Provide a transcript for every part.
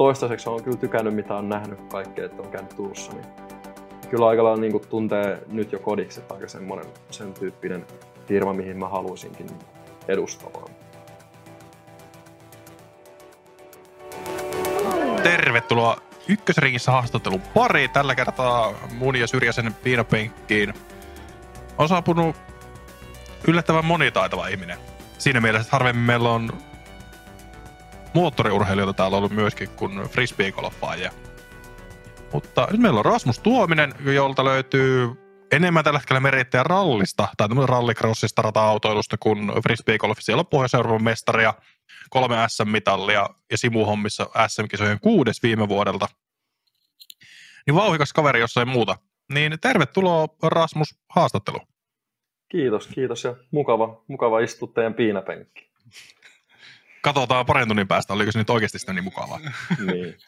toistaiseksi on kyllä tykännyt, mitä on nähnyt kaikkea, että on käynyt Turussa, niin kyllä aika lailla niin tuntee nyt jo kodiksi, että aika semmoinen sen tyyppinen firma, mihin mä haluaisinkin edustamaan. Tervetuloa ykkösringissä haastattelun pari. Tällä kertaa mun ja Syrjäsen piinapenkkiin on saapunut yllättävän monitaitava ihminen. Siinä mielessä, että harvemmin meillä on moottoriurheilijoita täällä ollut myöskin kuin frisbeegolfaajia. Mutta nyt meillä on Rasmus Tuominen, jolta löytyy enemmän tällä hetkellä merittäjä rallista, tai rallycrossista rata-autoilusta kuin frisbeegolfissa. Siellä on pohjois mestaria, kolme SM-mitallia ja simuhommissa SM-kisojen kuudes viime vuodelta. Niin vauhikas kaveri, jos ei muuta. Niin tervetuloa Rasmus haastatteluun. Kiitos, kiitos ja mukava, mukava istua teidän piinapenkki. Katsotaan parin tunnin päästä, oliko se nyt oikeasti sitä niin mukavaa. niin.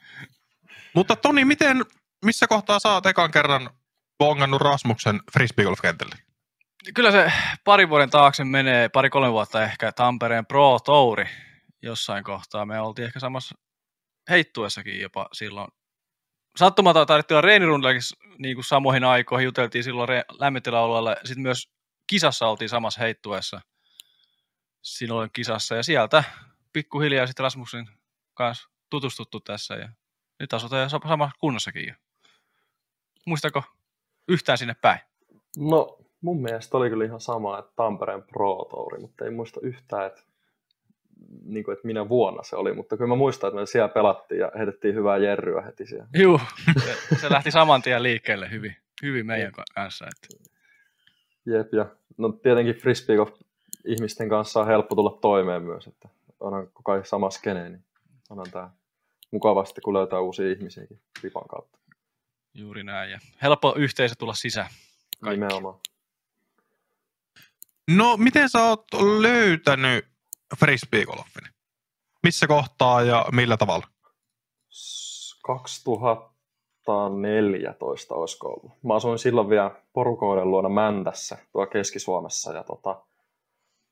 Mutta Toni, miten, missä kohtaa sä oot ekan kerran bongannut Rasmuksen frisbeegolf-kentälle? Kyllä se pari vuoden taakse menee, pari-kolme vuotta ehkä Tampereen Pro Touri jossain kohtaa. Me oltiin ehkä samassa heittuessakin jopa silloin. Sattumalta tarvittiin olla reenirundillakin niin kuin samoihin aikoihin, juteltiin silloin re- lämpötilaulueella. Sitten myös kisassa oltiin samassa heittuessa silloin kisassa. Ja sieltä pikkuhiljaa sitten Rasmusin kanssa tutustuttu tässä. Ja nyt asutaan samassa kunnossakin jo. Muistako yhtään sinne päin? No, mun mielestä oli kyllä ihan sama, että Tampereen Pro Touri, mutta ei muista yhtään, että, niin kuin, että minä vuonna se oli, mutta kyllä mä muistan, että me siellä pelattiin ja heitettiin hyvää jerryä heti siellä. Joo, se lähti saman tien liikkeelle hyvin, hyvin meidän kanssa. Että. Jep, ja no tietenkin frisbee ihmisten kanssa on helppo tulla toimeen myös, että onhan koko ajan sama skene, niin onhan tämä mukavasti, kun löytää uusia ihmisiäkin Ripan kautta. Juuri näin, ja helppo yhteisö tulla sisään. Kaikki. Nimenomaan. No, miten sä oot löytänyt frisbeegolfin? Missä kohtaa ja millä tavalla? 2014 olisiko ollut. Mä asuin silloin vielä porukoiden luona Mäntässä, tuolla Keski-Suomessa. Ja tota...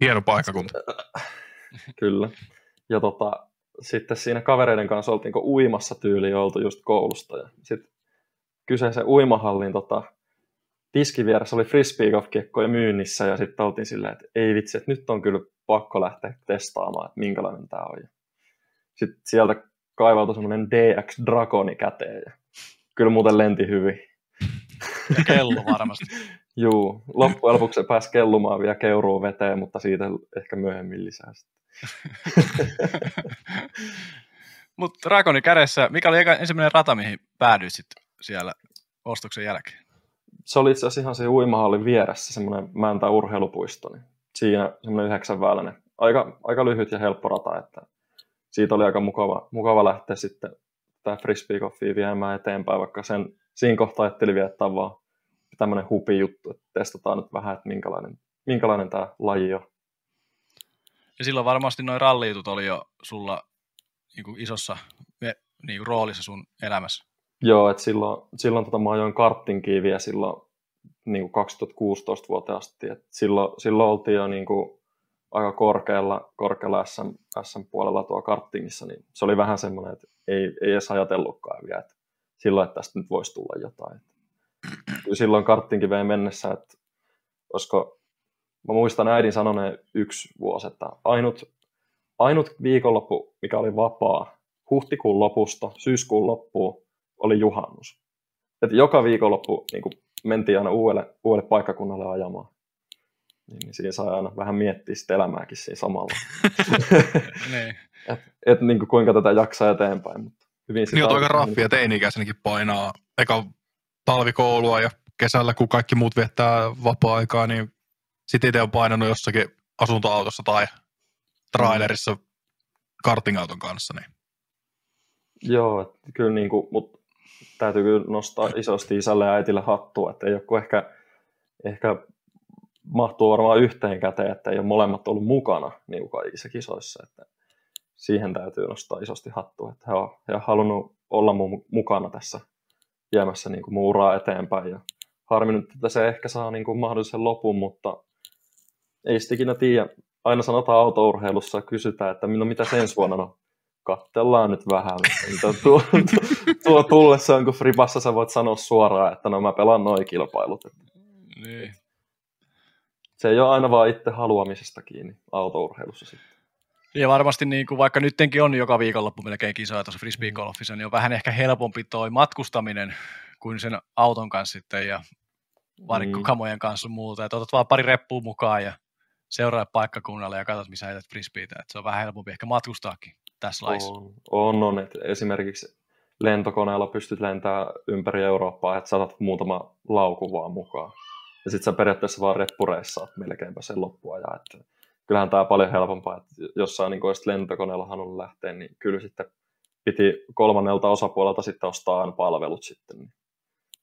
Hieno paikkakunta. Kyllä. Ja tota, sitten siinä kavereiden kanssa oltiin uimassa tyyli oltu just koulusta. Ja sitten kyseisen uimahallin tota, tiskin vieressä oli frisbeegolf-kiekkoja myynnissä ja sitten oltiin silleen, että ei vitsi, että nyt on kyllä pakko lähteä testaamaan, että minkälainen tämä on. Sitten sieltä kaivautui semmoinen DX Dragoni käteen ja kyllä muuten lenti hyvin. Ja kello varmasti. Juu, loppujen lopuksi se pääsi kellumaan vielä keuruun veteen, mutta siitä ehkä myöhemmin lisää sitten. mutta Dragoni kädessä, mikä oli ensimmäinen rata, mihin päädyit siellä ostoksen jälkeen? Se oli itse asiassa ihan se uimahallin vieressä, semmoinen Mäntä urheilupuisto. Niin siinä semmoinen yhdeksänväyläinen, aika, aika lyhyt ja helppo rata, että siitä oli aika mukava, mukava lähteä sitten tämä frisbee viemään eteenpäin, vaikka sen siinä kohtaa ajattelin vielä, että vaan tämmöinen hupi juttu, että testataan nyt vähän, että minkälainen, minkälainen tämä laji on. Ja silloin varmasti noin rallijutut oli jo sulla niin kuin isossa niin kuin roolissa sun elämässä. Joo, että silloin, silloin tota, mä ajoin karttinkiin vielä silloin niin kuin 2016 vuoteen asti. Et silloin, silloin oltiin jo niin kuin aika korkealla, korkealla SM, SM-puolella tuo karttingissa, niin se oli vähän semmoinen, että ei, ei edes ajatellutkaan vielä, että silloin, että tästä nyt voisi tulla jotain. Kyllä silloin karttinkiveen mennessä, että olisiko, mä muistan äidin sanoneen yksi vuosi, että ainut, ainut viikonloppu, mikä oli vapaa, huhtikuun lopusta syyskuun loppuun, oli juhannus. Et joka viikonloppu niin kuin mentiin aina uudelle, uudelle paikkakunnalle ajamaan. Niin, niin siinä sai aina vähän miettiä sitä elämääkin siinä samalla. niin. et, et, niin kuin kuinka tätä jaksaa eteenpäin. Mutta hyvin niin on aika raffia teini-ikäisenkin painaa eka talvikoulua ja kesällä, kun kaikki muut viettää vapaa-aikaa, niin sitten itse on painanut jossakin asuntoautossa tai trailerissa mm. kartingauton kanssa. Niin. Joo, kyllä niin kuin, mutta täytyy kyllä nostaa isosti isälle ja äitille hattua, että ei ole ehkä, ehkä mahtuu varmaan yhteen käteen, että ei ole molemmat ollut mukana niin kuin kaikissa kisoissa. Että siihen täytyy nostaa isosti hattua, että he on, he on halunnut olla mun mukana tässä viemässä niin kuin mun uraa eteenpäin. Ja harmi nyt, että se ehkä saa niin kuin mahdollisen lopun, mutta ei sitä ikinä tiedä. Aina sanotaan autourheilussa kysytään, että no mitä ensi vuonna, no kattellaan nyt vähän. Tuo, tuo, tuo tullessaan, kun Fribassa sä voit sanoa suoraan, että no mä pelaan noin kilpailut. Niin. Se ei ole aina vaan itse haluamisesta kiinni autourheilussa sitten. Ja varmasti niin kuin vaikka nyttenkin on joka viikonloppu melkein kisoja tuossa frisbee-golfissa, niin on vähän ehkä helpompi toi matkustaminen kuin sen auton kanssa sitten ja varikkokamojen kanssa muuta. Että otat vaan pari reppua mukaan ja seuraa paikkakunnalle ja katsot, missä heität frisbeitä. Se on vähän helpompi ehkä matkustaakin tässä laissa. On, on, on että esimerkiksi lentokoneella pystyt lentämään ympäri Eurooppaa, että saatat muutama lauku vaan mukaan. Ja sitten sä periaatteessa vaan reppureissaat melkeinpä sen loppuajan. Että kyllähän tämä on paljon helpompaa, että jossain niin lentokoneella halunnut lähteä, niin kyllä sitten piti kolmannelta osapuolelta sitten ostaa palvelut sitten. Niin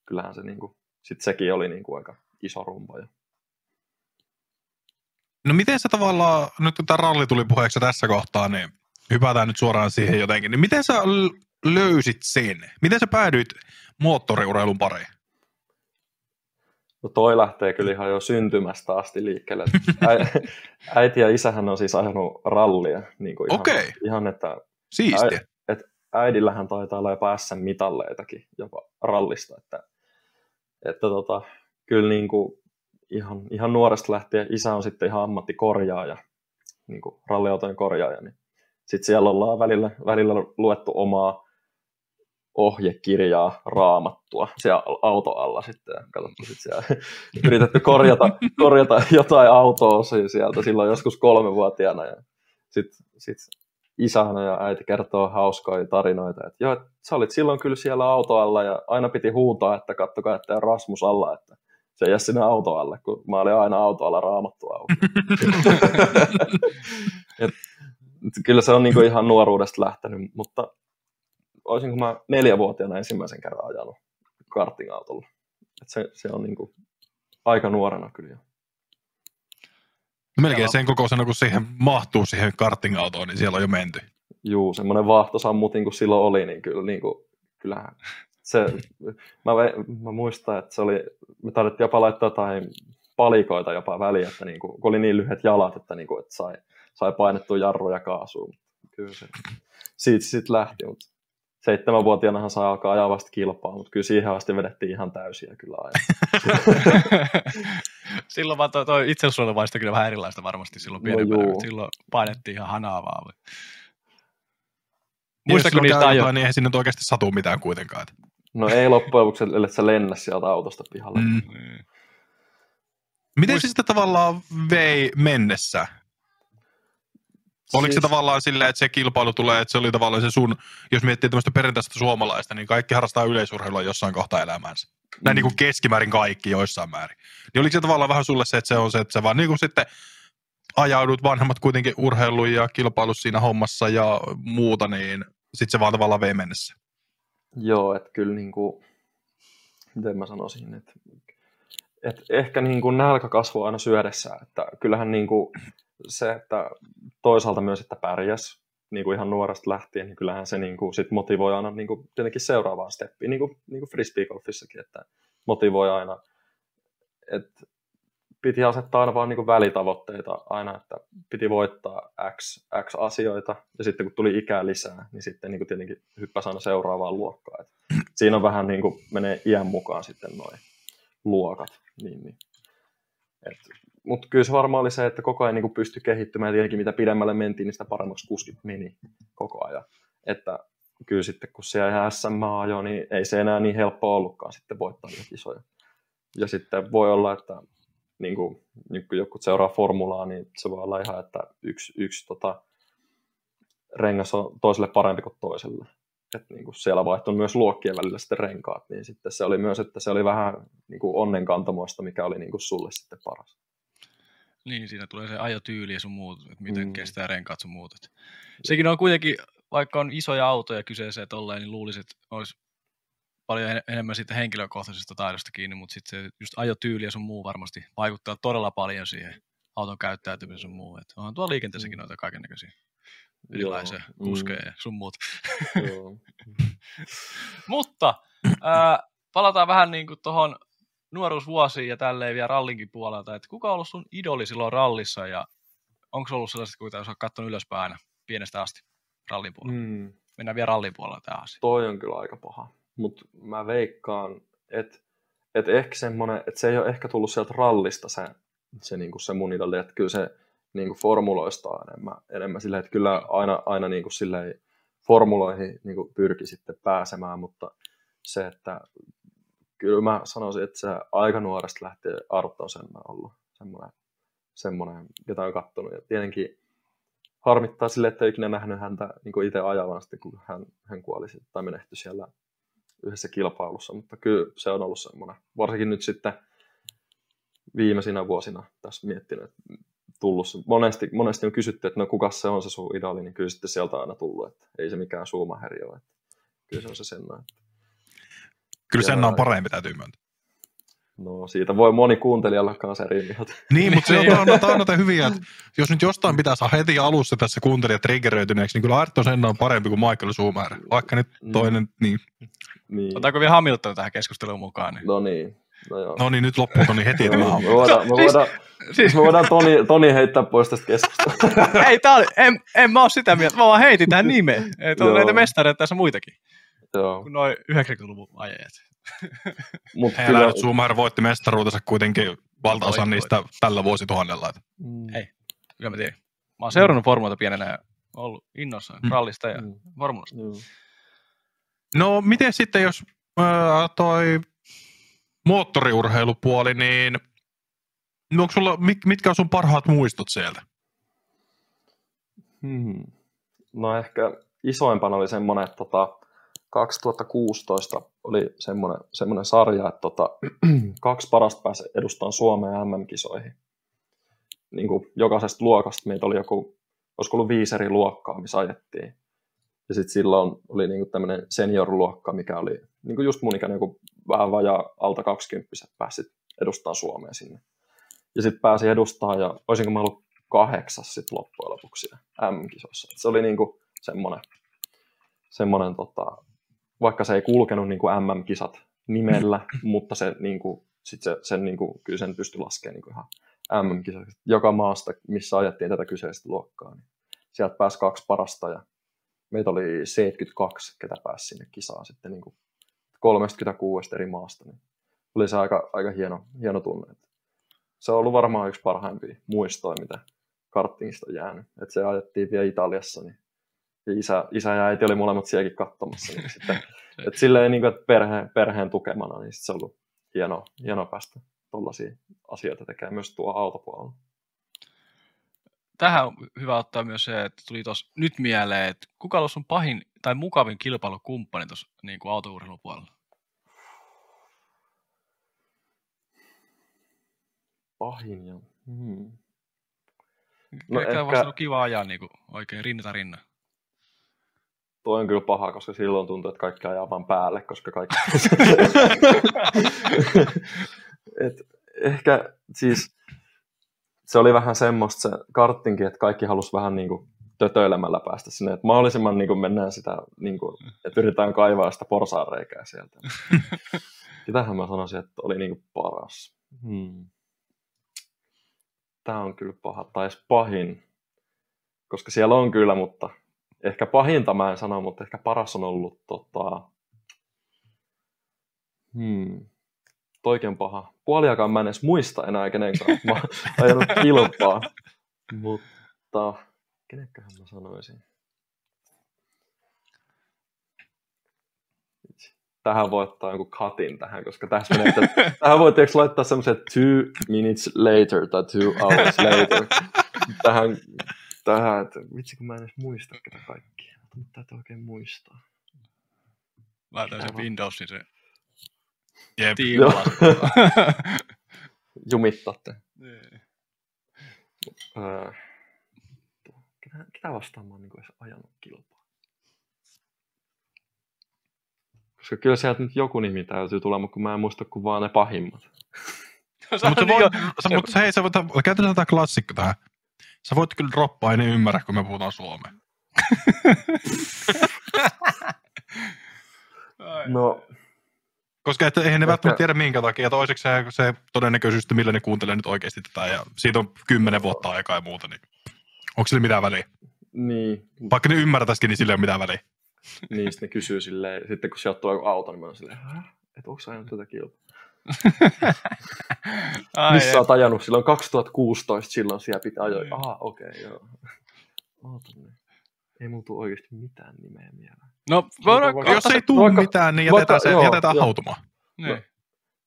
kyllähän se niin kuin, sitten sekin oli niin kuin aika iso rumpa. No miten se tavallaan, nyt kun tämä ralli tuli puheeksi tässä kohtaa, niin hypätään nyt suoraan siihen jotenkin, niin miten sä löysit sen? Miten sä päädyit moottoriurheilun pariin? No toi lähtee kyllä ihan jo syntymästä asti liikkeelle. Äiti ja isähän on siis ajanut rallia. Niin kuin ihan, Okei. Ihan, että Siistiä. et äidillähän taitaa olla jopa SM-mitalleitakin jopa rallista. Että, että tota, kyllä niin kuin ihan, ihan nuoresta lähtien isä on sitten ihan ammattikorjaaja, niin kuin ralliautojen korjaaja. Niin sitten siellä ollaan välillä, välillä luettu omaa ohjekirjaa raamattua siellä auto alla sitten ja katsottu sitten siellä, yritetty korjata, korjata jotain autoa sieltä silloin joskus kolmevuotiaana ja sitten sit isänä ja äiti kertoo hauskoja tarinoita, että joo, sä olit silloin kyllä siellä auto alla ja aina piti huutaa, että kattokaa, että Rasmus alla, että se ei jää sinne auto alle, kun mä olin aina auto alla raamattu. Et, kyllä se on niinku ihan nuoruudesta lähtenyt, mutta olisinko mä neljävuotiaana ensimmäisen kerran ajanut karting-autolla. Et se, se on niinku aika nuorena kyllä. Melkein sen kokoisena, kun siihen mahtuu siihen karting-autoon, niin siellä on jo menty. Juu, semmoinen vaahtosammutin, kun silloin oli, niin kyllä, niin kuin, kyllähän se, mä, mä, muistan, että se oli, me tarvittiin jopa laittaa jotain palikoita jopa väliin, että niin kuin, kun oli niin lyhyet jalat, että, niin kuin, että sai, sai painettua jarruja kaasuun. Kyllä se siitä sitten lähti, mutta seitsemänvuotiaanahan saa alkaa ajaa vasta kilpaa, mutta kyllä siihen asti vedettiin ihan täysiä kyllä aina. silloin vaan toi, toi itsesuojeluvaisto kyllä vähän erilaista varmasti silloin pienempänä, no, silloin painettiin ihan hanaa vaan. Muistatko niistä ajoa? Niin eihän sinne oikeasti satu mitään kuitenkaan. No ei loppujen lopuksi, ellei sä lennä sieltä autosta pihalle. Mm. Niin. Miten Muist... se sitten tavallaan vei mennessä? Oliko siis... se tavallaan silleen, että se kilpailu tulee, että se oli tavallaan se sun, jos miettii tämmöistä perinteistä suomalaista, niin kaikki harrastaa yleisurheilua jossain kohtaa elämäänsä. Näin mm. niin kuin keskimäärin kaikki joissain määrin. Niin oliko se tavallaan vähän sulle se, että se on se, että sä vaan niin kuin sitten ajaudut vanhemmat kuitenkin urheiluun ja kilpailu siinä hommassa ja muuta, niin sitten se vaan tavallaan vei mennessä. Joo, että kyllä niin kuin, miten mä sanoisin, että, että ehkä niin kuin nälkä kasvoi aina syödessä, että kyllähän niin kuin se, että toisaalta myös, että pärjäs niin kuin ihan nuoresta lähtien, niin kyllähän se niin kuin sit motivoi aina niin kuin tietenkin seuraavaan steppiin, niin kuin, niin kuin frisbeegolfissakin, että motivoi aina, että piti asettaa aina vaan niin kuin välitavoitteita aina, että piti voittaa X, X asioita, ja sitten kun tuli ikää lisää, niin sitten niin kuin tietenkin hyppäsi aina seuraavaan luokkaan. Et siinä on vähän niin kuin menee iän mukaan sitten noin luokat. Niin, niin. Mutta kyllä se varmaan oli se, että koko ajan niin pystyi kehittymään, ja tietenkin mitä pidemmälle mentiin, niin sitä paremmaksi kuskit meni koko ajan. Että kyllä sitten kun se ihan SM jo, niin ei se enää niin helppo ollutkaan sitten voittaa niitä kisoja. Ja sitten voi olla, että niin kuin, nyt kun joku seuraa formulaa, niin se voi olla ihan, että yksi, yksi tota, rengas on toiselle parempi kuin toiselle. Et niin kuin siellä vaihtui myös luokkien välillä sitten renkaat, niin sitten se oli myös, että se oli vähän niin kuin onnenkantamoista, mikä oli niin kuin sulle sitten paras. Niin, siinä tulee se ajotyyli ja sun muut, että miten mm. kestää renkaat sun muut. Sekin on kuitenkin, vaikka on isoja autoja kyseessä, että olleen, niin luulisin, että olisi paljon enemmän siitä henkilökohtaisesta taidosta kiinni, mutta sitten se just ajotyyli ja sun muu varmasti vaikuttaa todella paljon siihen auton käyttäytymiseen sun muu. Että onhan tuolla liikenteessäkin mm. noita kaiken näköisiä erilaisia mm. kuskeja ja sun muut. mutta äh, palataan vähän niin kuin tuohon nuoruusvuosiin ja tälleen vielä rallinkin puolelta, että kuka on ollut sun idoli silloin rallissa ja onko ollut sellaiset, sä oot katsonut ylöspäin aina pienestä asti? rallin puolella. Hmm. Mennään vielä rallin puolella tähän asiaan. Toi on kyllä aika paha. Mutta mä veikkaan, että et ehkä semmonen, että se ei ole ehkä tullut sieltä rallista se, se, niinku se mun idoli, että kyllä se niinku formuloista on enemmän, enemmän silleen, että kyllä aina, aina niinku silleen formuloihin niinku pyrki sitten pääsemään, mutta se, että kyllä mä sanoisin, että se aika nuoresta lähtee Arto Senna ollut semmoinen, semmoinen, jota on kattonut. Ja tietenkin harmittaa sille, että ei ikinä nähnyt häntä niin itse ajavan sitten, kun hän, hän kuoli tai menehtyi siellä yhdessä kilpailussa, mutta kyllä se on ollut semmoinen. Varsinkin nyt sitten viimeisinä vuosina tässä miettinyt, että tullut. Monesti, monesti on kysytty, että no kuka se on se sun idoli, niin kyllä sitten sieltä on aina tullut, että ei se mikään Schumacheri ole. Että kyllä se on se Senna. Että Kyllä Senna on parempi, täytyy myöntää. No siitä voi moni kuuntelijalla kanssa eri mieltä. Niin, mutta se on, on, on noita hyviä, että jos nyt jostain pitää saada heti alussa tässä kuuntelijat triggeröityneeksi, niin kyllä Ayrton Senna on parempi kuin Michael Schumacher. Vaikka nyt toinen, niin. Niin. Otetaanko vielä Hamilton tähän keskusteluun mukaan? Niin? No niin. No joo. No niin, nyt loppuu Toni heti tämä me voidaan, me Siis- voidaan, Siis, me voidaan Toni, Toni heittää pois tästä keskustelusta. ei, tää oli, en, en mä oo sitä mieltä, mä vaan heitin tähän nimeen. Että on Joo. näitä mestareita tässä muitakin, joo. noin 90-luvun ajajat. Mut Hei, kyllä. Schumacher voitti mestaruutensa kuitenkin valtaosan Voitti, niistä tällä vuosituhannella. että Mm, Ei. Kyllä mä tiedän. Mä oon seurannut formuloita pienenä ja ollut innoissaan Mm. rallista ja mm, formulasta. joo. No, miten sitten, jos ää, toi moottoriurheilupuoli, niin onko sulla, mit- mitkä on sun parhaat muistot sieltä? Hmm. No ehkä isoimpana oli semmoinen, että tota, 2016 oli semmoinen, semmoinen sarja, että tota, kaksi parasta pääsi edustamaan Suomea MM-kisoihin. Niin kuin jokaisesta luokasta meitä oli joku, olisiko ollut viisi eri luokkaa, missä ajettiin. Ja sitten silloin oli niin kuin tämmöinen senior-luokka, mikä oli niin kuin just mun ikäinen, joku vähän vajaa alta 20 pääsi edustamaan Suomea sinne. Ja sitten pääsi edustamaan, ja olisinko mä ollut kahdeksas sit loppujen lopuksi M-kisoissa. Et se oli niinku semmoinen, semmoinen tota, vaikka se ei kulkenut niinku MM-kisat nimellä, mutta se, niinku, sit se, sen, niinku, kyllä sen pystyi laskemaan niinku ihan MM-kisoiksi. Joka maasta, missä ajettiin tätä kyseistä luokkaa, niin sieltä pääsi kaksi parasta ja meitä oli 72, ketä pääsi sinne kisaan sitten niinku 36 eri maasta. Niin oli se aika, aika hieno, hieno tunne. Se on ollut varmaan yksi parhaimpia muistoja, mitä karttingista on jäänyt. Et se ajettiin vielä Italiassa, niin isä, isä ja äiti oli molemmat sielläkin katsomassa. Niin sitten, et silleen, niin kuin, että perhe, perheen tukemana, niin sit se on ollut hienoa, hienoa päästä tuollaisia asioita tekemään myös tuo autopuolella. Tähän on hyvä ottaa myös se, että tuli tuossa nyt mieleen, että kuka on sun pahin tai mukavin kilpailukumppani tuossa niin kuin autourheilupuolella? Pahin ja... Hmm. No ehkä... ollut kiva ajaa niin kuin oikein rinnata rinnan. Toi on kyllä paha, koska silloin tuntuu, että kaikki ajaa vaan päälle, koska kaikki... Et ehkä siis se oli vähän semmoista se karttinkin, että kaikki halusi vähän niin kuin tötöilemällä päästä sinne, että mahdollisimman niin kuin mennään sitä, niin kuin, että yritetään kaivaa sitä porsaanreikää sieltä. Mitähän mä sanoisin, että oli niin kuin paras? Hmm. Tämä on kyllä paha, tai pahin, koska siellä on kyllä, mutta ehkä pahinta mä en sano, mutta ehkä paras on ollut tota... Hmm. Toikin paha. Puoliakaan mä en edes muista enää kenen kanssa. Mä ajanut kilpaa. Mutta kenenköhän mä sanoisin? Tähän voi ottaa jonkun katin tähän, koska tässä menee, että tähän voi tietysti laittaa semmoisen two minutes later tai two hours later. Tähän, tähän että vitsi kun mä en edes muista ketä kaikkia. Mutta täytyy oikein muistaa. Laitan sen. Windowsin se Jep. Jumittatte. Niin. Öö, ketä, ketä vastaan mä oon niin edes ajanut kilpaa? Koska kyllä sieltä nyt joku nimi täytyy tulla, mutta kun mä en muista kuin vaan ne pahimmat. No, mutta, niin voi, mutta hei, sä voit, käytetään tätä klassikko tähän. Sä voit kyllä droppaa, ei ne ymmärrä, kun me puhutaan suomea. No, Koska et, eihän ne Ehkä- välttämättä tiedä minkä takia. Ja toiseksi se, se todennäköisyys, että millä ne kuuntelee nyt oikeasti tätä. Ja siitä on kymmenen vuotta aikaa ja muuta. Niin onko sillä mitään väliä? Niin, Vaikka ne ymmärtäisikin, niin sillä ei ole mitään väliä. niin sitten ne kysyy silleen, sitten kun sieltä tulee joku auto, niin mä oon silleen, "Häh? että onko sä ajanut tätä kilpaa? Ai, Missä et. oot ajanut? Silloin 2016, silloin siellä pitää ajoa. Niin. Aha, okei, okay, joo. Oota nyt. Ei mun tuu oikeasti mitään nimeä mieleen. No, voidaan, Vaikka- Jos ei tule vaikka- mitään, niin vaikka- jätetään, se, joo, jätetään joo. hautumaan. niin.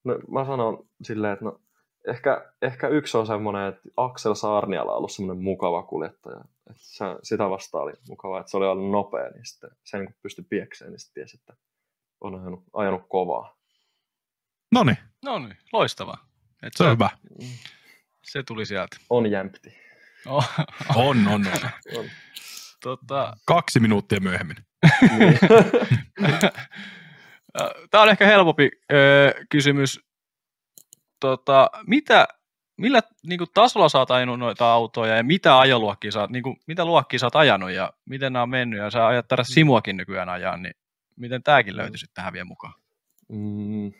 No, mä sanon silleen, että no, ehkä, ehkä yksi on semmoinen, että Aksel Saarniala on ollut semmoinen mukava kuljettaja. Että se, sitä vastaan oli mukava, että se oli ollut nopea, niin sitten sen kun pystyi piekseen, niin sitten tiesi, että on ajanut, ajanut kovaa. No niin, No niin, loistavaa. Et se on hyvä. Se tuli sieltä. On jämpti. Oh, On, on, on. On. tota, Kaksi minuuttia myöhemmin. Niin. Tämä on ehkä helpompi öö, kysymys. Tota, mitä, millä niin kuin, tasolla sä oot ajanut noita autoja ja mitä ajoluokkia sä niin kuin, mitä luokkia sä oot ajanut ja miten nämä on mennyt ja sä ajat tätä Simuakin nykyään ajaa, niin miten tämäkin löytyisi tähän vielä mukaan? Mm,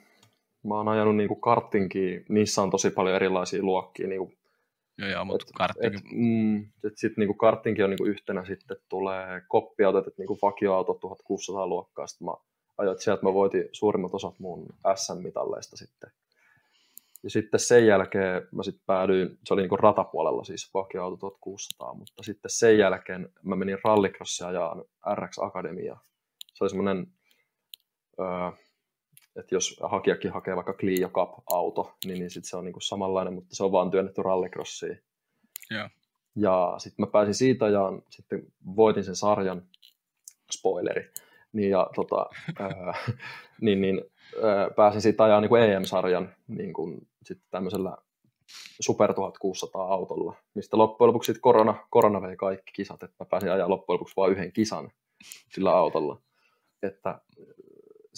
mä oon ajanut niinku karttinkin, niissä on tosi paljon erilaisia luokkia. Niinku, Joo, joo, mutta karttinkin. mm, et sit niinku karttinkin on niinku yhtenä sitten tulee koppiautot, että niinku vakioauto 1600 luokkaa. Sitten mä ajoin, että sieltä mä voitin suurimmat osat mun SM-mitalleista sitten. Ja sitten sen jälkeen mä sitten päädyin, se oli niinku ratapuolella siis vakioauto 1600, mutta sitten sen jälkeen mä menin rallycrossia ajaan RX Akademia. Se oli semmoinen, öö, että jos hakijakin hakee vaikka Clio Cup-auto, niin, niin sitten se on niinku samanlainen, mutta se on vaan työnnetty rallycrossiin. Joo. Ja sitten mä pääsin siitä ja sitten voitin sen sarjan, spoileri, niin, ja, tota, ää, niin, niin ää, pääsin siitä ajaa niin EM-sarjan niin kuin, sitten tämmöisellä Super 1600 autolla, mistä loppujen lopuksi sit korona, korona vei kaikki kisat, että mä pääsin ajaa loppujen lopuksi vain yhden kisan sillä autolla. Että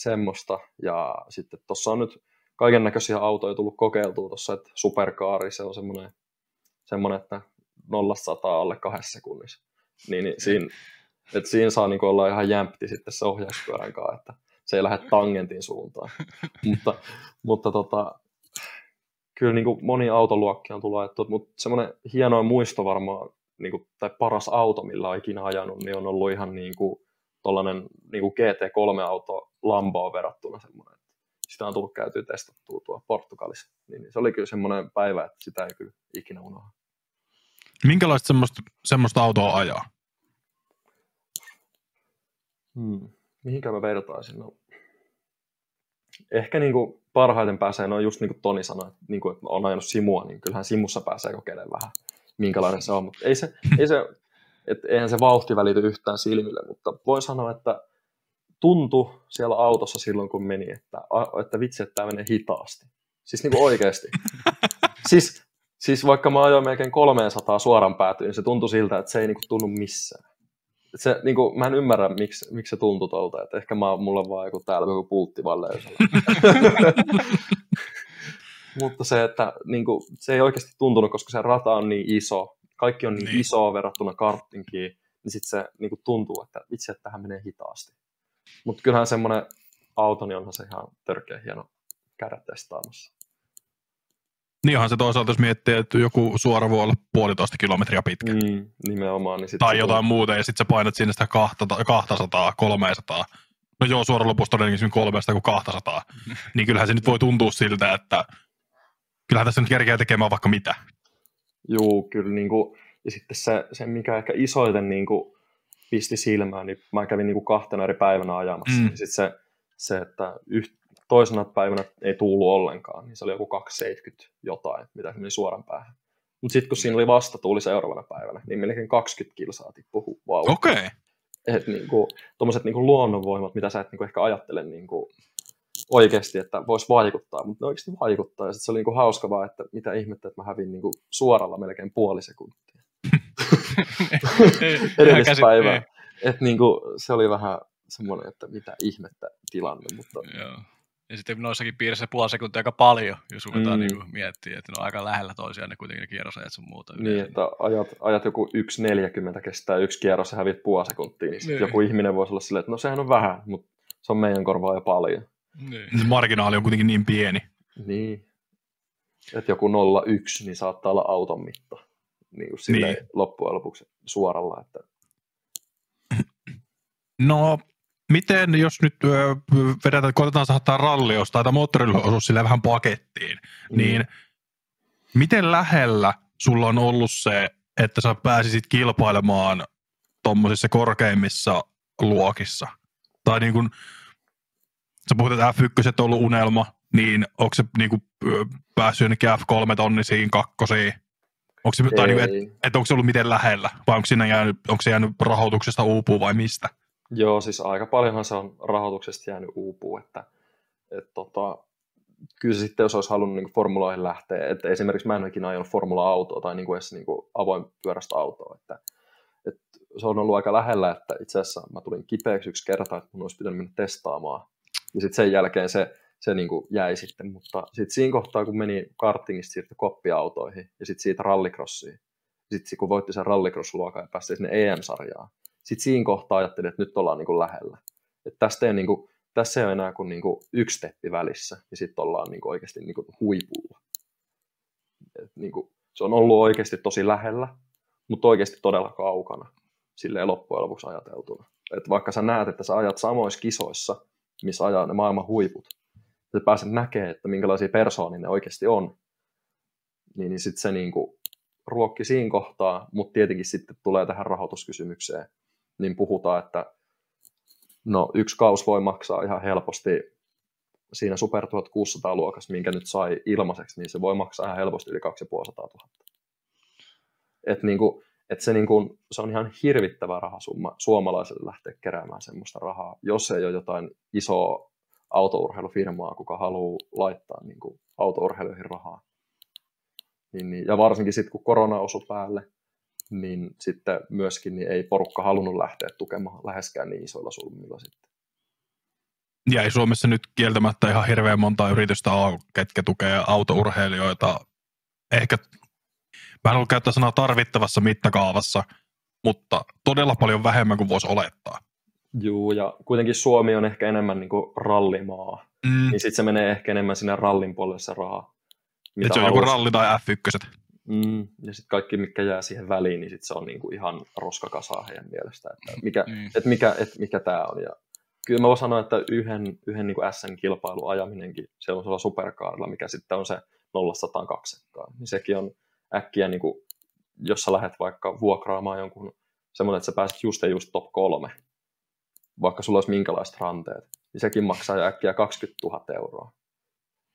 semmoista, ja sitten tuossa on nyt kaiken näköisiä autoja tullut kokeiltua tuossa, että superkaari, se on semmoinen, semmoinen että 0 alle kahdessa sekunnissa. Niin, niin siinä, että siinä saa niin olla ihan jämpti sitten se ohjauspyörän kanssa, että se ei lähde tangentin suuntaan. mutta mutta tota, kyllä niin kuin moni autoluokki on tullut ajettu, mutta semmoinen hieno muisto varmaan, niin kuin, tai paras auto, millä on ikinä ajanut, niin on ollut ihan niin kuin tollainen niin kuin GT3-auto Lamboon verrattuna semmoinen. että Sitä on tullut käytyä testattua tuolla Portugalissa. Niin, niin se oli kyllä semmoinen päivä, että sitä ei kyllä ikinä unohda. Minkälaista semmoista, semmoista autoa ajaa? Hmm. Mihinkä mä vertaisin? No, ehkä niin kuin parhaiten pääsee, no just niin kuin Toni sanoi, että, niin kuin, että on ajanut simua, niin kyllähän simussa pääsee kokeilemaan vähän, minkälainen se on. Mutta ei se, ei se, että eihän se vauhti välity yhtään silmille, mutta voin sanoa, että tuntui siellä autossa silloin, kun meni, että, että vitsi, että tämä menee hitaasti. Siis niin kuin oikeasti. siis, siis vaikka mä ajoin melkein 300 suoran päätyyn, niin se tuntui siltä, että se ei niin kuin tunnu missään. Et se, niin kuin, mä en ymmärrä, miksi, miksi se tuntui tuolta, että ehkä mä, mulla on vaan joku täällä joku pultti vaan. Mutta se, että niin kuin, se ei oikeasti tuntunut, koska se rata on niin iso, kaikki on niin, Niin. niin. iso verrattuna karttinkiin, niin sitten se niin kuin, tuntuu, että vitsi, että tähän menee hitaasti. Mutta kyllähän semmoinen auto, niin onhan se ihan törkeä hieno käydä testaamassa. Niin onhan se toisaalta, jos miettii, että joku suora voi olla puolitoista kilometriä pitkä. Mm. Nimenomaan. Niin sit Tai jotain muuta, ja sitten sä painat sinne sitä 200, 300. No joo, suora lopussa todennäköisesti 300 kuin 200. niin kyllähän se nyt voi tuntua siltä, että kyllähän tässä nyt kerkeä tekemään vaikka mitä. Juu, kyllä. Niin kuin, ja sitten se, se, mikä ehkä isoiten niin kuin, pisti silmään, niin mä kävin niin kuin kahtena eri päivänä ajamassa. Mm. Mm. Sitten se, se, että yht, toisena päivänä ei tuulu ollenkaan, niin se oli joku 270 jotain, mitä se meni suoran päähän. Mutta sitten kun siinä oli vasta tuuli seuraavana päivänä, niin melkein 20 kilsaa tippui vauhti. Okei. Okay. Että niinku, tuommoiset niinku luonnonvoimat, mitä sä et niinku ehkä ajattele niinku oikeasti, että voisi vaikuttaa, mutta ne oikeasti vaikuttaa. Ja sit se oli niinku hauska vaan, että mitä ihmettä, että mä hävin niinku suoralla melkein puoli sekuntia. Edellispäivää. Niin. Et niinku, se oli vähän semmoinen, että mitä ihmettä tilanne, mutta Joo. Ja sitten noissakin piirissä puoli sekuntia aika paljon, jos ruvetaan Mm. niin miettiä, että ne on aika lähellä toisiaan ne kuitenkin ne kierrosajat sun muuta. niin, yleensä. että ajat, ajat joku 1.40 kestää yksi kierros ja hävit puoli sekuntia, niin, Niin. joku ihminen voisi olla silleen, että no sehän on vähän, mutta se on meidän korvaa jo paljon. Niin. Se marginaali on kuitenkin niin pieni. Niin. Että joku 0,1, niin saattaa olla auton mitta. Niin kuin Niin. loppujen lopuksi suoralla. Että No, miten jos nyt ö, vedetään, koitetaan saattaa ralliosta tai moottoriosuus sille vähän pakettiin, mm. niin miten lähellä sulla on ollut se, että sä pääsisit kilpailemaan tuommoisissa korkeimmissa luokissa? Tai niin kuin, sä puhut, että F1 on ollut unelma, niin onko se niin kuin, päässyt jonnekin F3-tonnisiin, kakkosiin? Onko se, tai niin kuin, et, et onko se ollut miten lähellä? Vai onko, siinä jäänyt, onko se jäänyt rahoituksesta uupuu vai mistä? Joo, siis aika paljonhan se on rahoituksesta jäänyt uupuu, että et, tota, kyllä se sitten, jos olisi halunnut niin formuloihin lähteä, että esimerkiksi mä en ole ikinä ajanut formula-autoa tai niin kuin edes niin kuin avoin pyörästä autoa, että, että se on ollut aika lähellä, että itse asiassa mä tulin kipeäksi yksi kerta, että mun olisi pitänyt mennä testaamaan, ja sitten sen jälkeen se, se niin kuin jäi sitten, mutta sitten siinä kohtaa, kun meni kartingista siirtyi koppiautoihin ja sitten siitä rallycrossiin, sitten kun voitti sen rallycross-luokan ja pääsi sinne EM-sarjaan, sitten siinä kohtaa ajattelin, että nyt ollaan niin kuin lähellä. Että tästä ei, niin kuin, tässä ei ole enää kuin, niin kuin yksi steppi välissä, ja sitten ollaan niin kuin oikeasti niin kuin huipulla. Et niin kuin, se on ollut oikeasti tosi lähellä, mutta oikeasti todella kaukana silleen loppujen lopuksi ajateltuna. Et vaikka sä näet, että sä ajat samoissa kisoissa, missä ajaa ne maailman huiput, ja sä pääset näkemään, että minkälaisia persoonia ne oikeasti on, niin, niin sitten se niin kuin ruokki siinä kohtaa, mutta tietenkin sitten tulee tähän rahoituskysymykseen, niin puhutaan, että no, yksi kaus voi maksaa ihan helposti siinä Super 1600 luokassa, minkä nyt sai ilmaiseksi, niin se voi maksaa ihan helposti yli 2500 000. Et niinku, et se, niinku, se on ihan hirvittävä rahasumma suomalaiselle lähteä keräämään semmoista rahaa, jos ei ole jotain isoa autourheilufirmaa, kuka haluaa laittaa niinku, autourheiluihin rahaa. Niin, niin, ja varsinkin sitten, kun korona osui päälle, niin sitten myöskin niin ei porukka halunnut lähteä tukemaan läheskään niin isoilla summilla sitten. Ja ei Suomessa nyt kieltämättä ihan hirveän monta yritystä ole, ketkä tukee autourheilijoita. Ehkä, mä en halua käyttää sanaa tarvittavassa mittakaavassa, mutta todella paljon vähemmän kuin voisi olettaa. Joo, ja kuitenkin Suomi on ehkä enemmän niin kuin rallimaa, mm. niin sitten se menee ehkä enemmän sinne rallin puolelle se raha. Mitä se on joku ralli tai F1. Mm, ja sitten kaikki, mikä jää siihen väliin, niin sit se on niinku ihan roskakasaa heidän mielestä, että mikä, mm. et mikä, et mikä tämä on. Ja kyllä mä voin sanoa, että yhden, yhden niinku SN-kilpailun ajaminenkin sellaisella superkaarilla, mikä sitten on se 0 niin sekin on äkkiä, niinku, jos sä lähdet vaikka vuokraamaan jonkun semmoinen, että sä pääset just ja just top kolme, vaikka sulla olisi minkälaiset ranteet, niin sekin maksaa äkkiä 20 000 euroa.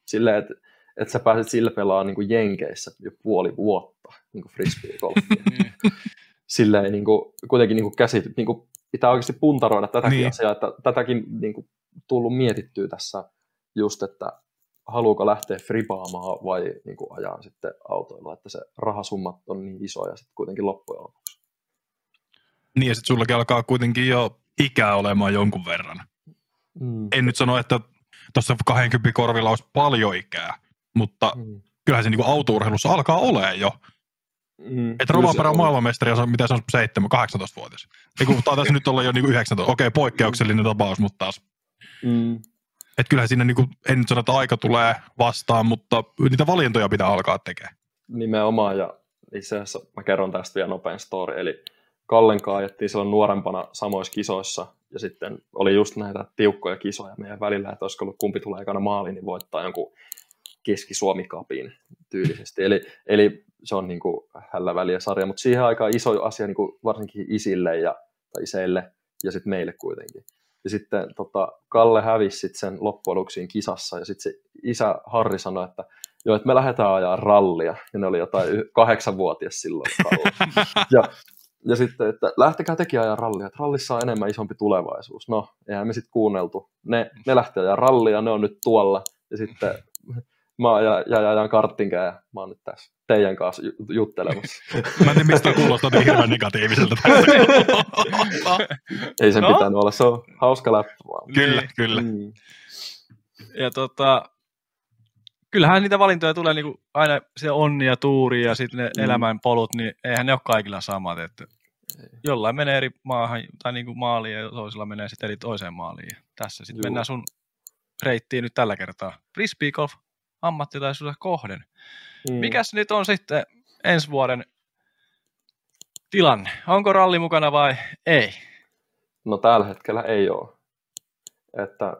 Silleen, että että sä pääset sillä pelaa niin kuin Jenkeissä jo puoli vuotta niin kuin frisbee-golfia. Mm. Silleen niin kuin, kuitenkin niin kuin käsit, niin kuin pitää oikeasti puntaroida tätäkin niin. asiaa, että tätäkin niin kuin, tullut mietittyä tässä just, että haluuko lähteä fribaamaan vai niin kuin ajaa sitten autoilla, että se rahasummat on niin isoja sitten kuitenkin loppujen lopuksi. Niin ja sitten sullakin alkaa kuitenkin jo ikää olemaan jonkun verran. Mm. En nyt sano, että tuossa 20 korvilla olisi paljon ikää, mutta mm. kyllähän se niin autourheilussa alkaa olemaan jo. Mm, että Rovaperä on maailmanmestari, on, mitä se on 7, 18-vuotias. Eiku, taitaisi nyt olla jo niin 19. Okei, poikkeuksellinen mm. tapaus, mutta taas. Mm. Että kyllähän siinä, niin kuin, en nyt sano, että aika tulee vastaan, mutta niitä valintoja pitää alkaa tekemään. Nimenomaan, ja itse asiassa mä kerron tästä vielä nopein story. Eli Kallen ajettiin silloin nuorempana samoissa kisoissa, ja sitten oli just näitä tiukkoja kisoja meidän välillä, että olisiko ollut kumpi tulee ekana maaliin, niin voittaa jonkun Keski-Suomi-kapin tyylisesti. Eli, eli se on niin hällä väliä sarja, mutta siihen aikaan iso asia niin kuin varsinkin isille ja, tai iseille ja sitten meille kuitenkin. Ja sitten tota, Kalle hävisi sit sen loppujen kisassa ja sitten se isä Harri sanoi, että joo, että me lähdetään ajaa rallia. Ja ne oli jotain kahdeksanvuotias silloin Kalle. ja, ja sitten, että lähtekää tekin ajaa rallia, että rallissa on enemmän isompi tulevaisuus. No, eihän me sitten kuunneltu. Ne, ne lähtee ajaa rallia, ne on nyt tuolla. Ja sitten mä ja, ja, ja ajan karttinkään ja mä oon nyt tässä teidän kanssa juttelemassa. mä en tiedä, mistä kuulostaa niin hirveän negatiiviselta. Ei sen no? pitänyt olla, se on hauska läppä vaan. Kyllä, niin. kyllä. Mm. Ja tota, kyllähän niitä valintoja tulee niin kuin aina se onni ja tuuri ja sitten ne mm. elämän polut, niin eihän ne ole kaikilla samat. Että jollain menee eri maahan tai niin kuin maaliin ja toisella menee sitten eri toiseen maaliin. Tässä sitten mennään sun reittiin nyt tällä kertaa. Frisbee golf ammattilaisuuden kohden. Mm. Mikäs nyt on sitten ensi vuoden tilanne? Onko ralli mukana vai ei? No tällä hetkellä ei ole. Että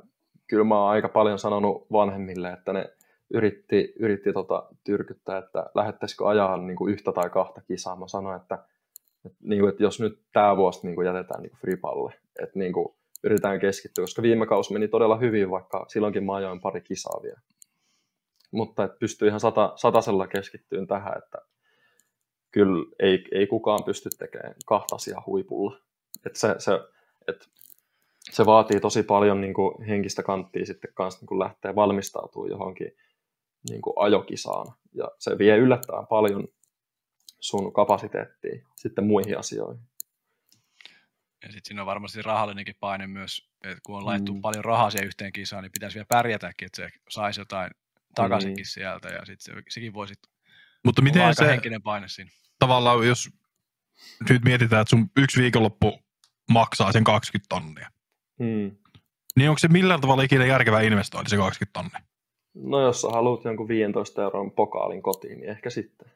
kyllä mä oon aika paljon sanonut vanhemmille, että ne yritti, yritti tota, tyrkyttää, että lähettäisikö ajaa niin kuin yhtä tai kahta kisaa. Mä sanoin, että, että, niin kuin, että jos nyt tämä vuosi niin kuin jätetään niin kuin fripalle, että niin kuin, yritetään keskittyä, koska viime kausi meni todella hyvin, vaikka silloinkin mä ajoin pari kisaa vielä. Mutta että pystyy ihan sata, satasella keskittyyn tähän, että kyllä ei, ei kukaan pysty tekemään kahta asiaa huipulla. Että se, se, että se vaatii tosi paljon niin kuin henkistä kanttia sitten kanssa niin kuin lähteä valmistautumaan johonkin niin kuin ajokisaan. Ja se vie yllättävän paljon sun kapasiteettia sitten muihin asioihin. Ja sitten siinä on varmasti rahallinenkin paine myös, että kun on laittu mm. paljon rahaa siihen yhteen kisaan, niin pitäisi vielä pärjätäkin, että se saisi jotain takaisinkin mm. sieltä, ja sitten se, sekin voisi Mutta miten aika se, henkinen paine siinä. tavallaan jos nyt mietitään, että sun yksi viikonloppu maksaa sen 20 tonnia, Hmm. niin onko se millään tavalla ikinä järkevä investointi se 20 tonnia? No jos sä haluat jonkun 15 euron pokaalin kotiin, niin ehkä sitten.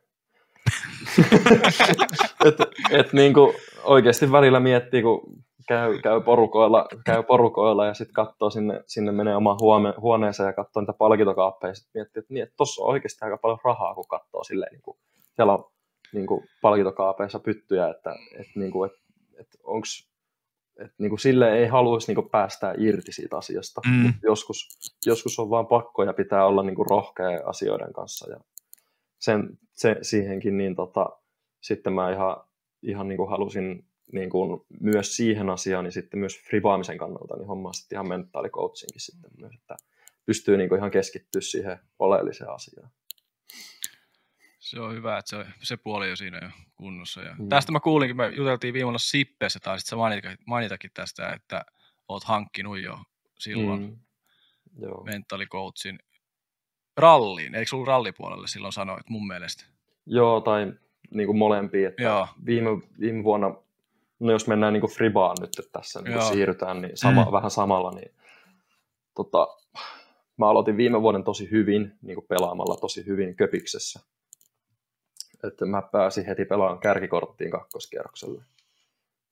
et, et niin kuin oikeasti välillä miettii, kun käy, käy, porukoilla, käy porukoilla ja sitten katsoo sinne, sinne menee omaan huone, huoneeseen ja katsoo niitä palkintokaappeja ja sitten miettii, että, niin, että tossa on oikeasti aika paljon rahaa, kun katsoo silleen, niin kuin, siellä on niin kuin palkintokaapeissa pyttyjä, että, että, niin kuin, että, että onks, että niin kuin silleen ei haluaisi niin kuin päästää irti siitä asiasta. Mm. Mut Joskus, joskus on vaan pakko ja pitää olla niin kuin rohkea asioiden kanssa. Ja sen, se, siihenkin niin tota, sitten mä ihan, ihan niin kuin halusin niin kuin myös siihen asiaan, niin sitten myös frivaamisen kannalta, niin hommaa sitten ihan mentaalikoutsinkin sitten myös, että pystyy niin kuin ihan keskittyä siihen oleelliseen asiaan. Se on hyvä, että se, se puoli jo siinä jo kunnossa. Ja Mm. Tästä mä kuulinkin, me juteltiin viime vuonna Sippeessä, taisit sä mainita, mainitakin tästä, että oot hankkinut jo silloin mm. Mentaalikoutsin ralliin. Eikö ollut rallipuolelle silloin sanoit mun mielestä? Joo, tai niin kuin molempia. Että Joo. Viime, viime vuonna, no jos mennään niin kuin fribaan nyt että tässä niin siirrytään, niin sama, Mm. vähän samalla, niin tota, mä aloitin viime vuoden tosi hyvin, niin kuin pelaamalla tosi hyvin köpiksessä. Että mä pääsin heti pelaamaan kärkikorttiin kakkoskierrokselle.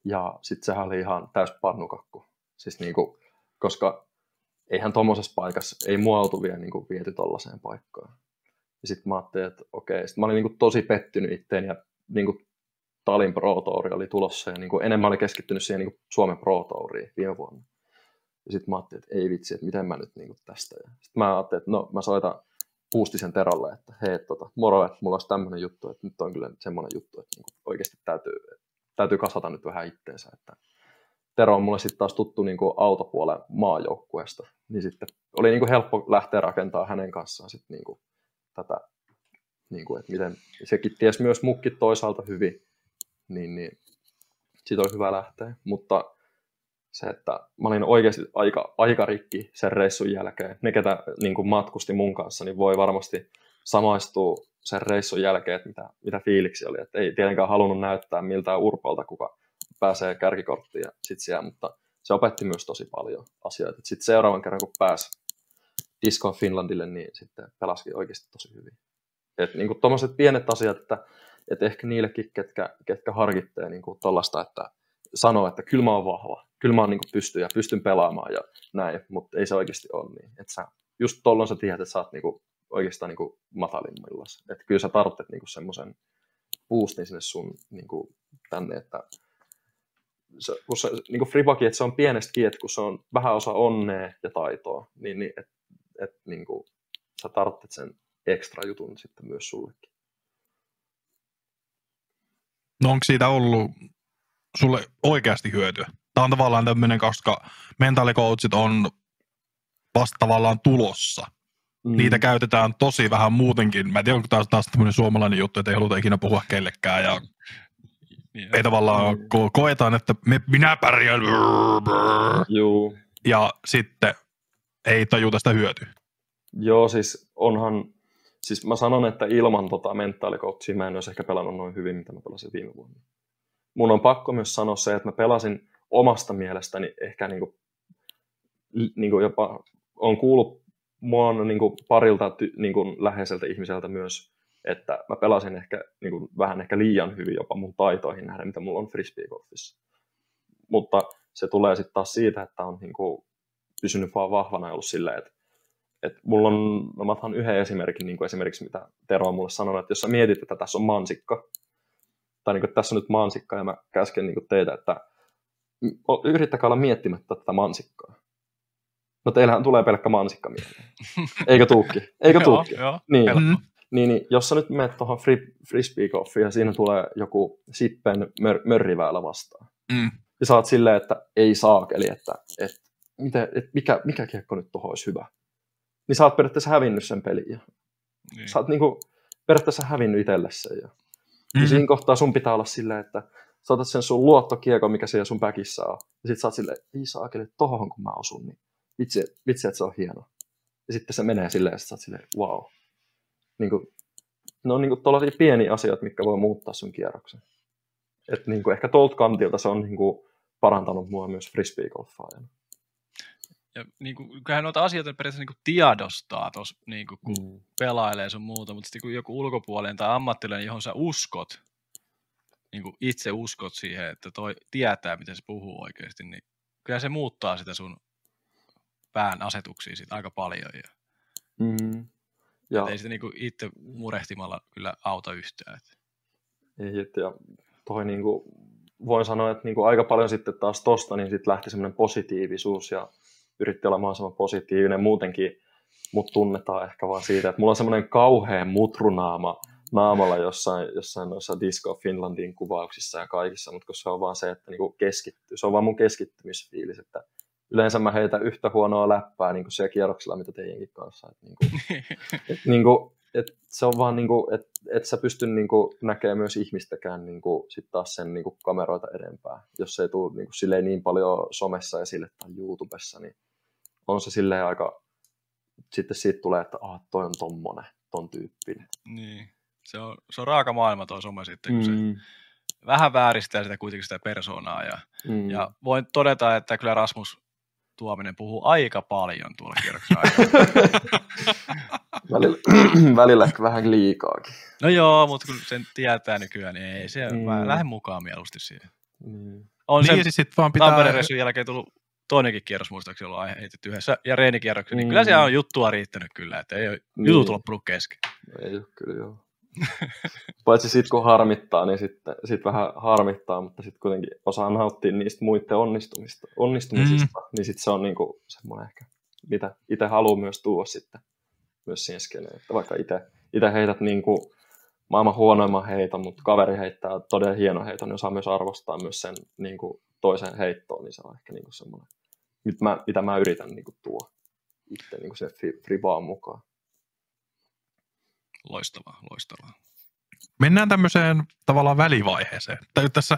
Ja sitten sehän oli ihan täys pannukakku. Siis niin kuin, koska eihän tuommoisessa paikassa, ei mua oltu vielä niin kuin viety tollaiseen paikkaan. Ja sitten mä ajattelin, että okei, sit mä olin niin kuin tosi pettynyt itteen ja niin kuin Talin Pro Tour oli tulossa ja niin kuin enemmän oli keskittynyt siihen niin kuin Suomen Pro Touriin viime vuonna. Ja sitten mä ajattelin, että ei vitsi, että miten mä nyt niin kuin tästä. Sitten mä ajattelin, että no mä soitan Puustisen Terolle, että hei, tota, moro, että mulla olisi tämmöinen juttu, että nyt on kyllä semmoinen juttu, että niin kuin oikeasti täytyy, täytyy kasata nyt vähän itteensä. Että Tero on mulle sitten taas tuttu niin kuin autopuolen maajoukkueesta, niin sitten oli niin kuin helppo lähteä rakentamaan hänen kanssaan sitten niin kuin tätä, niin kuin, että miten sekin ties myös mukkit toisaalta hyvin, niin, niin siitä oli hyvä lähteä, mutta se, että mä olin oikeasti aika, aika rikki sen reissun jälkeen. Ne, ketä niin kuin matkusti mun kanssa, niin voi varmasti samaistua sen reissun jälkeen, että mitä, mitä fiiliksi oli. Että ei tietenkään halunnut näyttää miltään urpolta, kuka pääsee kärkikorttiin ja sit siellä, mutta se opetti myös tosi paljon asioita. Sitten seuraavan kerran, kun pääsi Disco Finlandille, niin sitten pelasikin oikeasti tosi hyvin. Että niin tuommoiset pienet asiat, että, että ehkä niillekin, ketkä, ketkä harkitsee niin tuollaista, että sanoo, että kyllä mä oon vahva, kyllä mä oon niin pystyn ja pystyn pelaamaan ja näin, mutta ei se oikeasti ole niin. Että sä, just tuolloin sä tiedät, että sä oot niin kuin, oikeastaan niin kuin matalimmillaan. Että kyllä sä tarvitset niin semmoisen boostin sinne sun niin kuin, tänne, että se, kun se, niin kuin Fribaki, että se on pienestä että kun se on vähän osa onnea ja taitoa, niin, niin että et, niin kuin, sä tarvitset sen ekstra jutun sitten myös sullekin. No onko siitä ollut sulle oikeasti hyötyä? Tämä on tavallaan tämmöinen, koska mentaalikoutsit on vasta tavallaan tulossa. Mm. Niitä käytetään tosi vähän muutenkin. Mä en tiedä, onko taas, taas tämmöinen suomalainen juttu, että ei haluta ikinä puhua kellekään. Ja Niin, ei tavallaan Mm. ko- koetaan, että me, minä pärjään. Juu, Ja sitten ei tajuta sitä hyötyä. Joo, siis onhan, siis mä sanon, että ilman tota mentaalikoutsia mä en olisi ehkä pelannut noin hyvin, mitä mä pelasin viime vuonna. Mun on pakko myös sanoa se, että mä pelasin omasta mielestäni ehkä niinku, niinku jopa, on kuullut mua on niinku parilta ty, niinku läheiseltä ihmiseltä myös, että mä pelasin ehkä niinku, vähän ehkä liian hyvin jopa mun taitoihin nähden, mitä mulla on frisbeegolfissa. Mutta se tulee sitten taas siitä, että on niin kuin pysynyt vaan vahvana ja ollut silleen, että, että mulla on, no mä otan yhden esimerkin, niin kuin esimerkiksi mitä Tero on mulle sanonut, että jos sä mietit, että tässä on mansikka, tai niin kuin, että tässä on nyt mansikka, ja mä käsken niin kuin teitä, että yrittäkää olla miettimättä tätä mansikkaa. No teillähän tulee pelkkä mansikka mieleen. Eikö tuukki? Eikö tuukki? joo, joo, niin, helppo. niin, niin, jos sä nyt menet tuohon fri, frisbeegolfiin ja siinä tulee joku sippen mör, mörriväylä vastaan. Mm. Ja sä oot silleen, että ei saakeli, että, että, miten, että mikä, mikä kiekko nyt tuohon olisi hyvä. Niin sä oot periaatteessa hävinnyt sen pelin. Ja Niin. sä oot niinku periaatteessa hävinnyt itselle sen. Ja, Mm. ja siinä kohtaa sun pitää olla silleen, että sä otat sen sun luottokiekon, mikä siellä sun päkissä on. Ja sit sä oot silleen, ei saakeli, tohon kun mä osun, niin vitsi, vitsi että se on hieno. Ja sitten se menee silleen, että sä oot silleen, wow. Niin kuin, ne on niin kuin tollaisia pieniä asioita, mitkä voi muuttaa sun kierroksen. Et niin kuin ehkä tuolta kantilta se on niin kuin parantanut mua myös frisbeegolfaajana. Ja niin kuin, kyllähän noita asioita periaatteessa niin kuin tiedostaa tuossa, niin kuin, kun Mm. pelailee sun muuta, mutta sitten kun joku ulkopuolinen tai ammattilainen, johon sä uskot, niin kuin itse uskot siihen, että toi tietää, miten se puhuu oikeasti, niin kyllä se muuttaa sitä sun pään asetuksia sit aika paljon. Ja, Mm. Ja, ei sitä niin kuin itse murehtimalla kyllä auta yhtään. Että. Ei, et ja toi niinku, voin sanoa, että niinku aika paljon sitten taas tosta, niin sitten lähti semmoinen positiivisuus ja yritti olla mahdollisimman positiivinen. Muutenkin mut tunnetaan ehkä vaan siitä, että mulla on semmoinen kauhean mutrunaama naamalla jossain, jossain noissa Disco Finlandin kuvauksissa ja kaikissa, mutta kun se on vaan se, että niinku keskittyy. Se on vaan mun keskittymisfiilis, että yleensä mä heitän yhtä huonoa läppää niin kuin siellä kierroksilla, mitä teidänkin kanssa. Että niinku, et, niinku, et se on vaan, niinku, että et sä pysty niinku, näkemään myös ihmistäkään niinku, sit taas sen niinku, kameroita edempää. Jos se ei tule niinku, silleen niin paljon somessa esille tai YouTubessa, niin on se silleen aika, sitten siitä tulee, että ah, toi on tommonen, ton tyyppinen. niin. Se on, se on raaka maailma tuo some sitten, kun se Mm, vähän vääristää sitä kuitenkin sitä persoonaa. Ja, mm. ja voin todeta, että kyllä Rasmus Tuominen puhuu aika paljon tuolla kierroksen aikana. välillä, välillä ehkä vähän liikaakin. No joo, mutta kun sen tietää nykyään, niin ei se, Mm. mä lähden mukaan mieluusti siihen. Niin. On Niin, se ja siis sit vaan pitää... Tampereen jälkeen tullut toinenkin kierros muistaakseni ollut aihe heitetty yhdessä, ja reenikierroksen, niin Mm. kyllä siellä on juttua riittänyt kyllä, että ei ole Niin. jutut loppunut kesken. Ei ole kyllä joo. Paitsi sitten kun harmittaa, niin sitten sit vähän harmittaa, mutta sitten kuitenkin osaa nauttia niistä muiden onnistumista, onnistumisista, mm. niin sitten se on niinku semmoinen ehkä, mitä itse haluaa myös tuoda sitten myös siihen skeneen. Että vaikka itse heität niinku maailman huonoimman heiton, mutta kaveri heittää todella hieno heiton, niin osaa myös arvostaa myös sen niinku toisen heittoon, niin se on ehkä niinku semmoinen, mitä mä, mitä mä yritän niinku tuoda itse niinku sen fi- fribaan mukaan. Loistavaa, loistavaa. Mennään tämmöiseen tavallaan välivaiheeseen. Tai tässä,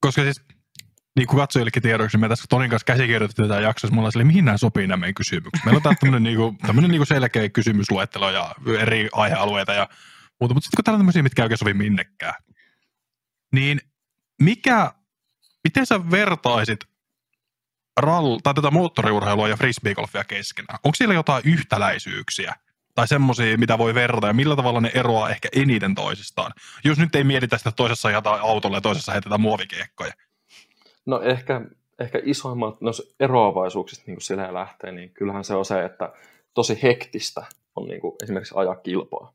koska siis niin kuin katsojillekin tiedoksi, me tässä Tonin kanssa käsikirjoitettiin tätä jaksoa, mulla oli mihin nämä sopii nämä meidän kysymykset. Meillä on täällä tämmöinen, niin kuin, tämmöinen niin kuin selkeä kysymysluettelo ja eri aihealueita ja muuta, mutta sitten kun täällä on tämmöisiä, mitkä ei oikein sovi minnekään, niin mikä, miten sä vertaisit rall, tai tätä moottoriurheilua ja frisbeegolfia keskenään? Onko siellä jotain yhtäläisyyksiä? Tai semmoisia, mitä voi verrata, ja millä tavalla ne eroaa ehkä eniten toisistaan? Jos nyt ei mietitä sitä, että toisessa ajetaan autolla ja toisessa heitetään muovikiekkoja. No ehkä, ehkä isoimmat no, eroavaisuuksista niin siellä lähtee, niin kyllähän se on se, että tosi hektistä on niin kuin, esimerkiksi ajaa kilpaa.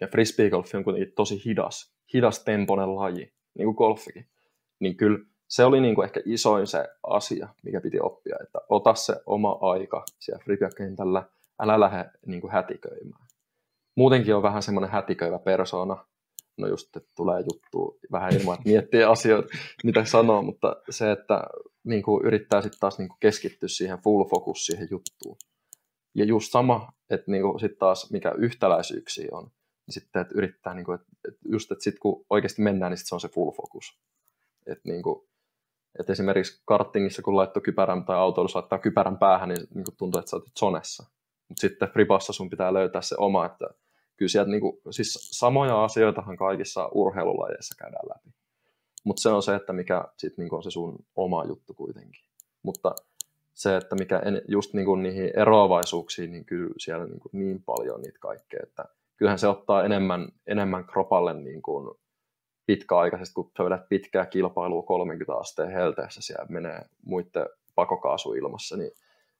Ja frisbeegolfi on kuitenkin tosi hidas, hidas temponen laji, niin kuin golfikin. Niin kyllä se oli niin kuin ehkä isoin se asia, mikä piti oppia, että ota se oma aika siellä fribiakentällä, älä lähde niin kuin hätiköimään. Muutenkin on vähän semmoinen hätiköivä persona, no just, että tulee juttu vähän ilman, että miettii asioita, mitä sanoo, mutta se, että niin kuin yrittää sitten taas niin kuin keskittyä siihen full focus siihen juttuun. Ja just sama, että niin kuin sit taas mikä yhtäläisyyksiä on, niin sitten että yrittää, niin kuin, että, just, että sitten kun oikeasti mennään, niin sit se on se full focus. Että niin kuin, että esimerkiksi kartingissa, kun laittoi kypärän tai autoilussa laittaa kypärän päähän, niin, niin kuin tuntuu, että sä oot zonessa. Mutta sitten fribassa sun pitää löytää se oma, että kyllä sieltä niinku, siis samoja asioitahan kaikissa urheilulajeissa käydään läpi. Mutta se on se, että mikä sit niinku on se sun oma juttu kuitenkin. Mutta se, että mikä en, just niinku niihin eroavaisuuksiin, niin kyllä siellä niinku niin paljon niitä kaikkea, että kyllähän se ottaa enemmän, enemmän kropalle niinku pitkäaikaisesti, kun sä vedät pitkää kilpailua 30 asteen helteessä, siellä menee muiden pakokaasuilmassa, niin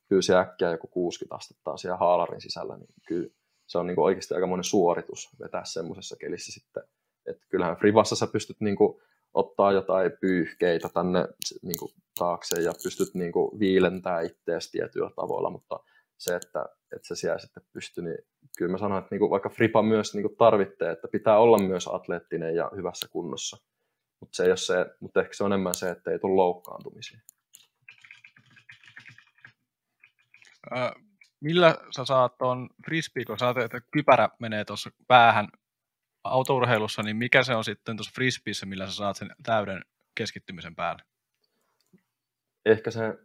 kyllä se äkkiä joku 60 astetta on siellä haalarin sisällä, niin kyllä se on niin kuin oikeasti aika monen suoritus vetää semmoisessa kelissä sitten. Että kyllähän Frivassa sä pystyt niin kuin ottaa jotain pyyhkeitä tänne niin kuin taakse ja pystyt niin kuin viilentää itseäsi tietyillä tavoilla, mutta se, että, että se siellä sitten pystyy, niin kyllä mä sanon, että niin kuin vaikka Fripa myös niin kuin tarvitsee, että pitää olla myös atleettinen ja hyvässä kunnossa. Mutta se ei ole se, mutta ehkä se on enemmän se, että ei tule loukkaantumisia. Millä sä saat tuon frisbee, kun sä että kypärä menee tuossa päähän autourheilussa, niin mikä se on sitten tuossa frisbeessä, millä sä saat sen täyden keskittymisen päälle? Ehkä se,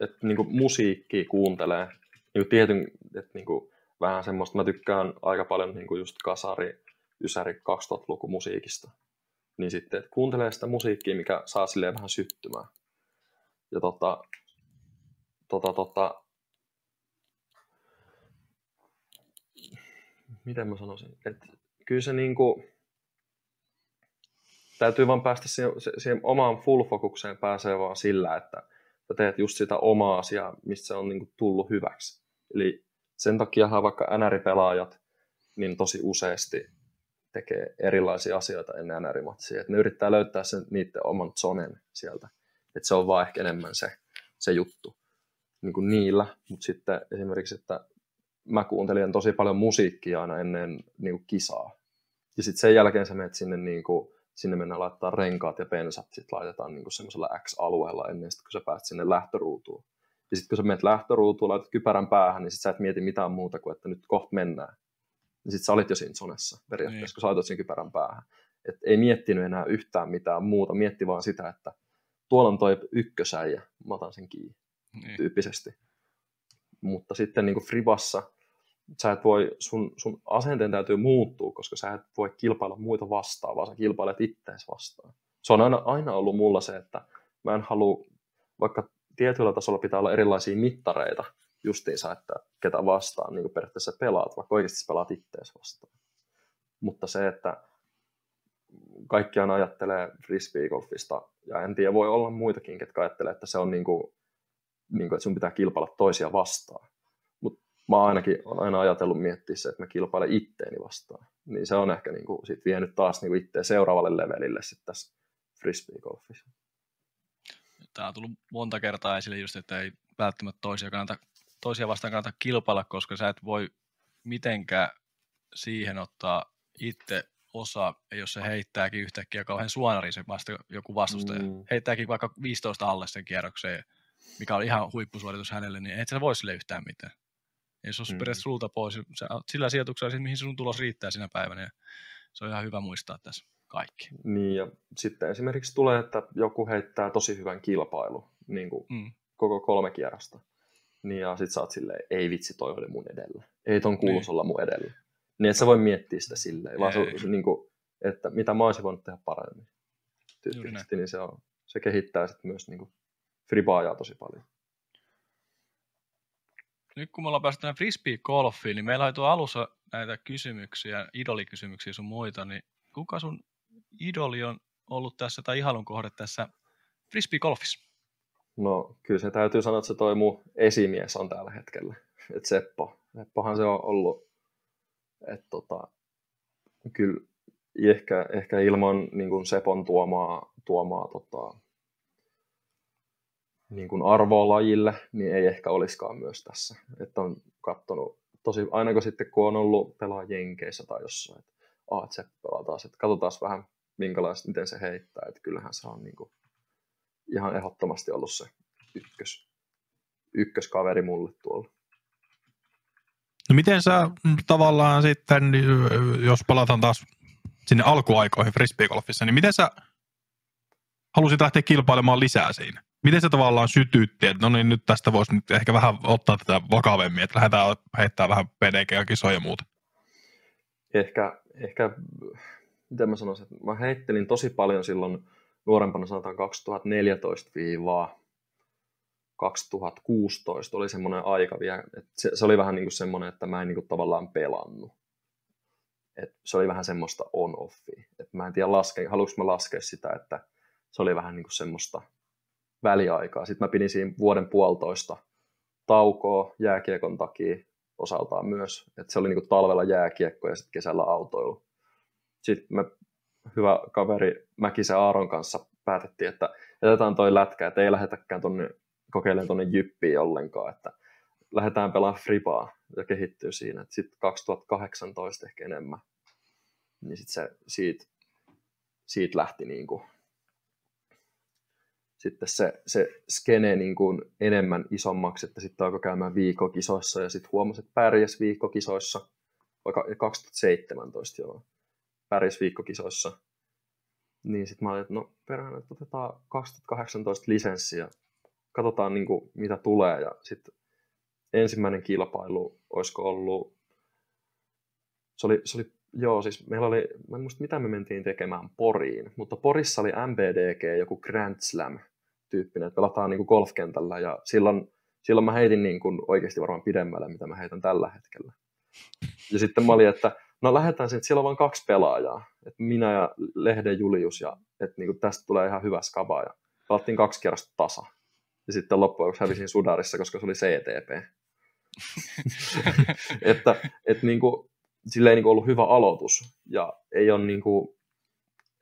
että niinku musiikki kuuntelee. Niinku tietyn, että niinku, vähän semmoista, mä tykkään aika paljon niinku just kasari, ysäri 2000-luku musiikista. Niin sitten, että kuuntelee sitä musiikkia, mikä saa silleen vähän syttymään. Ja tota, tota, tota, miten mä sanoisin, että kyllä se niinku, täytyy vaan päästä siihen, siihen omaan full-fokukseen pääsee vaan sillä, että sä teet just sitä omaa asiaa, mistä se on niinku tullut hyväksi. Eli sen takiahan vaikka NR-pelaajat niin tosi useasti tekee erilaisia asioita ennen NR-matsia. Et ne yrittää löytää sen niiden oman zonen sieltä. Et se on vaan ehkä enemmän se, se juttu niin kuin niillä. Mutta sitten esimerkiksi, että mä kuuntelin tosi paljon musiikkia aina ennen niin kuin kisaa. Ja sitten sen jälkeen sä menet sinne, niin kuin, sinne mennään laittaa renkaat ja pensat, sitten laitetaan niin semmoisella X-alueella ennen sitten, kun sä pääset sinne lähtöruutuun. Ja sitten kun sä menet lähtöruutuun, laitat kypärän päähän, niin sitten sä et mieti mitään muuta kuin, että nyt kohta mennään. Niin sitten sä olit jo siinä zonessa periaatteessa, niin. kun sä laitat sen kypärän päähän. Et ei miettinyt enää yhtään mitään muuta, mietti vaan sitä, että tuolla on toi ykkösäijä, mä otan sen kiinni, niin. tyyppisesti. Mutta sitten niin kuin Fribassa, sä et voi, sun, sun asenteen täytyy muuttua, koska sä et voi kilpailla muita vastaan, vaan sä kilpailet ittees vastaan. Se on aina, aina ollut mulla se, että mä en halua, vaikka tietyllä tasolla pitää olla erilaisia mittareita justiinsa, että ketä vastaan niin periaatteessa pelaat, vaikka oikeasti pelaat ittees vastaan. Mutta se, että kaikkiaan ajattelee frisbeegolfista, ja en tiedä, voi olla muitakin, ketkä ajattelee, että se on niin kuin, niin kuin, että sun pitää kilpailla toisia vastaan mä ainakin olen aina ajatellut miettiä se, että mä kilpailen itteeni vastaan. Niin se on ehkä niin kuin, sit vienyt taas niin kuin itteen seuraavalle levelille sitten tässä frisbee-golfissa. Tämä on tullut monta kertaa esille just, että ei välttämättä toisia, kannata, toisia vastaan kannata kilpailla, koska sä et voi mitenkään siihen ottaa itse osa, jos se heittääkin yhtäkkiä kauhean suonari se vasta joku vastustaja. Mm. Heittääkin vaikka 15 alle sen kierrokseen, mikä on ihan huippusuoritus hänelle, niin et sä voi sille yhtään mitään. Ei se ole mm. periaatteessa sulta pois. Sä sillä sijoituksella, mihin sun tulos riittää sinä päivänä. Ja se on ihan hyvä muistaa tässä kaikki. Niin, ja sitten esimerkiksi tulee, että joku heittää tosi hyvän kilpailu, niin kuin mm. koko kolme kierrosta. Niin, ja sit sä oot silleen, ei vitsi, toi oli mun edellä. Ei ton kuulus niin. olla mun edellä. Niin, että sä voi miettiä sitä silleen, vaan se, se, niin kuin, että mitä mä olisin voinut tehdä paremmin. Tyyppisesti, niin se, on, se kehittää sitten myös niin kuin, fribaajaa tosi paljon nyt kun me ollaan päästy frisbee-golfiin, niin meillä oli tuo alussa näitä kysymyksiä, idolikysymyksiä sun muita, niin kuka sun idoli on ollut tässä tai ihalun kohde tässä frisbee-golfissa? No kyllä se täytyy sanoa, että se toi mun esimies on tällä hetkellä, että Seppo. Seppohan se on ollut, että tota, kyllä ehkä, ehkä ilman niin Sepon tuomaa, tuomaa tota, niin kuin arvoa lajille, niin ei ehkä olisikaan myös tässä. Että on katsonut tosi, aina kun sitten kun on ollut pelaa Jenkeissä tai jossain, että pelaa taas, että katsotaan vähän minkälaista, miten se heittää, että kyllähän se on niin kuin ihan ehdottomasti ollut se ykkös, ykköskaveri mulle tuolla. No miten sä tavallaan sitten, jos palataan taas sinne alkuaikoihin frisbeegolfissa, niin miten sä halusit lähteä kilpailemaan lisää siinä? Miten se tavallaan sytytti, että no niin nyt tästä voisi nyt ehkä vähän ottaa tätä vakavemmin, että lähdetään heittää vähän PDG-kisoja ja muuta? Ehkä, ehkä, miten mä sanoisin, että mä heittelin tosi paljon silloin nuorempana sanotaan 2014-2016 oli semmoinen aika vielä, että se, se oli vähän niin kuin semmoinen, että mä en niin kuin tavallaan pelannut. Et se oli vähän semmoista on-offia. Et mä en tiedä, laske, haluanko mä laskea sitä, että se oli vähän niin kuin semmoista väliaikaa. Sitten mä pidin siinä vuoden puolitoista taukoa jääkiekon takia osaltaan myös. Et se oli niin kuin talvella jääkiekko ja sitten kesällä autoilu. Sitten me hyvä kaveri Mäkisen Aaron kanssa päätettiin, että jätetään toi lätkä, että ei lähetäkään tonne, kokeilemaan tuonne jyppiin ollenkaan, että lähdetään pelaamaan fripaa ja kehittyy siinä. Sitten 2018 ehkä enemmän, niin sit se siitä, siitä lähti niin kuin, sitten se, se skene niin kuin enemmän isommaksi, että sitten alkoi käymään viikokisoissa ja sitten huomasi, että pärjäs viikkokisoissa, vaikka 2017 joo, pärjäs viikkokisoissa. Niin sitten mä olin, että no perään, että otetaan 2018 lisenssi ja katsotaan niin kuin, mitä tulee. Ja sitten ensimmäinen kilpailu, olisiko ollut, se oli, se oli joo, siis meillä oli, mä en muista mitä me mentiin tekemään Poriin, mutta Porissa oli MBDG, joku Grand Slam tyyppinen, että pelataan niin kuin golfkentällä ja silloin, silloin mä heitin niin kuin oikeasti varmaan pidemmälle, mitä mä heitän tällä hetkellä. Ja sitten mä olin, että no lähdetään sitten, siellä on vain kaksi pelaajaa, että minä ja Lehden Julius, ja että niin kuin tästä tulee ihan hyvä skaba, ja pelattiin kaksi kierrosta tasa. Ja sitten loppujen lopuksi hävisin Sudarissa, koska se oli CTP. että että niin kuin, sillä ei niin kuin ollut hyvä aloitus, ja ei ole niin kuin,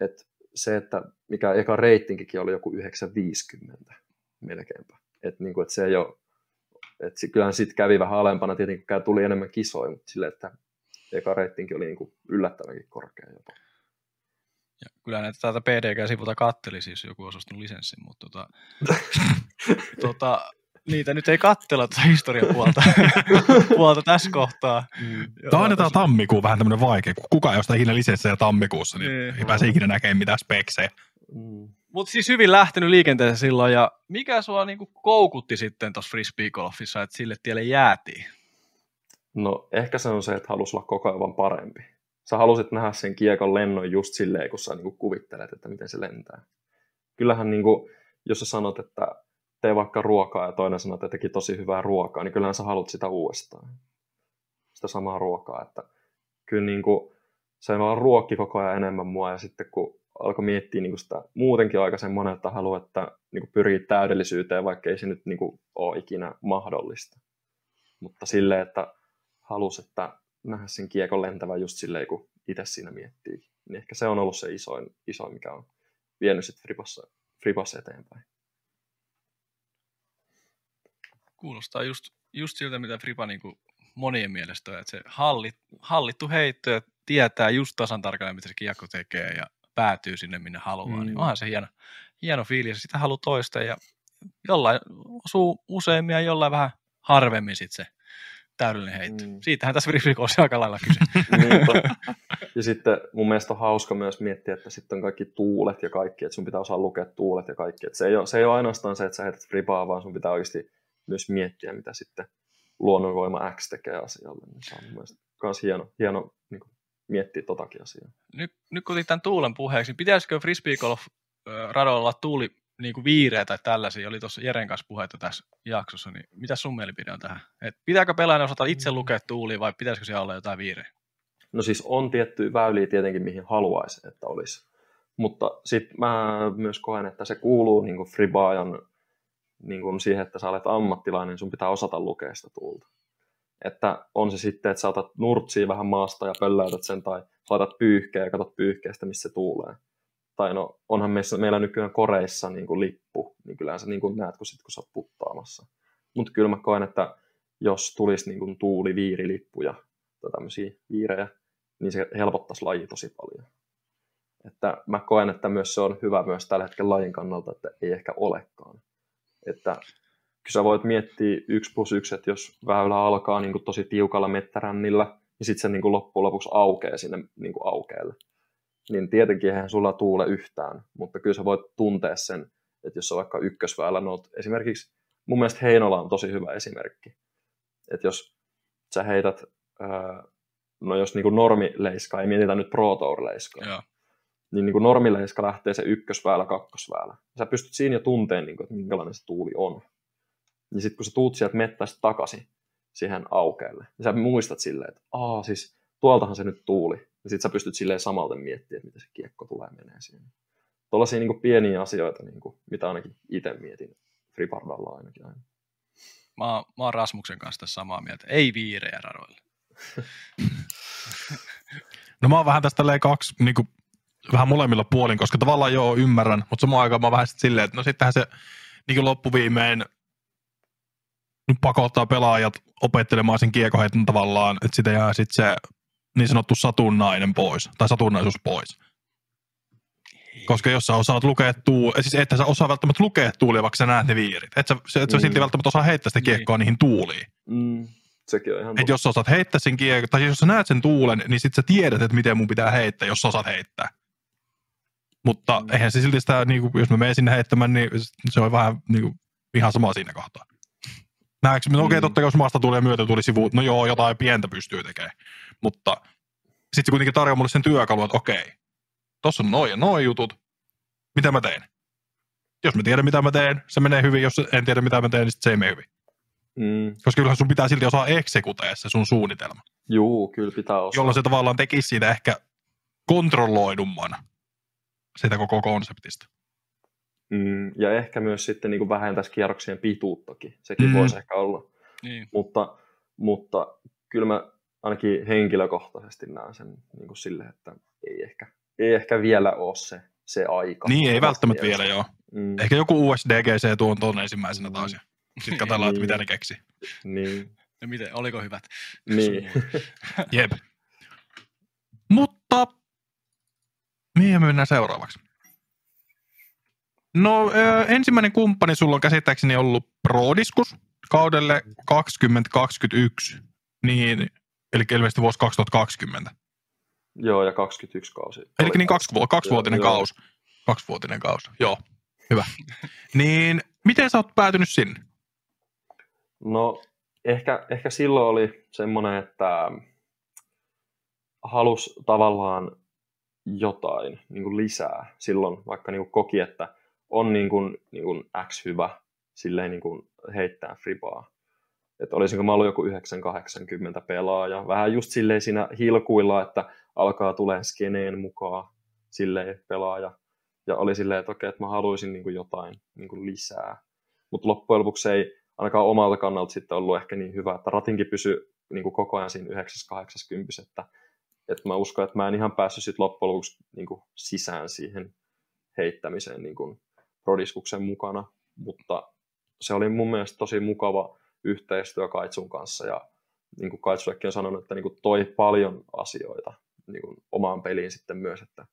että se, että mikä eka reitinkikin oli joku 950 melkeinpä. Että niin kuin, että se ei ole, että kyllähän sitten kävi vähän alempana, tietenkin tuli enemmän kisoja, mutta sille, että eka reitinki oli niin kuin yllättävänkin korkea jopa. Ja kyllä näitä täältä PDG-sivulta katteli siis joku osastunut lisenssin, mutta tota, tota, niitä nyt ei kattella tuota historian puolta, puolta tässä kohtaa. Mm. Tämä on tammikuun vähän tämmöinen vaikea, kun kukaan ei osta ikinä lisenssejä tammikuussa, niin, niin ei pääse ikinä näkemään mitään speksejä. Mm. Mutta siis hyvin lähtenyt liikenteeseen silloin, ja mikä sua niinku koukutti sitten tuossa frisbee-golfissa, että sille tielle jäätiin? No ehkä se on se, että halusi olla koko ajan parempi. Sä halusit nähdä sen kiekon lennon just silleen, kun sä niinku kuvittelet, että miten se lentää. Kyllähän niinku, jos sä sanot, että tee vaikka ruokaa ja toinen sanoo, että teki tosi hyvää ruokaa, niin kyllähän sä haluat sitä uudestaan. Sitä samaa ruokaa. Että kyllä niin kuin, se vaan ruokki koko ajan enemmän mua ja sitten kun alkoi miettiä niin kuin sitä muutenkin aika semmoinen, että haluaa, että niin kuin pyrii täydellisyyteen, vaikka ei se nyt niin kuin ole ikinä mahdollista. Mutta silleen, että halusi, että nähdä sen kiekon lentävän just silleen, kun itse siinä miettii. Niin ehkä se on ollut se isoin, isoin mikä on vienyt sitten Fripassa eteenpäin. Kuulostaa just, just siltä, mitä Fripa niin kuin monien mielestä on, että se hallit, hallittu heitto ja tietää just tasan tarkalleen, mitä se kiekko tekee ja päätyy sinne, minne haluaa, niin mm. niin onhan se hieno, hieno fiilis. Sitä haluaa toista ja jollain osuu useimmin ja jollain vähän harvemmin sitten se täydellinen heitto. Mm. Siitähän tässä Frifrikossa aika lailla kyse. ja sitten mun mielestä on hauska myös miettiä, että sitten on kaikki tuulet ja kaikki, että sun pitää osaa lukea tuulet ja kaikki. Että se, ei ole, se ei ole ainoastaan se, että sä heität fripaa, vaan sun pitää oikeasti myös miettiä, mitä sitten luonnonvoima X tekee asialle. Niin se on mielestäni myös hieno, hieno niin kuin, miettiä totakin asiaa. Nyt, nyt kun otit tämän tuulen puheeksi, niin pitäisikö frisbeegolf radoilla olla tuuli niin kuin viireä tai tällaisia, oli tuossa Jeren kanssa puhetta tässä jaksossa, niin mitä sun mielipide on tähän? Et pitääkö pelaajan osata itse mm. lukea tuulia vai pitäisikö siellä olla jotain viireä? No siis on tiettyjä väyliä tietenkin, mihin haluaisi, että olisi. Mutta sitten mä myös koen, että se kuuluu niin kuin fribaajan niin kuin siihen, että sä olet ammattilainen, niin sun pitää osata lukea sitä tuulta. Että on se sitten, että sä otat nurtsia vähän maasta ja pölläytät sen, tai laitat pyyhkeä ja katsot pyyhkeestä, missä se tuulee. Tai no, onhan meissä, meillä nykyään koreissa niin kuin lippu, niin kyllähän sä niin kuin näet, kun, sit, kun sä oot puttaamassa. Mutta kyllä mä koen, että jos tulisi niin kuin tuuli, viirilippuja tai tämmöisiä viirejä, niin se helpottaisi laji tosi paljon. Että mä koen, että myös se on hyvä myös tällä hetkellä lajin kannalta, että ei ehkä olekaan. Että kyllä sä voit miettiä yksi plus yksi, että jos väylä alkaa niin kuin tosi tiukalla mettärännillä, niin sitten se niin kuin loppujen lopuksi aukeaa sinne niin kuin aukealle. Niin tietenkin eihän sulla tuule yhtään, mutta kyllä sä voit tuntea sen, että jos on vaikka ykkösväylä, no esimerkiksi mun mielestä Heinola on tosi hyvä esimerkki. Että jos sä heität, no jos niin kuin normileiska, ei mietitä nyt Pro Tour-leiskaa, niin, niin kuin normileiska lähtee se ykkösväälä, kakkosväälä. Sä pystyt siinä jo tunteen, niin kuin, että minkälainen se tuuli on. Ja sitten kun sä tuut sieltä mettästä takaisin siihen aukeelle, niin sä muistat silleen, että aa siis tuoltahan se nyt tuuli. Ja sit sä pystyt silleen samalta miettimään, että miten se kiekko tulee menee siinä. Tuollaisia niin pieniä asioita, niin kuin, mitä ainakin itse mietin Fripardalla ainakin aina. Mä, oon- mä oon Rasmuksen kanssa tässä samaa mieltä. Ei viirejä radoille. No mä oon vähän tästä kaksi, niin kuin, vähän molemmilla puolin, koska tavallaan joo ymmärrän, mutta samaan aikaan mä vähän sit silleen, että no sittenhän se niin loppuviimein nyt pakottaa pelaajat opettelemaan sen kiekoheiton tavallaan, että sitä jää sitten se niin sanottu satunnainen pois, tai satunnaisuus pois. Koska jos sä osaat lukea tuulia, siis et sä osaa välttämättä lukea tuulia, vaikka sä näet ne viirit. Et sä, se, et sä Mm. silti välttämättä osaa heittää sitä kiekkoa niihin tuuliin. Mm, sekin on ihan Et jos sä osaat heittää sen kiekon, tai jos sä näet sen tuulen, niin sit sä tiedät, että miten mun pitää heittää, jos sä osaat heittää. Mutta Mm. eihän se silti sitä, niin kuin, jos mä menen sinne heittämään, niin se on vähän niin kuin, ihan sama siinä kohtaa. Näetkö, no okei, Mm. totta kai jos maasta tulee myötä tuli sivu, no joo, jotain pientä pystyy tekemään. Mutta sitten se kuitenkin tarjoaa mulle sen työkalun, että okei, tossa on noin ja noin jutut, mitä mä teen? Jos mä tiedän, mitä mä teen, se menee hyvin. Jos en tiedä, mitä mä teen, niin sit se ei mene hyvin. Mm, Koska kyllähän sun pitää silti osaa eksekuteessa se sun suunnitelma juu, kyllä pitää osaa. jolloin se tavallaan tekisi siitä ehkä kontrolloidumman siitä koko konseptista. Mm, ja ehkä myös sitten niin kuin vähentäisi kierroksien pituuttakin. Sekin Mm. mm. voisi ehkä olla. Niin. Mutta, mutta kyllä mä ainakin henkilökohtaisesti näen sen niin kuin silleen, että ei ehkä, ei ehkä vielä ole se, se aika. Niin, ei välttämättä mielestä. vielä joo. Mm, Ehkä joku USDGC tuon tuon ensimmäisenä taas. ja Sitten katsellaan, että Niin. mitä ne keksi. niin, Ja miten, oliko hyvät? niin. Jep. Mutta mihin me mennään seuraavaksi? No ensimmäinen kumppani sulla on käsittääkseni ollut Prodiskus kaudelle 2021, niin, eli ilmeisesti vuosi 2020. Joo, ja 21 kausi. Eli niin kaksi, vu- kaksivuotinen Joo, joo. kausi. Kaksivuotinen kausi, joo. Hyvä. niin miten sä oot päätynyt sinne? No, ehkä, ehkä silloin oli semmoinen, että halus tavallaan jotain niin kuin lisää. Silloin vaikka niin kuin koki, että on niin kuin, niin kuin X hyvä silleen niin kuin heittää fribaa. Että olisinko mä ollut joku 980 pelaaja. Vähän just silleen siinä hilkuilla, että alkaa tulee skeneen mukaan silleen pelaaja. Ja oli silleen, että okei, että mä haluaisin niin kuin jotain niin kuin lisää. Mutta loppujen lopuksi ei ainakaan omalta kannalta sitten ollut ehkä niin hyvä, että ratinkin pysyi niin kuin koko ajan siinä 980, että, että mä uskon, että mä en ihan päässyt sitten loppujen lopuksi niin kuin sisään siihen heittämiseen niin kuin prodiskuksen mukana, mutta se oli mun mielestä tosi mukava yhteistyö Kaitsun kanssa. Ja niin kuin Kaitsullekin on sanonut, että niin kuin toi paljon asioita niin kuin omaan peliin sitten myös, että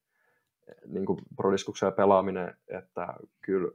niin kuin prodiskuksen pelaaminen, että kyllä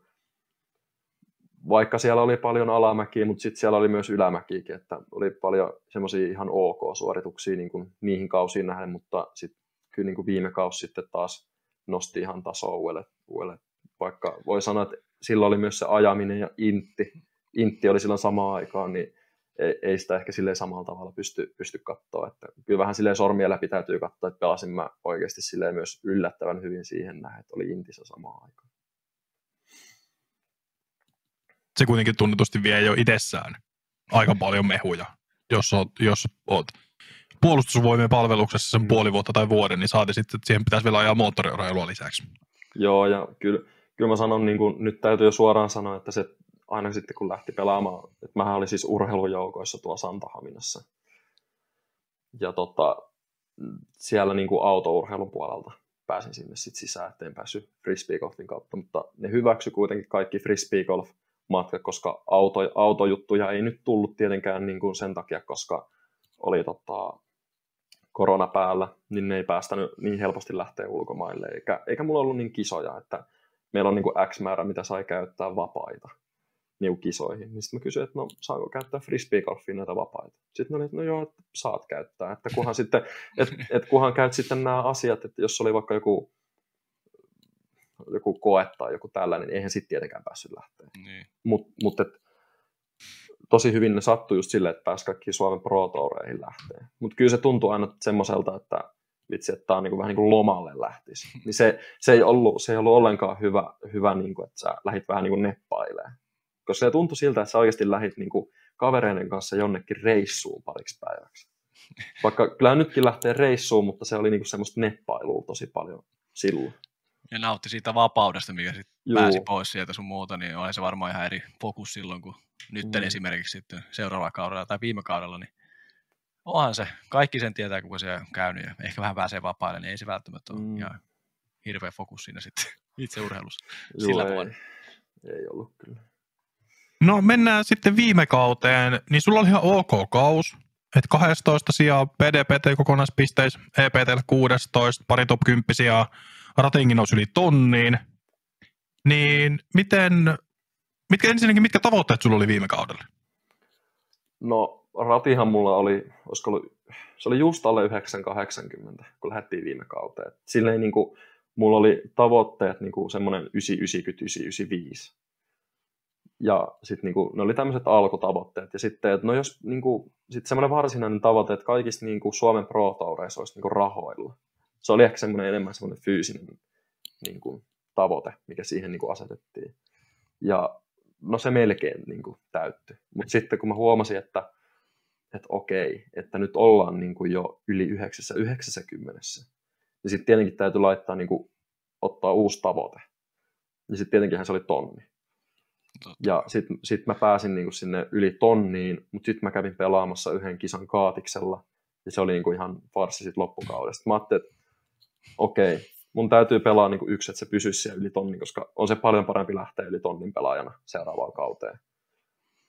vaikka siellä oli paljon alamäkiä, mutta sitten siellä oli myös ylämäkiäkin, että oli paljon semmoisia ihan ok-suorituksia niin kuin niihin kausiin nähden, mutta sitten kyllä niin kuin viime kausi sitten taas nosti ihan tasoa uudelle, uudelle. Vaikka voi sanoa, että silloin oli myös se ajaminen ja intti. Intti oli silloin samaan aikaan, niin ei, ei sitä ehkä silleen samalla tavalla pysty, pysty katsoa. Että kyllä vähän silleen sormia läpi täytyy katsoa, että pelasin mä oikeasti silleen myös yllättävän hyvin siihen nähden, että oli Intissä samaan aikaan. Se kuitenkin tunnetusti vie jo itsessään aika paljon mehuja. Jos oot, jos oot puolustusvoimien palveluksessa sen Mm. puoli vuotta tai vuoden, niin saati sitten, että siihen pitäisi vielä ajaa moottoriurheilua lisäksi. Joo, ja kyllä, kyllä mä sanon, niin kuin, nyt täytyy jo suoraan sanoa, että se aina sitten kun lähti pelaamaan, että mähän olin siis urheilujoukoissa tuolla Santahaminassa. Ja tota, siellä niin kuin autourheilun puolelta pääsin sinne sit sisään, ettei päässyt frisbeegolfin kautta, mutta ne hyväksy kuitenkin kaikki frisbeegolf matkat, koska auto, autojuttuja ei nyt tullut tietenkään niin kuin sen takia, koska oli tota, korona päällä, niin ne ei päästänyt niin helposti lähteä ulkomaille, eikä, eikä mulla ollut niin kisoja, että meillä on niin kuin X määrä, mitä sai käyttää vapaita niin kisoihin. Niin sitten mä kysyin, että no saanko käyttää frisbeegolfiin näitä vapaita. Sitten ne oli, että no joo, saat käyttää, että kunhan, sitten, et, et kunhan käyt sitten nämä asiat, että jos oli vaikka joku, joku koe tai joku tällainen, niin eihän sitten tietenkään päässyt lähteä. Niin. Mutta mut et, tosi hyvin ne sattui just silleen, että pääsi kaikkiin Suomen Pro Toureihin lähteä. Mutta kyllä se tuntuu aina semmoiselta, että vitsi, että tämä on niinku vähän niin kuin lomalle lähtisi. Niin se, se, ei ollut, se ei ollut ollenkaan hyvä, hyvä niin kuin, että sä lähit vähän niin kuin neppailemaan. Koska se tuntui siltä, että sä oikeasti lähit niin kuin kavereiden kanssa jonnekin reissuun pariksi päiväksi. Vaikka kyllä nytkin lähtee reissuun, mutta se oli niinku semmoista neppailua tosi paljon silloin. Ja nautti siitä vapaudesta, mikä sitten pääsi pois sieltä sun muuta, niin oli se varmaan ihan eri fokus silloin, kun nyt Mm. esimerkiksi sitten seuraavalla kaudella tai viime kaudella, niin onhan se, kaikki sen tietää, kuka siellä on käynyt ja ehkä vähän pääsee vapaille, niin ei se välttämättä ole Mm. ihan hirveä fokus siinä sitten itse urheilussa. Juu, Sillä ei, ei ollut kyllä. No mennään sitten viime kauteen, niin sulla oli ihan ok kaus. Et 12 sijaa PDPT kokonaispisteissä, EPT 16, pari top 10 sijaa, ratingin nousi yli tonniin. Niin miten, mitkä ensinnäkin, mitkä tavoitteet sulla oli viime kaudella? No ratihan mulla oli, ollut, se oli just alle 980, kun lähdettiin viime kauteen. Silleen niin kuin, mulla oli tavoitteet niin semmoinen 990, 995. Ja sitten niin kuin, ne oli tämmöiset alkutavoitteet. Ja sitten, että no jos niin kuin, sit semmoinen varsinainen tavoite, että kaikista niin kuin Suomen Pro Toureissa olisi niin kuin rahoilla. Se oli ehkä semmoinen enemmän semmoinen fyysinen niin kuin, tavoite, mikä siihen niin kuin asetettiin. Ja no se melkein niin kuin, täyttyi. Mutta sitten kun mä huomasin, että, että okei, että nyt ollaan niin kuin jo yli 9, 90, niin sitten tietenkin täytyy laittaa, niin kuin, ottaa uusi tavoite. Ja sitten tietenkin se oli tonni. Totta. Ja sitten sit mä pääsin niin kuin sinne yli tonniin, mutta sitten mä kävin pelaamassa yhden kisan kaatiksella, ja se oli niin kuin ihan farsi sit loppukaudesta. Mä ajattelin, että okei, mun täytyy pelaa niin kuin yksi, että se pysyisi siellä yli tonnin, koska on se paljon parempi lähteä yli tonnin pelaajana seuraavaan kauteen.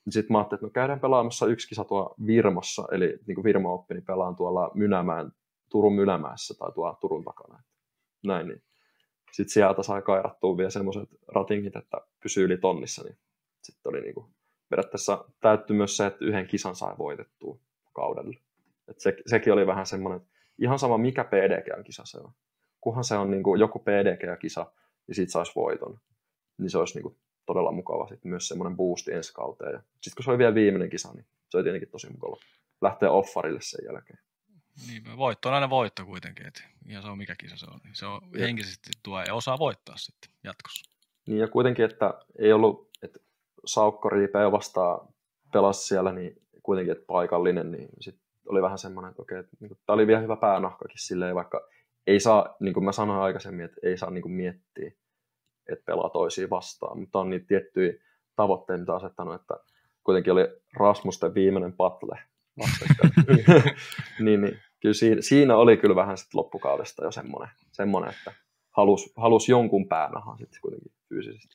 Sitten mä ajattelin, että no käydään pelaamassa yksi kisa tuolla Virmossa, eli niin kuin Virmo oppi, niin pelaan tuolla Mynämään, Turun Mynämäessä tai tuolla Turun takana. Näin, niin sitten sieltä sai kairattua vielä semmoiset ratingit, että pysyy yli tonnissa, niin sitten oli niinku, periaatteessa täytty myös se, että yhden kisan sai voitettua kaudella. Et se, sekin oli vähän semmoinen, että ihan sama mikä PDG-kisa se on. Kunhan se on niinku joku PDG-kisa, niin siitä saisi voiton. Niin se olisi niinku todella mukava sitten myös semmoinen boosti ensi kauteen. Sitten kun se oli vielä viimeinen kisa, niin se oli tietenkin tosi mukava lähteä offarille sen jälkeen. Niin, voitto on aina voitto kuitenkin, että ihan se on mikä kisa se on. niin Se on Jep. henkisesti tuo ja osaa voittaa sitten jatkossa. Niin ja kuitenkin, että ei ollut, että Saukko Riipeä vastaan pelasi siellä, niin kuitenkin, että paikallinen, niin sit oli vähän semmoinen, että okei, niin tämä oli vielä hyvä päänahkakin silleen, vaikka ei saa, niin kuin mä sanoin aikaisemmin, että ei saa niin kuin miettiä, että pelaa toisia vastaan, mutta on niitä tiettyjä tavoitteita, mitä asettanut, että kuitenkin oli Rasmusten viimeinen patle niin, niin, kyllä siinä, siinä, oli kyllä vähän sitten loppukaudesta jo semmoinen, semmoinen että halusi halus jonkun päänahan sitten kuitenkin fyysisesti.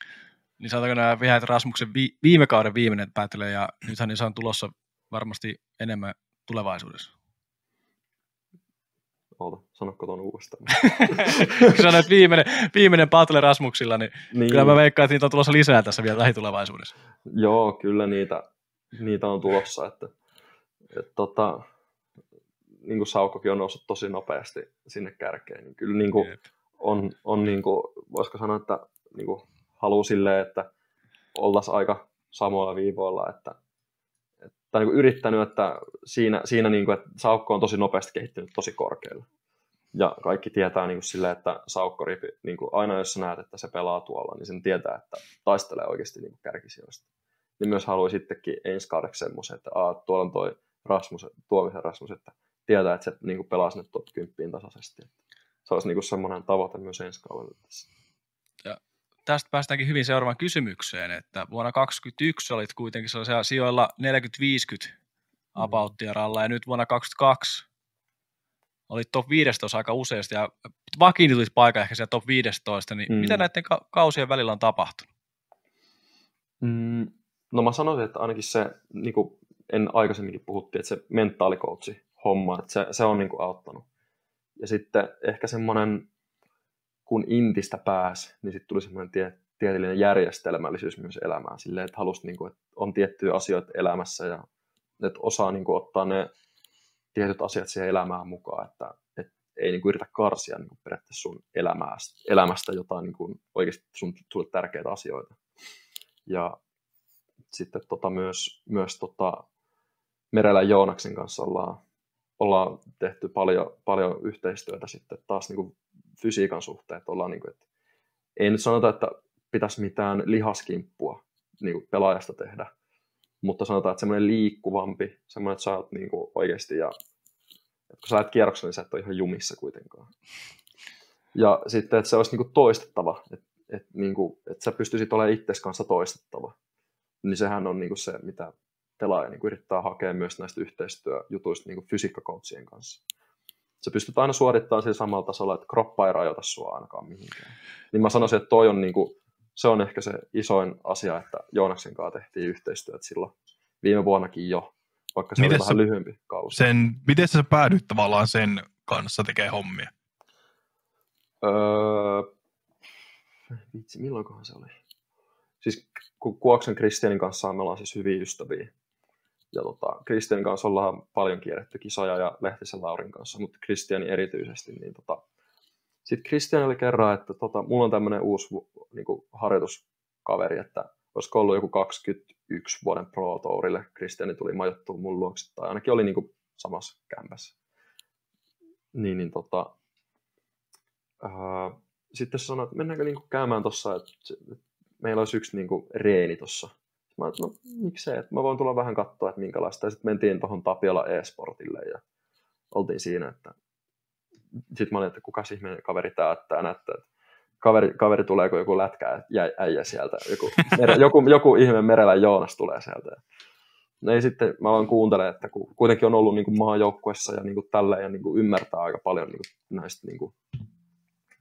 Niin sanotaanko nämä vihat Rasmuksen vi- viime kauden viimeinen päättelee ja nythän niissä on tulossa varmasti enemmän tulevaisuudessa. Oota, sanokko tuon uudestaan? Kun sanoit viimeinen, viimeinen battle Rasmuksilla, niin, niin, kyllä mä veikkaan, että niitä on tulossa lisää tässä vielä lähitulevaisuudessa. Joo, kyllä niitä, niitä on tulossa. Että, että tota, niin kuin Saukkokin on noussut tosi nopeasti sinne kärkeen, niin kyllä niin kuin on, on niin kuin, voisiko sanoa, että niin kuin haluaa silleen, että oltaisiin aika samoilla viivoilla, että, että tai niin kuin yrittänyt, että siinä, siinä niin kuin, että Saukko on tosi nopeasti kehittynyt tosi korkealle. Ja kaikki tietää niin silleen, että Saukko ripi, niin kuin aina jos sä näet, että se pelaa tuolla, niin sen tietää, että taistelee oikeasti niin kärkisijoista. Niin myös haluaa sittenkin ensi kaudeksi semmoisen, että Aa, tuolla on toi Rasmus, Tuomisen Rasmus, että tietää, että se niin kuin pelaa sinne top 10 tasaisesti. Se olisi niin kuin semmoinen tavoite myös ensi kaudella tässä. Tästä päästäänkin hyvin seuraavaan kysymykseen, että vuonna 2021 olit kuitenkin sellaisella sijoilla 40-50 abauttia ralla ja nyt vuonna 2022 olit top 15 aika useasti ja vakiinnutit paikan ehkä siellä top 15, niin Mm. mm. mitä näiden ka- kausien välillä on tapahtunut? Mm, no mä sanoisin, että ainakin se, niin kuin en aikaisemminkin puhuttiin, että se mentaalikoutsi homma, että se, se on niin kuin auttanut. Ja sitten ehkä semmoinen, kun Intistä pääsi, niin sitten tuli semmoinen tie, tieteellinen järjestelmällisyys myös elämään. Silleen, että halusi, niin kuin, että on tiettyjä asioita elämässä ja että osaa niin kuin, ottaa ne tietyt asiat siihen elämään mukaan, että, että ei niin kuin, yritä karsia niin kuin, periaatteessa sun elämästä, elämästä jotain niin kuin, oikeasti sun, sulle tärkeitä asioita. Ja sitten tota myös, myös tota Merellä Joonaksen kanssa ollaan, ollaan tehty paljon, paljon yhteistyötä sitten taas niin kuin fysiikan suhteen. Että ollaan niin kuin, että ei nyt sanota, että pitäisi mitään lihaskimppua niin kuin pelaajasta tehdä, mutta sanotaan, että semmoinen liikkuvampi, semmoinen, että sä oot niin kuin oikeasti ja Et kun sä lähdet kierrokselle, niin sä et ole ihan jumissa kuitenkaan. Ja sitten, että se olisi niin kuin toistettava, että et, niin kuin, että sä pystyisit olemaan itsesi kanssa toistettava. Niin sehän on niin kuin se, mitä pelaaja niin kuin yrittää hakea myös näistä yhteistyöjutuista niin fysiikkakoutsien kanssa. Se pystyt aina suorittamaan sillä samalla tasolla, että kroppa ei rajoita sua ainakaan mihinkään. Niin mä sanoisin, että toi on niin kuin, se on ehkä se isoin asia, että Joonaksen kanssa tehtiin yhteistyötä silloin viime vuonnakin jo, vaikka se miten oli vähän lyhyempi kausi. Sen, miten sä päädyit tavallaan sen kanssa tekemään hommia? Öö, vitsi, milloinkohan se oli? Siis Kuoksen Kristianin kanssa me ollaan siis hyviä ystäviä. Ja tota, Kristianin kanssa ollaan paljon kierretty kisoja ja Lehtisen Laurin kanssa, mutta Kristiani erityisesti. Niin tota, sitten Kristian oli kerran, että tota, mulla on tämmöinen uusi niin kuin, harjoituskaveri, että olisiko ollut joku 21 vuoden Pro Tourille. Kristiani tuli majoittua mun luokse, tai ainakin oli niin kuin, samassa kämpässä. Niin, niin tota, ää, sitten se sanoi, että mennäänkö niin kuin, käymään tuossa, että, että meillä olisi yksi niin kuin, reeni tuossa. Mä no miksei, että mä voin tulla vähän katsoa, että minkälaista. Ja sitten mentiin tuohon Tapiola e-sportille ja oltiin siinä, että sitten mä olin, että kuka ihminen kaveri tää, että näyttää, että kaveri, kaveri tulee, kun joku lätkä ja äijä sieltä, joku, mere, joku, joku ihme merellä Joonas tulee sieltä. No ei sitten, mä vaan kuuntelen, että kun kuitenkin on ollut niin kuin maajoukkuessa ja niin kuin tälleen ja niin kuin ymmärtää aika paljon niin kuin näistä niin kuin,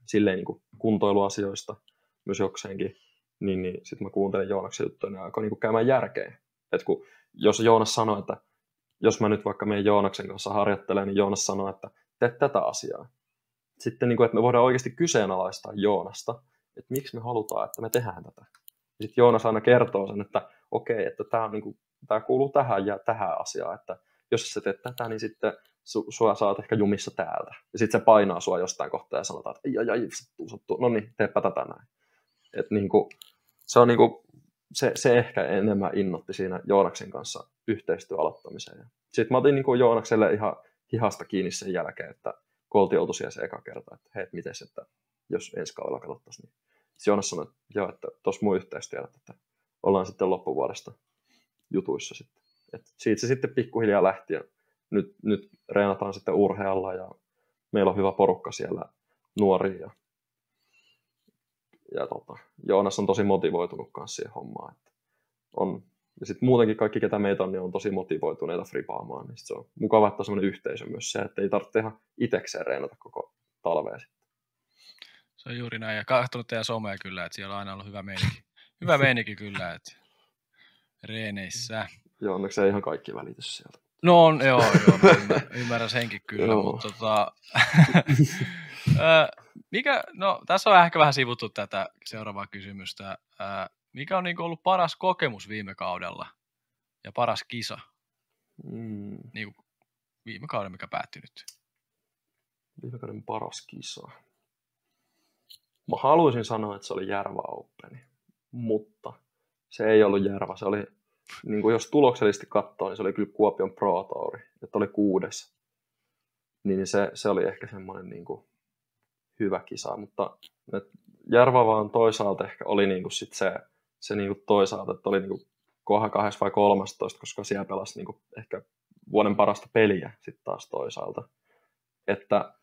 silleen niin kuin kuntoiluasioista myös jokseenkin, niin, niin sitten mä kuuntelen Joonaksen juttuja ja alkoi niin kuin käymään järkeen. Että kun, jos Joonas sanoi, että jos mä nyt vaikka meidän Joonaksen kanssa harjoittelen, niin Joonas sanoi, että tee tätä asiaa. Sitten, niin kuin, että me voidaan oikeasti kyseenalaistaa Joonasta, että miksi me halutaan, että me tehdään tätä. Sitten Joonas aina kertoo sen, että okei, okay, että tämä, on, niin kuin, tämä kuuluu tähän ja tähän asiaan, että jos sä teet tätä, niin sitten su, sua saat ehkä jumissa täältä. Ja sitten se painaa sua jostain kohtaa ja sanotaan, että ai, ai, ai sattuu, sattuu. no niin, teepä tätä näin. Et niin kuin, se on niin kuin, se, se ehkä enemmän innotti siinä Joonaksen kanssa yhteistyö aloittamiseen. Sitten mä otin niin kuin Joonakselle ihan hihasta kiinni sen jälkeen, että kun oltiin oltu siellä se eka kerta, että hei, miten että jos ensi kaudella katsottaisiin, niin Joonas sanoi, että joo, että tuossa mun yhteistyöllä, että ollaan sitten loppuvuodesta jutuissa sitten. Et siitä se sitten pikkuhiljaa lähti ja nyt, nyt reenataan sitten urhealla ja meillä on hyvä porukka siellä nuoria ja, ja tota, Joonas on tosi motivoitunut kanssa siihen hommaan, että on ja sitten muutenkin kaikki, ketä meitä on, niin on tosi motivoituneita fripaamaan. Niin se on mukava, että on sellainen yhteisö myös se, että ei tarvitse ihan itsekseen reenata koko talvea sitten. Se on juuri näin. Ja katsonut teidän somea kyllä, että siellä on aina ollut hyvä meininki. Hyvä meininki kyllä, että reeneissä. Joo, onneksi ei ihan kaikki välity sieltä. No on, joo, joo, ymmärrän, senkin kyllä, mutta tota, mikä, no tässä on ehkä vähän sivuttu tätä seuraavaa kysymystä. Mikä on niin ollut paras kokemus viime kaudella ja paras kisa? Mm. Niin kuin viime kauden, mikä päättyi nyt. Viime kauden paras kisa. Mä haluaisin sanoa, että se oli Järva Open, mutta se ei ollut Järva. Se oli, niin kuin jos tuloksellisesti katsoo, niin se oli kyllä Kuopion Pro Tour, että oli kuudes. Niin se, se oli ehkä semmoinen niin kuin hyvä kisa, mutta Järva vaan toisaalta ehkä oli niin kuin sit se se niin kuin toisaalta, että oli niin kuin kohan 2 vai 13, koska siellä pelasi niin kuin ehkä vuoden parasta peliä sitten taas toisaalta. Että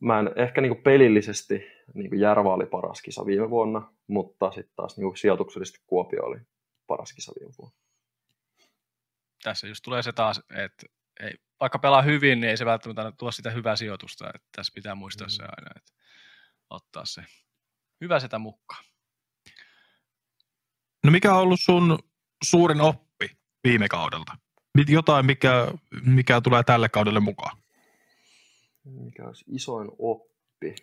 mä en, ehkä niin kuin pelillisesti niin kuin Järva oli paras kisa viime vuonna, mutta sitten taas niin kuin sijoituksellisesti Kuopio oli paras kisa viime vuonna. Tässä just tulee se taas, että ei, vaikka pelaa hyvin, niin ei se välttämättä tuo sitä hyvää sijoitusta. Että tässä pitää muistaa mm. se aina, että ottaa se hyvä sitä mukaan. No mikä on ollut sun suurin oppi viime kaudelta? Jotain, mikä, mikä tulee tälle kaudelle mukaan? Mikä olisi isoin oppi?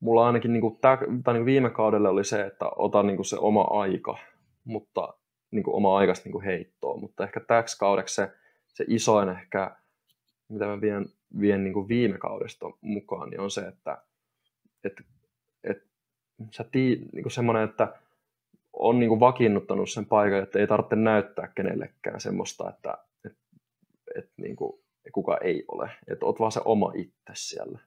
Mulla ainakin niin kuin, tää, tai niin kuin viime kaudelle oli se, että ota niin kuin se oma aika, mutta niin kuin oma aikasta niin kuin heittoa. Mutta ehkä täksi kaudeksi se, se isoin ehkä, mitä mä vien, vien niin kuin viime kaudesta mukaan, niin on se, että et, et, sä tii, niin kuin semmoinen, että on niin kuin vakiinnuttanut sen paikan, että ei tarvitse näyttää kenellekään semmoista, että, että, että niin kuin, kuka ei ole. Että oot vaan se oma itse siellä.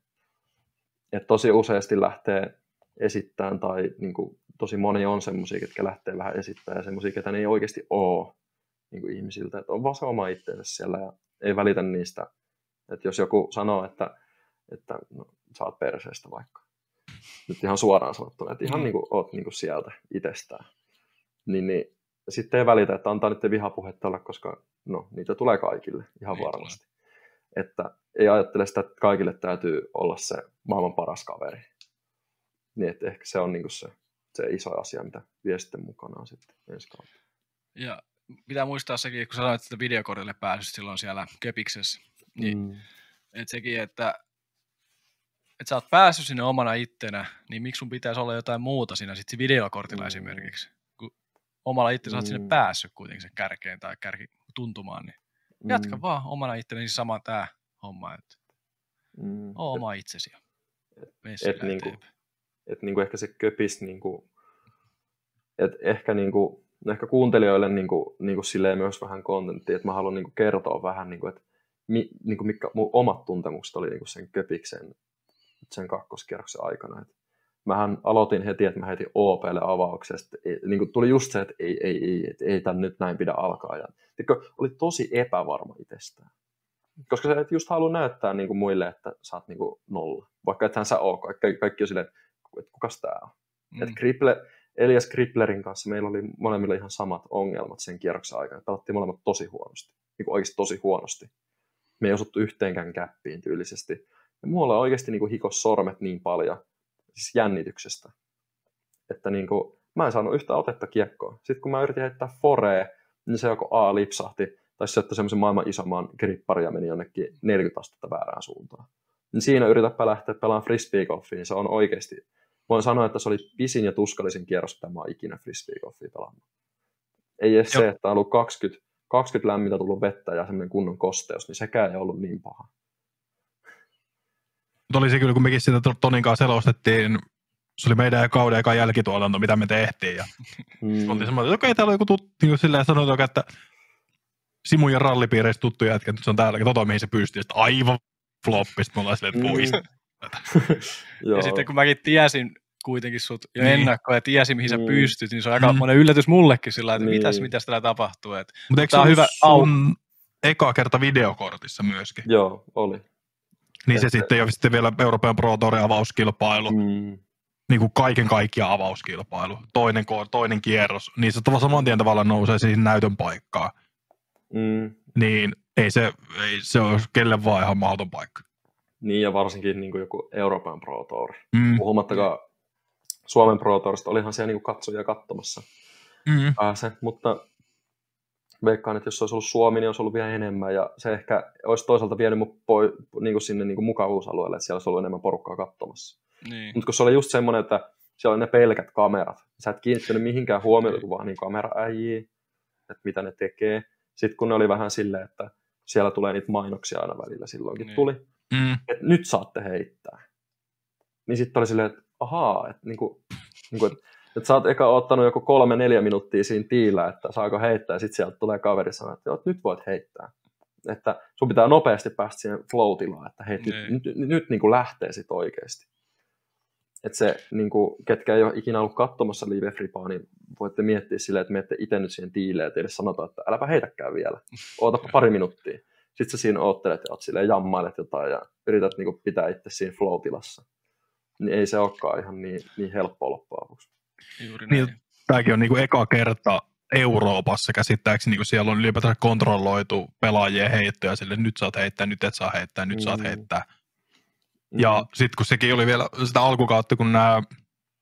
Että tosi useasti lähtee esittämään tai niin kuin, tosi moni on semmoisia, ketkä lähtee vähän esittämään ja semmoisia, ketä ne ei oikeasti ole niin kuin ihmisiltä. Että on vaan se oma itsensä siellä ja ei välitä niistä. Että jos joku sanoo, että, että no, sä oot perseestä vaikka, nyt ihan suoraan sanottuna, että ihan mm. niin kuin oot niin kuin sieltä itsestään, niin, niin sitten ei välitä, että antaa niiden vihapuhetta olla, koska no, niitä tulee kaikille ihan varmasti. Tulee. Että ei ajattele sitä, että kaikille täytyy olla se maailman paras kaveri. Niin, että ehkä se on niin kuin se, se iso asia, mitä vie sitten mukanaan sitten ensi kautta. Ja pitää muistaa sekin, kun sanoit, että videokortille pääsyt silloin siellä Kepiksessä, niin mm. että sekin, että että sä oot päässyt sinne omana ittenä, niin miksi sun pitäisi olla jotain muuta siinä sitten videokortilla mm. esimerkiksi? Kun omalla itse sä oot mm. sinne päässyt kuitenkin sen kärkeen tai kärki tuntumaan, niin mm. jatka vaan omana ittenä, niin sama tämä homma, että mm. oo oma itsesi. Et, et, niinku, et niinku ehkä se köpis, niinku, et ehkä niinku, ehkä kuuntelijoille niin kuin, niin kuin silleen myös vähän kontenttia, että mä haluan niin kuin kertoa vähän, niin kuin, että mi, niin kuin mitkä mun omat tuntemukset oli niin kuin sen köpiksen sen kakkoskierroksen aikana. Et mähän aloitin heti, että mä heitin OPlle avauksesta. Niin kuin tuli just se, että ei, ei, ei, että ei tämän nyt näin pidä alkaa. Ja, oli tosi epävarma itsestään. Koska sä et just halua näyttää niin kuin muille, että sä oot niin kuin nolla. Vaikka ethän sä ole. Kaikki, kaikki on silleen, että kukas tää on. Mm. Että Kriple, Elias Kriplerin kanssa meillä oli molemmilla ihan samat ongelmat sen kierroksen aikana. Pelattiin molemmat tosi huonosti. Niin kuin oikeasti tosi huonosti. Me ei osuttu yhteenkään käppiin tyylisesti. Ja muualla oikeasti niin kuin hikos sormet niin paljon, siis jännityksestä, että niin kuin, mä en saanut yhtä otetta kiekkoa. Sitten kun mä yritin heittää foree, niin se joko A lipsahti, tai se, että semmoisen maailman isomman gripparia meni jonnekin 40 astetta väärään suuntaan. Niin siinä yritäpä lähteä pelaamaan frisbeegolfiin, niin se on oikeasti voin sanoa, että se oli pisin ja tuskallisin kierros, mitä mä oon ikinä frisbeegolfia pelannut. Ei edes Joo. se, että on ollut 20, 20 lämmintä tullut vettä ja semmoinen kunnon kosteus, niin sekään ei ollut niin paha. Mutta oli se kyllä, kun mekin sitä Tonin kanssa selostettiin, se oli meidän kauden eka jälkituotanto, mitä me tehtiin. Ja mm. oltiin semmoinen, että okei, okay, täällä on joku tuttu, niin silleen sanotaan, että Simun ja rallipiireissä tuttu jätkä, nyt se on täällä, tota mihin se pystyy, että aivan floppista, me ollaan silleen, että pois. Mm. ja sitten kun mäkin tiesin kuitenkin sut jo niin. ennakkoon ja tiesin, mihin sä mm. pystyt, niin se on aika mm. monen yllätys mullekin sillä että niin. mitäs, mitäs täällä tapahtuu. Mutta eikö se on hyvä sun eka kerta videokortissa myöskin? Joo, oli. Niin se sitten, ja sitten vielä Euroopan Pro Tour avauskilpailu. Mm. Niin kuin kaiken kaikkiaan avauskilpailu. Toinen, toinen kierros. Niin se saman tien tavallaan nousee siihen näytön paikkaan. Mm. Niin ei se, ei se ole kelle vaan ihan mahdoton paikka. Niin, ja varsinkin niin kuin joku Euroopan Pro Tour. Mm. Puhumattakaan Suomen Pro Tourista, olihan siellä niin kuin katsojia katsomassa mm. pääse, mutta veikkaan, että jos se olisi ollut Suomi, niin olisi ollut vielä enemmän, ja se ehkä olisi toisaalta vienyt mut poi, niin kuin sinne niin kuin mukavuusalueelle, että siellä olisi ollut enemmän porukkaa katsomassa. Niin. Mutta kun se oli just semmoinen, että siellä oli ne pelkät kamerat, sä et kiinnittänyt mihinkään huomiota, kun vaan niin kameraäjiä, että mitä ne tekee. Sitten kun ne oli vähän silleen, että siellä tulee niitä mainoksia aina välillä silloinkin niin. tuli, mm. että nyt saatte heittää. Niin sitten oli silleen, että ahaa, että, niinku, niinku, että, että sä oot eka ottanut joku kolme, neljä minuuttia siinä tiillä, että saako heittää, ja sitten sieltä tulee kaveri sanoa, että joo, nyt voit heittää. Että sun pitää nopeasti päästä siihen flow-tilaan, että hei, nyt, nyt, nyt, nyt niin kuin lähtee sit oikeasti. Että se, niin kuin, ketkä ei ole ikinä ollut katsomassa Live Fripaa, niin voitte miettiä silleen, että menette itse nyt siihen tiileen, että edes sanotaan, että äläpä heitäkään vielä, ootapa pari minuuttia. Sitten sä siinä oottelet ja oot silleen jammailet jotain ja yrität niin kuin, pitää itse siinä flow-tilassa. Niin ei se olekaan ihan niin, niin helppoa loppujen lopuksi. Juuri niin, tämäkin on niin kuin eka kerta Euroopassa käsittääkseni, niin kun siellä on ylipäätään kontrolloitu pelaajien heittoja sille, nyt saat heittää, nyt et saa heittää, nyt mm. saat heittää. Ja mm. sitten kun sekin oli vielä sitä alkukautta, kun nämä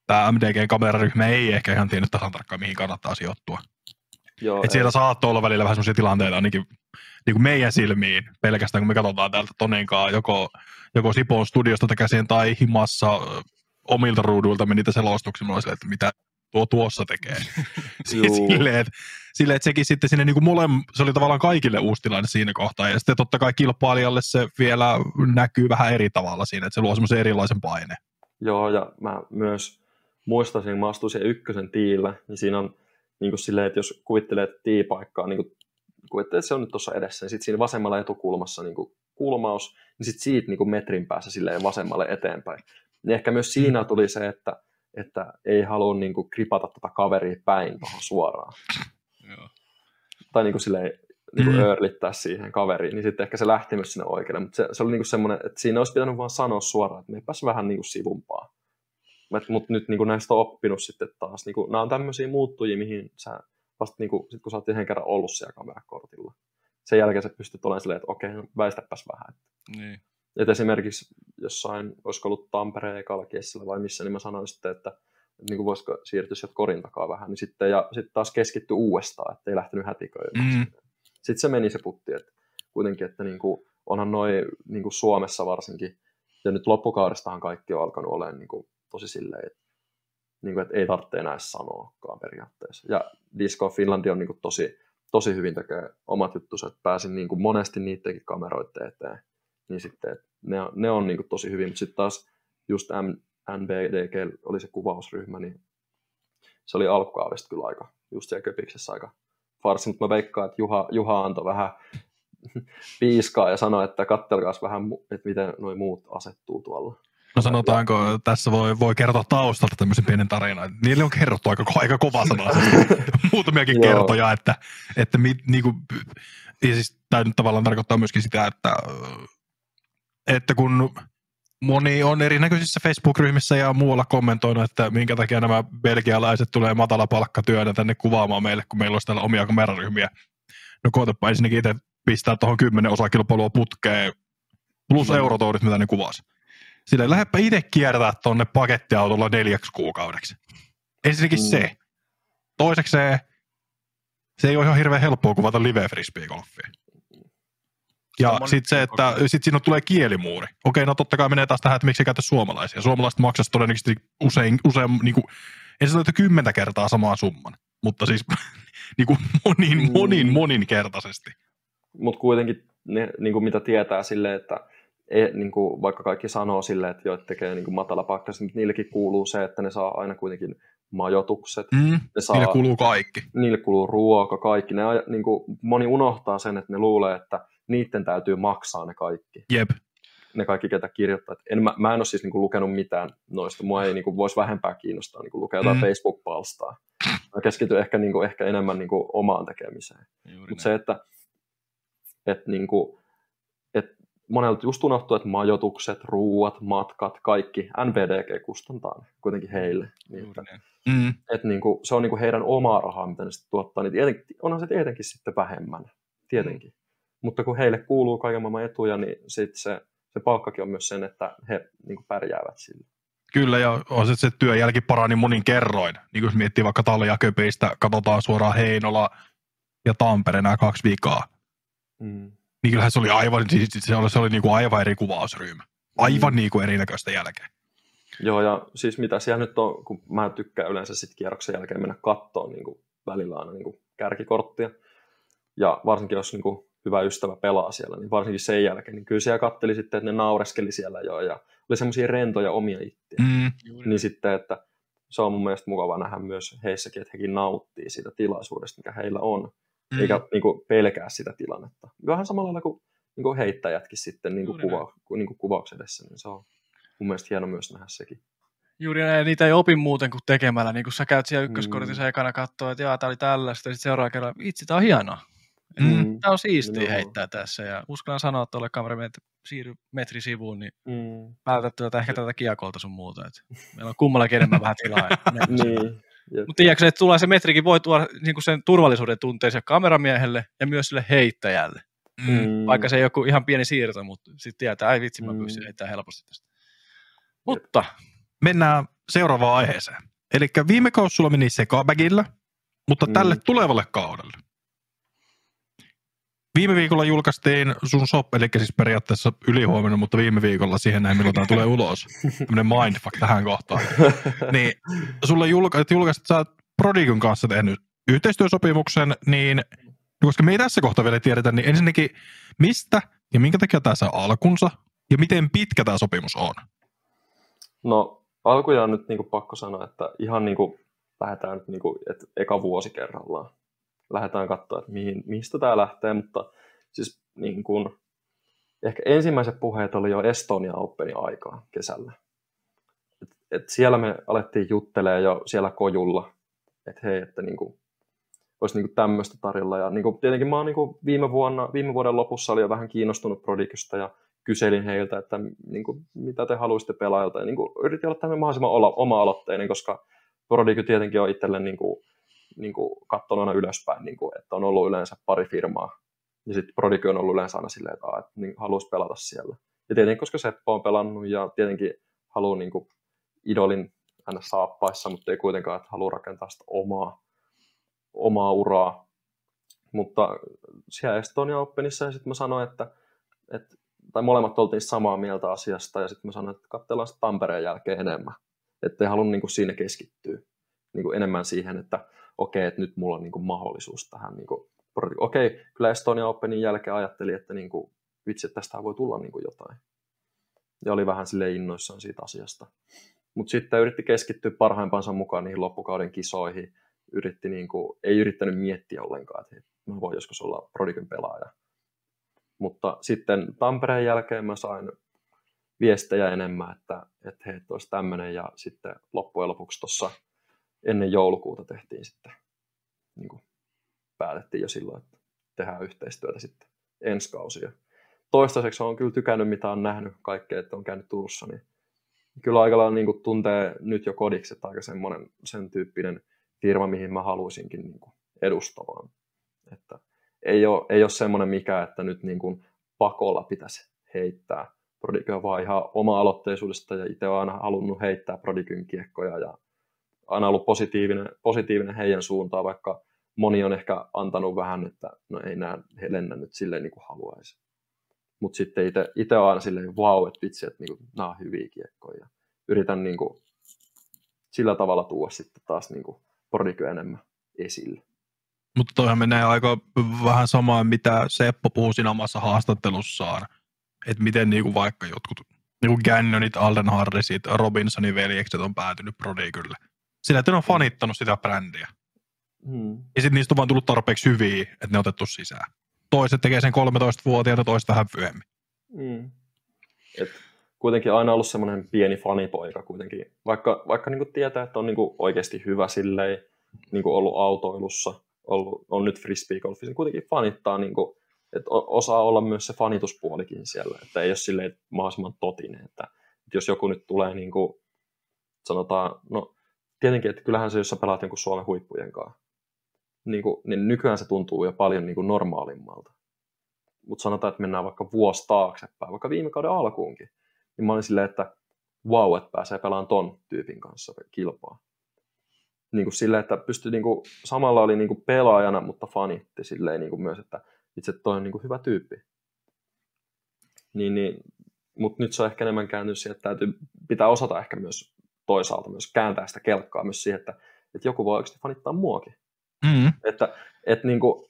tämä MDG-kameraryhmä ei ehkä ihan tiennyt tasan tarkkaan, mihin kannattaa sijoittua. Joo, Et siellä saattoi olla välillä vähän sellaisia tilanteita ainakin niin kuin meidän silmiin pelkästään, kun me katsotaan täältä Tonenkaan joko, joko Sipon studiosta käsin tai himassa omilta ruuduilta me niitä selostuksia, mä että mitä tuo tuossa tekee. silleen, että, silleen, että sekin sitten sinne niin kuin mole, se oli tavallaan kaikille uusi tilanne siinä kohtaa. Ja sitten totta kai kilpailijalle se vielä näkyy vähän eri tavalla siinä, että se luo semmoisen erilaisen paine. Joo, ja mä myös muistasin, kun mä astuin siihen ykkösen tiillä, niin siinä on niin kuin silleen, että jos kuvittelee tiipaikkaa, niin kuin, kuvittelee, että se on nyt tuossa edessä, niin sitten siinä vasemmalla etukulmassa niin kuin kulmaus, niin sitten siitä niin kuin metrin päässä silleen vasemmalle eteenpäin. Niin ehkä myös siinä mm. tuli se, että, että ei halua niin kuin, kripata tätä tota kaveria päin tuohon suoraan. Joo. Tai niin kuin silleen, niin kuin Mm. öörlittää siihen kaveriin, niin sitten ehkä se lähti myös sinne oikealle. Mutta se, se oli niin kuin semmoinen, että siinä olisi pitänyt vaan sanoa suoraan, että meipäs vähän niin kuin sivumpaa. Mutta nyt niin kuin näistä on oppinut sitten taas. Niin kuin, nämä on tämmöisiä muuttujia, mihin sä vasta niin kuin, sit kun sä oot yhden kerran ollut siellä kamerakortilla. Sen jälkeen sä pystyt olemaan silleen, että okei, no väistäpäs vähän. Niin. Et esimerkiksi jossain, olisiko ollut Tampereen ekalla kessillä vai missä, niin mä sanoin sitten, että, että niin kuin voisiko siirtyä sieltä korin takaa vähän, niin sitten, ja sitten taas keskitty uudestaan, että ei lähtenyt hätiköimään. Mm. Sitten se meni se putti, että kuitenkin, että niin kuin, onhan noin niin kuin Suomessa varsinkin, ja nyt loppukaudestahan kaikki on alkanut olemaan niin kuin, tosi silleen, että, niin kuin, että ei tarvitse enää sanoakaan periaatteessa. Ja Disco Finlandi on niin kuin, tosi, tosi hyvin tekee omat juttunsa, että pääsin niin kuin, monesti niidenkin kameroiden eteen, niin sitten ne, ne on niin kuin, tosi hyvin, mutta sitten taas just M, NBDG oli se kuvausryhmä, niin se oli alkukaudesta kyllä aika, just siellä Köpiksessä aika farsi, mutta mä veikkaan, että Juha, Juha antoi vähän piiskaa ja sanoi, että kattelkaas vähän, että miten nuo muut asettuu tuolla. No sanotaanko, tässä voi, voi kertoa taustalta tämmöisen pienen tarinan. Niille on kerrottu aika, aika kova sana. Muutamiakin Joo. kertoja, että, että mit, niinku, ja siis tämä nyt tavallaan tarkoittaa myöskin sitä, että, että kun moni on erinäköisissä Facebook-ryhmissä ja muualla kommentoinut, että minkä takia nämä belgialaiset tulee matala palkkatyönä tänne kuvaamaan meille, kun meillä olisi täällä omia kameraryhmiä. No koetapa ensinnäkin itse pistää tuohon kymmenen osakilpailua putkeen, plus Mm. eurotourit, mitä ne kuvasi. Sille lähdepä itse kiertää tuonne pakettiautolla neljäksi kuukaudeksi. Ensinnäkin Mm. se. Toiseksi se, se ei ole ihan hirveän helppoa kuvata live frisbee-golfia. Ja sitten se, että sit siinä tulee kielimuuri. Okei, no totta kai menee taas tähän, että miksi käytä suomalaisia. Suomalaiset maksaisi todennäköisesti usein, usein niin kuin, en sano, että kymmentä kertaa samaa summan, mutta siis niin kuin monin, Mm. monin, moninkertaisesti. Mutta kuitenkin ne, niin kuin mitä tietää silleen, että ei, niin kuin vaikka kaikki sanoo silleen, että joit tekee niin kuin matala pakkasen, mutta niillekin kuuluu se, että ne saa aina kuitenkin majoitukset, Mm. ne saa, Siinä kuuluu kaikki. niille kuuluu ruoka, kaikki. Ne, niin kuin, moni unohtaa sen, että ne luulee, että niiden täytyy maksaa ne kaikki. Jep. Ne kaikki, ketä kirjoittaa. En, mä, mä en ole siis niin kuin, lukenut mitään noista. Mua ei niin kuin, voisi vähempää kiinnostaa niin kuin, lukea jotain Mm. Facebook-palstaa. Mä keskityn ehkä, niin kuin, ehkä enemmän niin kuin, omaan tekemiseen. Mutta se, että, että, niinku, että monelta just unohtuu, että majoitukset, ruuat, matkat, kaikki NVDG kustantaa ne kuitenkin heille. Niin. Mm. että niinku, se on niinku heidän omaa rahaa, mitä ne sitten tuottaa. Niin tieten, onhan se tietenkin sitten vähemmän, tietenkin. Mm. Mutta kun heille kuuluu kaiken maailman etuja, niin sit se, se palkkakin on myös sen, että he niinku pärjäävät sillä. Kyllä, ja on se, se työjälki parani monin kerroin. Niin jos miettii vaikka Tallia Köpistä, katsotaan suoraan Heinola ja Tampere nämä kaksi vikaa. Mm. Niin kyllähän se oli aivan, siis se oli, se oli niin kuin aivan eri kuvausryhmä. Aivan Mm. niin kuin erinäköistä jälkeen. Joo, ja siis mitä siellä nyt on, kun mä tykkään yleensä sitten kierroksen jälkeen mennä kattoon niin kuin välillä aina niin kuin kärkikorttia. Ja varsinkin jos niin kuin hyvä ystävä pelaa siellä, niin varsinkin sen jälkeen, niin kyllä siellä katteli sitten, että ne naureskeli siellä jo, ja oli semmoisia rentoja omia ittiä. Mm. Niin sitten, että se on mun mielestä mukava nähdä myös heissäkin, että hekin nauttii siitä tilaisuudesta, mikä heillä on, Mm. eikä niin kuin, pelkää sitä tilannetta. Vähän samalla lailla kuin, niin kuin heittäjätkin sitten niin kuin, kuva, niin kuin kuvauksen edessä, niin se on mun mielestä hieno myös nähdä sekin. Juuri näin, niitä ei opi muuten kuin tekemällä. Niin kun sä käyt siellä Mm. ykköskortissa ekana katsoa, että jaa, tää oli tällaista, ja sitten seuraava kerran, itse tää on hienoa. Mm. Tää on siistiä Joo. heittää tässä, ja uskallan sanoa tuolle kameralle, että siirry metri sivuun, niin Mm. vältät tuota, ehkä tätä kiekolta sun muuta. Et meillä on kummallakin enemmän vähän tilaa. Niin. Mutta tiedätkö, että tulee se metrikin voi tuoda niin kuin sen turvallisuuden tunteen kameramiehelle ja myös sille heittäjälle. Mm. Vaikka se ei joku ihan pieni siirto, mutta sitten tietää, ai vitsi, mä Mm. pystyn heittämään helposti tästä. Mutta Mennään seuraavaan aiheeseen. Eli viime kausi sulla meni sekabagillä, mutta Mm. tälle tulevalle kaudelle. Viime viikolla julkaistiin sun shop, eli siis periaatteessa ylihuomenna, mutta viime viikolla siihen näin, milloin tämä tulee ulos. Tämmöinen mindfuck tähän kohtaan. Niin sulle julka- julkaisit, sä oot Prodigun kanssa tehnyt yhteistyösopimuksen, niin koska me ei tässä kohtaa vielä tiedetä, niin ensinnäkin mistä ja minkä takia tämä saa alkunsa ja miten pitkä tämä sopimus on? No alkujaan nyt niin kuin pakko sanoa, että ihan niin kuin lähdetään nyt niin kuin, että eka vuosi kerrallaan. Lähdetään katsoa, että mihin, mistä tämä lähtee, mutta siis niin kuin, ehkä ensimmäiset puheet oli jo Estonia Openin aikaa kesällä. Et, et siellä me alettiin juttelee jo siellä kojulla, että hei, että niin kuin, olisi niin kuin tämmöistä tarjolla. Ja niin kuin, tietenkin mä oon niin viime, vuonna, viime vuoden lopussa oli jo vähän kiinnostunut Prodigystä ja kyselin heiltä, että niin kuin, mitä te haluaisitte pelaajilta. Ja niin kuin, yritin olla tämmöinen mahdollisimman oma-aloitteinen, koska Prodigy tietenkin on itselle niin kuin, niin kuin katsonut aina ylöspäin, niin kuin, että on ollut yleensä pari firmaa. Ja sitten Prodigy on ollut yleensä aina silleen, että, että niin, haluaisi pelata siellä. Ja tietenkin, koska Seppo on pelannut ja tietenkin haluaa niin kuin, idolin aina saappaissa, mutta ei kuitenkaan, että haluaa rakentaa sitä omaa, omaa uraa. Mutta siellä Estonia Openissa ja sitten mä sanoin, että, että tai molemmat oltiin samaa mieltä asiasta ja sitten mä sanoin, että katsellaan sitten Tampereen jälkeen enemmän. Että ei halunnut niin kuin siinä keskittyä niin kuin enemmän siihen, että okei, että nyt mulla on niin kuin mahdollisuus tähän. Niin kuin, okei, kyllä Estonia Openin jälkeen ajattelin, että niin kuin, vitsi, että tästä voi tulla niin kuin jotain. Ja oli vähän sille innoissaan siitä asiasta. Mutta sitten yritti keskittyä parhaimpansa mukaan niihin loppukauden kisoihin. Yritti niin kuin, ei yrittänyt miettiä ollenkaan, että mä voin joskus olla Prodigyn pelaaja. Mutta sitten Tampereen jälkeen mä sain viestejä enemmän, että, että hei, olisi tämmöinen ja sitten loppujen lopuksi tuossa ennen joulukuuta tehtiin sitten, niin kuin päätettiin jo silloin, että tehdään yhteistyötä sitten ensi kausia. Toistaiseksi on kyllä tykännyt, mitä on nähnyt kaikkea, että on käynyt Turussa, niin kyllä aika lailla niin tuntee nyt jo kodiksi, että aika semmoinen sen tyyppinen firma, mihin mä haluaisinkin niin kuin edustamaan. Että ei ole, ei ole semmoinen mikä, että nyt niin kuin pakolla pitäisi heittää Prodigyä, vaan ihan oma-aloitteisuudesta ja itse olen aina halunnut heittää Prodigyn kiekkoja ja aina ollut positiivinen, positiivinen heidän suuntaan, vaikka moni on ehkä antanut vähän, että no ei nämä he lennä nyt silleen niin kuin haluaisi. Mutta sitten itse on aina silleen, wow, että vitsi, että niinku, nämä on hyviä kiekkoja. Yritän niinku, sillä tavalla tuoda sitten taas niinku, Prodigy enemmän esille. Mutta toihan menee aika vähän samaan, mitä Seppo puhui siinä omassa haastattelussaan. Että miten niinku vaikka jotkut niinku Gannonit, Alden Harrisit, Robinsonin veljekset on päätynyt Prodigylle. Sillä, että ne on fanittanut sitä brändiä. Hmm. Ja sitten niistä on vaan tullut tarpeeksi hyviä, että ne on otettu sisään. Toiset tekee sen 13-vuotiaana, toiset vähän myöhemmin. Hmm. Et kuitenkin aina ollut semmoinen pieni fanipoika kuitenkin. Vaikka, vaikka niinku tietää, että on niinku oikeasti hyvä silleen, niinku ollut autoilussa, ollut, on nyt frisbeegolfissa, niin kuitenkin fanittaa, niinku, että osaa olla myös se fanituspuolikin siellä. Että ei ole silleen mahdollisimman totinen. Että, että jos joku nyt tulee niinku, sanotaan, no tietenkin, että kyllähän se, jos sä pelaat jonkun Suomen huippujen kanssa, niin, kuin, niin nykyään se tuntuu jo paljon niin kuin normaalimmalta. Mutta sanotaan, että mennään vaikka vuosi taaksepäin, vaikka viime kauden alkuunkin, niin mä olin silleen, että wow, että pääsee pelaamaan ton tyypin kanssa kilpaa. Niin kuin silleen, että pystyi niin kuin, samalla oli niin kuin pelaajana, mutta fanitti silleen niin kuin myös, että itse toi on niin kuin hyvä tyyppi. Niin, niin, mutta nyt se on ehkä enemmän kääntynyt siihen, että täytyy, pitää osata ehkä myös toisaalta myös kääntää sitä kelkkaa myös siihen, että, että joku voi oikeasti fanittaa muakin. Mm-hmm. Että, että, niin kuin,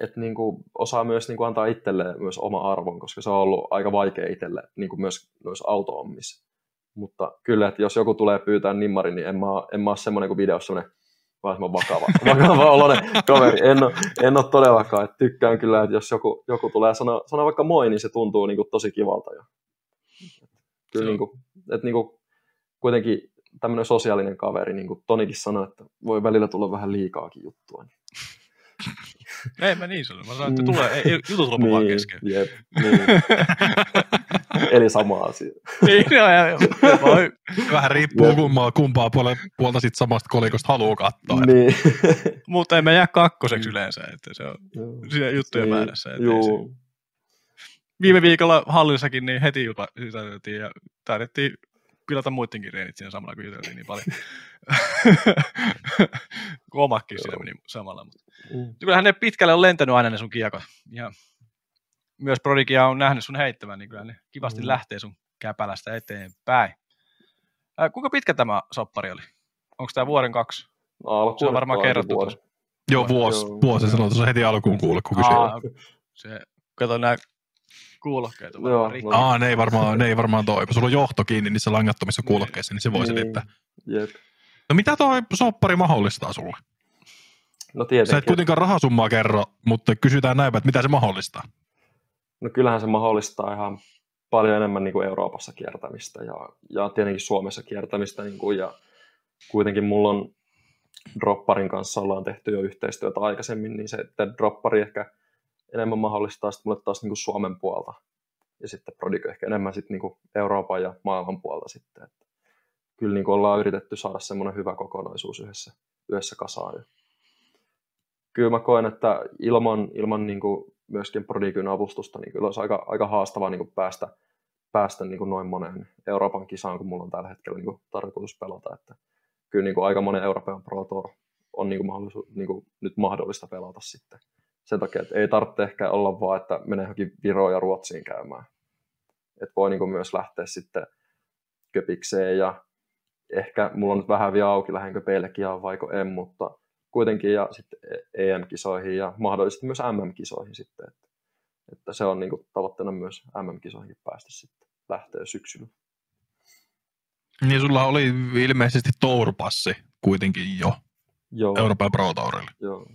että niin kuin osaa myös niin kuin antaa itselleen myös oma arvon, koska se on ollut aika vaikea itselle niin kuin myös noissa auto-ommissa. Mutta kyllä, että jos joku tulee pyytää nimmari, niin en mä, en mä ole semmoinen kuin videossa semmoinen mahdollisimman vakava, vakava oloinen kaveri. En ole, en ole todellakaan. Että tykkään kyllä, että jos joku, joku tulee sanoa, sanoa vaikka moi, niin se tuntuu niin kuin tosi kivalta jo. Kyllä, niin kuin, että niin kuin kuitenkin tämmöinen sosiaalinen kaveri, niin kuin Tonikin sanoi, että voi välillä tulla vähän liikaakin juttua. Niin. Ei mä niin sano. Mä sanoin, että tulee, ei, jutut lopu niin, vaan kesken. Jep, niin. Eli sama asia. niin, no, ja, voi. Vähän riippuu kummaa, kumpaa puolta, puolta sit samasta kolikosta haluaa katsoa. Niin. Mutta emme jää kakkoseksi yleensä, että se on siinä juttujen niin, määrässä. Joo. Viime viikolla hallissakin niin heti sitä ja taidettiin pilata muidenkin reenit siinä samalla, kun juteltiin niin paljon. kun omakin siinä meni samalla. Mutta. Mm. Kyllähän ne pitkälle on lentänyt aina ne sun kiekot. Ja myös Prodigia on nähnyt sun heittävän, niin kyllä ne kivasti mm. lähtee sun käpälästä eteenpäin. Äh, kuinka pitkä tämä soppari oli? Onko tämä vuoden kaksi? No, se on varmaan kerrottu tuossa. Joo, vuosi. Vuosi sanoi tuossa heti alkuun kuulle, kun kysyi. Se, kato nämä kuulokkeet on Joo, no. Aa, ne ei varmaan, ne ei varmaan toi. Kun sulla on johto kiinni niissä langattomissa kuulokkeissa, niin se voi niin. selittää. Jep. No mitä toi soppari mahdollistaa sulle? No tietenkin. Sä et kuitenkaan rahasummaa kerro, mutta kysytään näin, että mitä se mahdollistaa? No kyllähän se mahdollistaa ihan paljon enemmän niin kuin Euroopassa kiertämistä ja, ja tietenkin Suomessa kiertämistä. Niin kuin, ja kuitenkin mulla on Dropparin kanssa ollaan tehty jo yhteistyötä aikaisemmin, niin se, että Droppari ehkä enemmän mahdollistaa sitten mulle taas niin kuin Suomen puolta ja sitten Prodigy ehkä enemmän sitten niin kuin Euroopan ja maailman puolta sitten. Että kyllä niin kuin ollaan yritetty saada semmoinen hyvä kokonaisuus yhdessä, yhdessä kasaan. Ja kyllä mä koen, että ilman, ilman niin kuin myöskin Prodigyn avustusta, niin kyllä olisi aika, aika haastavaa niin kuin päästä, päästä niin kuin noin moneen Euroopan kisaan, kun mulla on tällä hetkellä niin kuin tarkoitus pelata. Että kyllä niin kuin aika monen Euroopan Pro Tour on niin kuin niin kuin nyt mahdollista pelata sitten. Sen takia, että ei tarvitse ehkä olla vaan, että menee johonkin Viroon ja Ruotsiin käymään. Että voi niin myös lähteä sitten köpikseen ja ehkä mulla on nyt vähän vielä auki, lähdenkö Belgiaan vaiko en, mutta kuitenkin ja sitten EM-kisoihin ja mahdollisesti myös MM-kisoihin sitten. Että, että se on niin kuin tavoitteena myös MM-kisoihin päästä sitten lähteä syksyllä. Niin sulla oli ilmeisesti tourpassi kuitenkin jo Joo, Euroopan Pro Tourille. joo.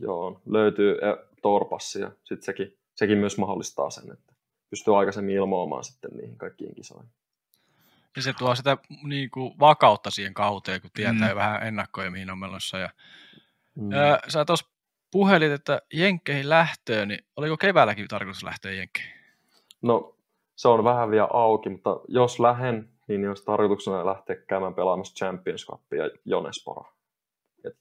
Joo, löytyy tourpassi ja sitten sekin, sekin myös mahdollistaa sen, että pystyy aikaisemmin ilmoamaan sitten niihin kaikkiin kisoihin. Ja se tuo sitä niin kuin, vakautta siihen kauteen, kun tietää Mm. vähän ennakkoja, mihin on menossa. Ja, Mm. ja sä tuossa puhelit, että Jenkkeihin lähtöön, niin oliko keväälläkin tarkoitus lähteä Jenkkeihin? No, se on vähän vielä auki, mutta jos lähden, niin olisi tarkoituksena lähteä käymään pelaamassa Champions Cupia Jonesporo. Et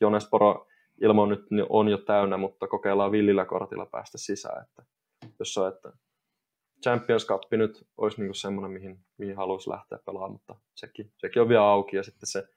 Jonesporo ilmo nyt on jo täynnä, mutta kokeillaan villillä kortilla päästä sisään. Että jos on, että Champions Cup nyt olisi niinku semmoinen, mihin, mihin haluaisi lähteä pelaamaan, mutta sekin, sekin on vielä auki ja sitten se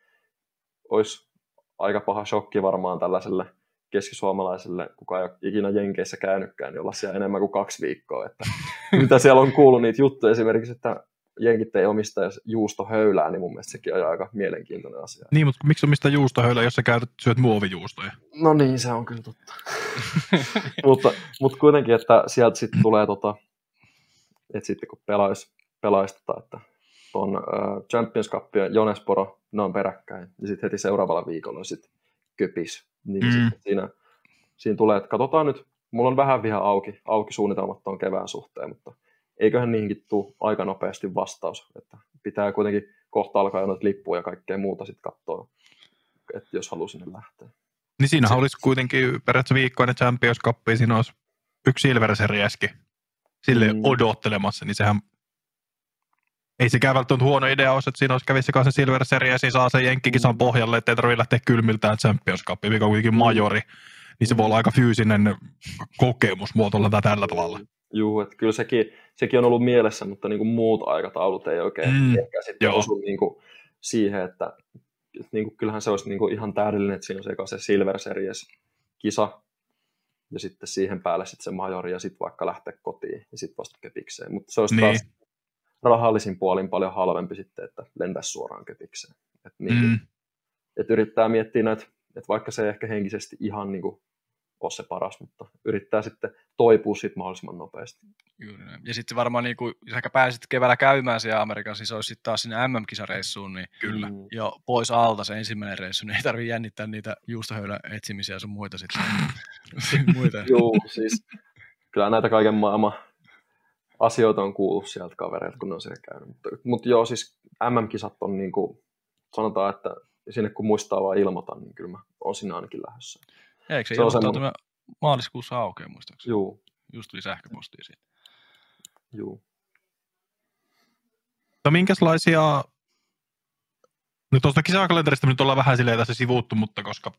olisi aika paha shokki varmaan tällaiselle keskisuomalaiselle, kuka ei ole ikinä Jenkeissä käynytkään, niin olla siellä enemmän kuin kaksi viikkoa. Että mitä siellä on kuullut niitä juttuja esimerkiksi, että jenkit ei omista juustohöylää, niin mun mielestä sekin on aika mielenkiintoinen asia. Niin, mutta miksi on mistä juustohöylä, jos sä käytät, syöt muovijuustoja? No niin, se on kyllä totta. mutta, mutta kuitenkin, että sieltä sitten tulee tota, että sitten kun pelaisi, pelaisi tota, että tuon uh, Champions Cup ja Jonesporo, ne on peräkkäin, ja sitten heti seuraavalla viikolla on sitten Köpis. Niin Mm. sitten siinä, siinä tulee, että katsotaan nyt, mulla on vähän vielä auki, auki suunnitelmat tuon kevään suhteen, mutta eiköhän niihinkin tule aika nopeasti vastaus, että pitää kuitenkin kohta alkaa jo noita lippuja ja kaikkea muuta sitten katsoa, että jos haluaa sinne lähteä. Niin siinä Se- olisi kuitenkin periaatteessa viikkoinen Champions Cup, siinä olisi yksi Silver Serieski sille Mm. odottelemassa, niin sehän ei sekään välttämättä huono idea olisi, että siinä olisi kävisi se Silver Series, niin saa sen jenkkikisan Mm. pohjalle, ettei tarvitse lähteä kylmiltään Champions Cup, mikä on kuitenkin majori, niin se voi olla aika fyysinen kokemus muotoilla tällä tavalla. Juu, että kyllä sekin, sekin on ollut mielessä, mutta niin kuin muut aikataulut ei oikein Mm, ehkä sitten joo. osu niin kuin siihen, että, että niin kuin, kyllähän se olisi niin kuin ihan täydellinen, että siinä eka se Silver Series kisa ja sitten siihen päälle sitten se majori ja sitten vaikka lähteä kotiin ja sitten vasta kepikseen. Mutta se olisi Niin. taas rahallisin puolin paljon halvempi sitten, että lentäisi suoraan kepikseen. Et niin, mm. et yrittää miettiä näitä, että vaikka se ei ehkä henkisesti ihan niin kuin ole se paras, mutta yrittää sitten toipua siitä mahdollisimman nopeasti. Juuri näin. Ja sitten varmaan, niin kuin, jos ehkä pääsit keväällä käymään siellä Amerikassa, niin se olisi sitten taas sinne MM-kisareissuun, niin Kyllä. Mm. jo pois alta se ensimmäinen reissu, niin ei tarvitse jännittää niitä juustohöylän etsimisiä ja sun muita sitten. muita. Joo, siis kyllä näitä kaiken maailman asioita on kuullut sieltä kavereilta, kun ne on siellä käynyt. Mutta, mutta joo, siis MM-kisat on niin kuin, sanotaan, että sinne kun muistaa vaan ilmoita, niin kyllä mä oon sinne ainakin lähdössä. Eikö se, Se on ilmoittautuminen maaliskuussa aukeaa muistaakseni? Joo, Just tuli sähköpostia siitä. joo. No minkälaisia, nyt tuosta kisakalenterista nyt ollaan vähän silleen tässä sivuuttu, mutta koska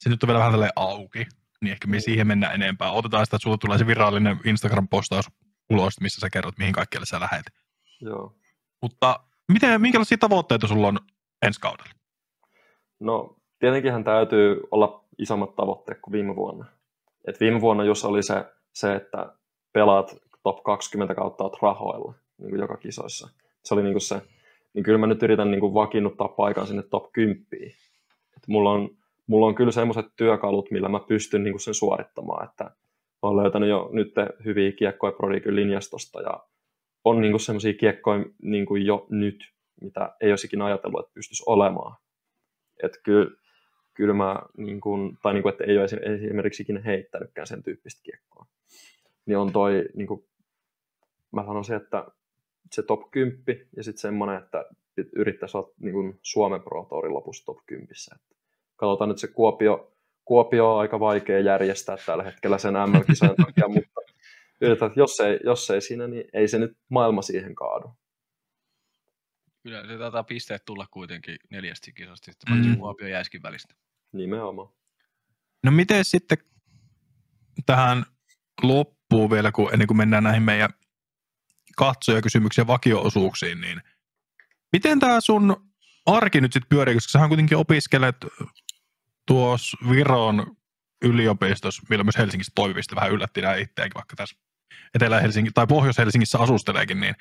se nyt on vielä vähän tälleen auki, niin ehkä me Mm. siihen mennään enempää. Otetaan sitä, että sulla tulee se virallinen Instagram-postaus ulos, missä sä kerrot, mihin kaikkialle sä lähet. joo. Mutta miten, minkälaisia tavoitteita sulla on ensi kaudella? No, tietenkinhän täytyy olla isommat tavoitteet kuin viime vuonna. Et viime vuonna jos oli se, se, että pelaat top 20 kautta oot rahoilla niin kuin joka kisoissa. Se oli niin kuin se, niin kyllä mä nyt yritän niin kuin vakiinnuttaa paikan sinne top 10. Et mulla, on, mulla on kyllä semmoiset työkalut, millä mä pystyn niin kuin sen suorittamaan, että mä oon löytänyt jo nyt hyviä kiekkoja Prodigyn linjastosta ja on niin kuin semmoisia kiekkoja niin kuin jo nyt, mitä ei olisi ikinä ajatellut, että pystyisi olemaan. Että kyllä, kyllä mä, niin kuin, tai niin kuin, että ei ole esi- esimerkiksi ikinä heittänytkään sen tyyppistä kiekkoa. Niin on toi, niin kuin, mä sanoisin, että se top 10 ja sitten semmoinen, että yrittäisi olla niin kuin Suomen Pro Tourin lopussa top 10. Että katsotaan nyt se Kuopio, Kuopio on aika vaikea järjestää tällä hetkellä sen MM-kisan takia, mutta yritetään, että jos ei, jos ei siinä, niin ei se nyt maailma siihen kaadu. Kyllä se taitaa pisteet tulla kuitenkin neljästä kisasta, että mm. Kuopio jäiskin välistä. Nimenomaan. No miten sitten tähän loppuun vielä, kun ennen kuin mennään näihin meidän katsojakysymyksiä vakioosuuksiin, niin miten tämä sun arki nyt sitten pyörii, koska sähän kuitenkin opiskelet tuossa Viron yliopistossa, millä myös Helsingissä toimivista vähän yllätti nämä itseäkin, vaikka tässä Etelä-Helsinki tai Pohjois-Helsingissä asusteleekin, niin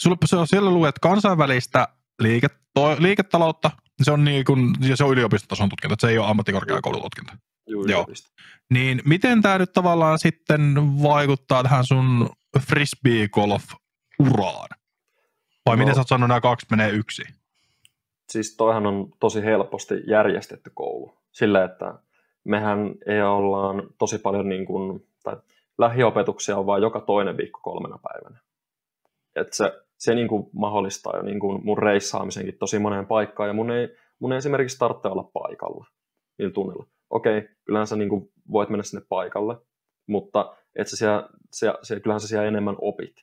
sulla se on siellä luet kansainvälistä liiketo, liiketaloutta, se on, niin kuin, ja se on yliopistotason tutkinto, että se ei ole ammattikorkeakoulututkinto. Joo, Joo. Niin miten tämä nyt tavallaan sitten vaikuttaa tähän sun frisbee golf uraan? Vai no, miten sä oot sanonut, nämä kaksi menee yksi? Siis toihan on tosi helposti järjestetty koulu. Sillä, että mehän ei ollaan tosi paljon niin kuin, tai lähiopetuksia on vain joka toinen viikko kolmena päivänä. Et se, se niin kuin mahdollistaa jo niin kuin mun reissaamisenkin tosi moneen paikkaan, ja mun ei, mun ei esimerkiksi tarvitse olla paikalla niillä tunnilla. Okei, kyllähän sä niin kuin voit mennä sinne paikalle, mutta et sä siellä, siellä, siellä, kyllähän sä siellä enemmän opit.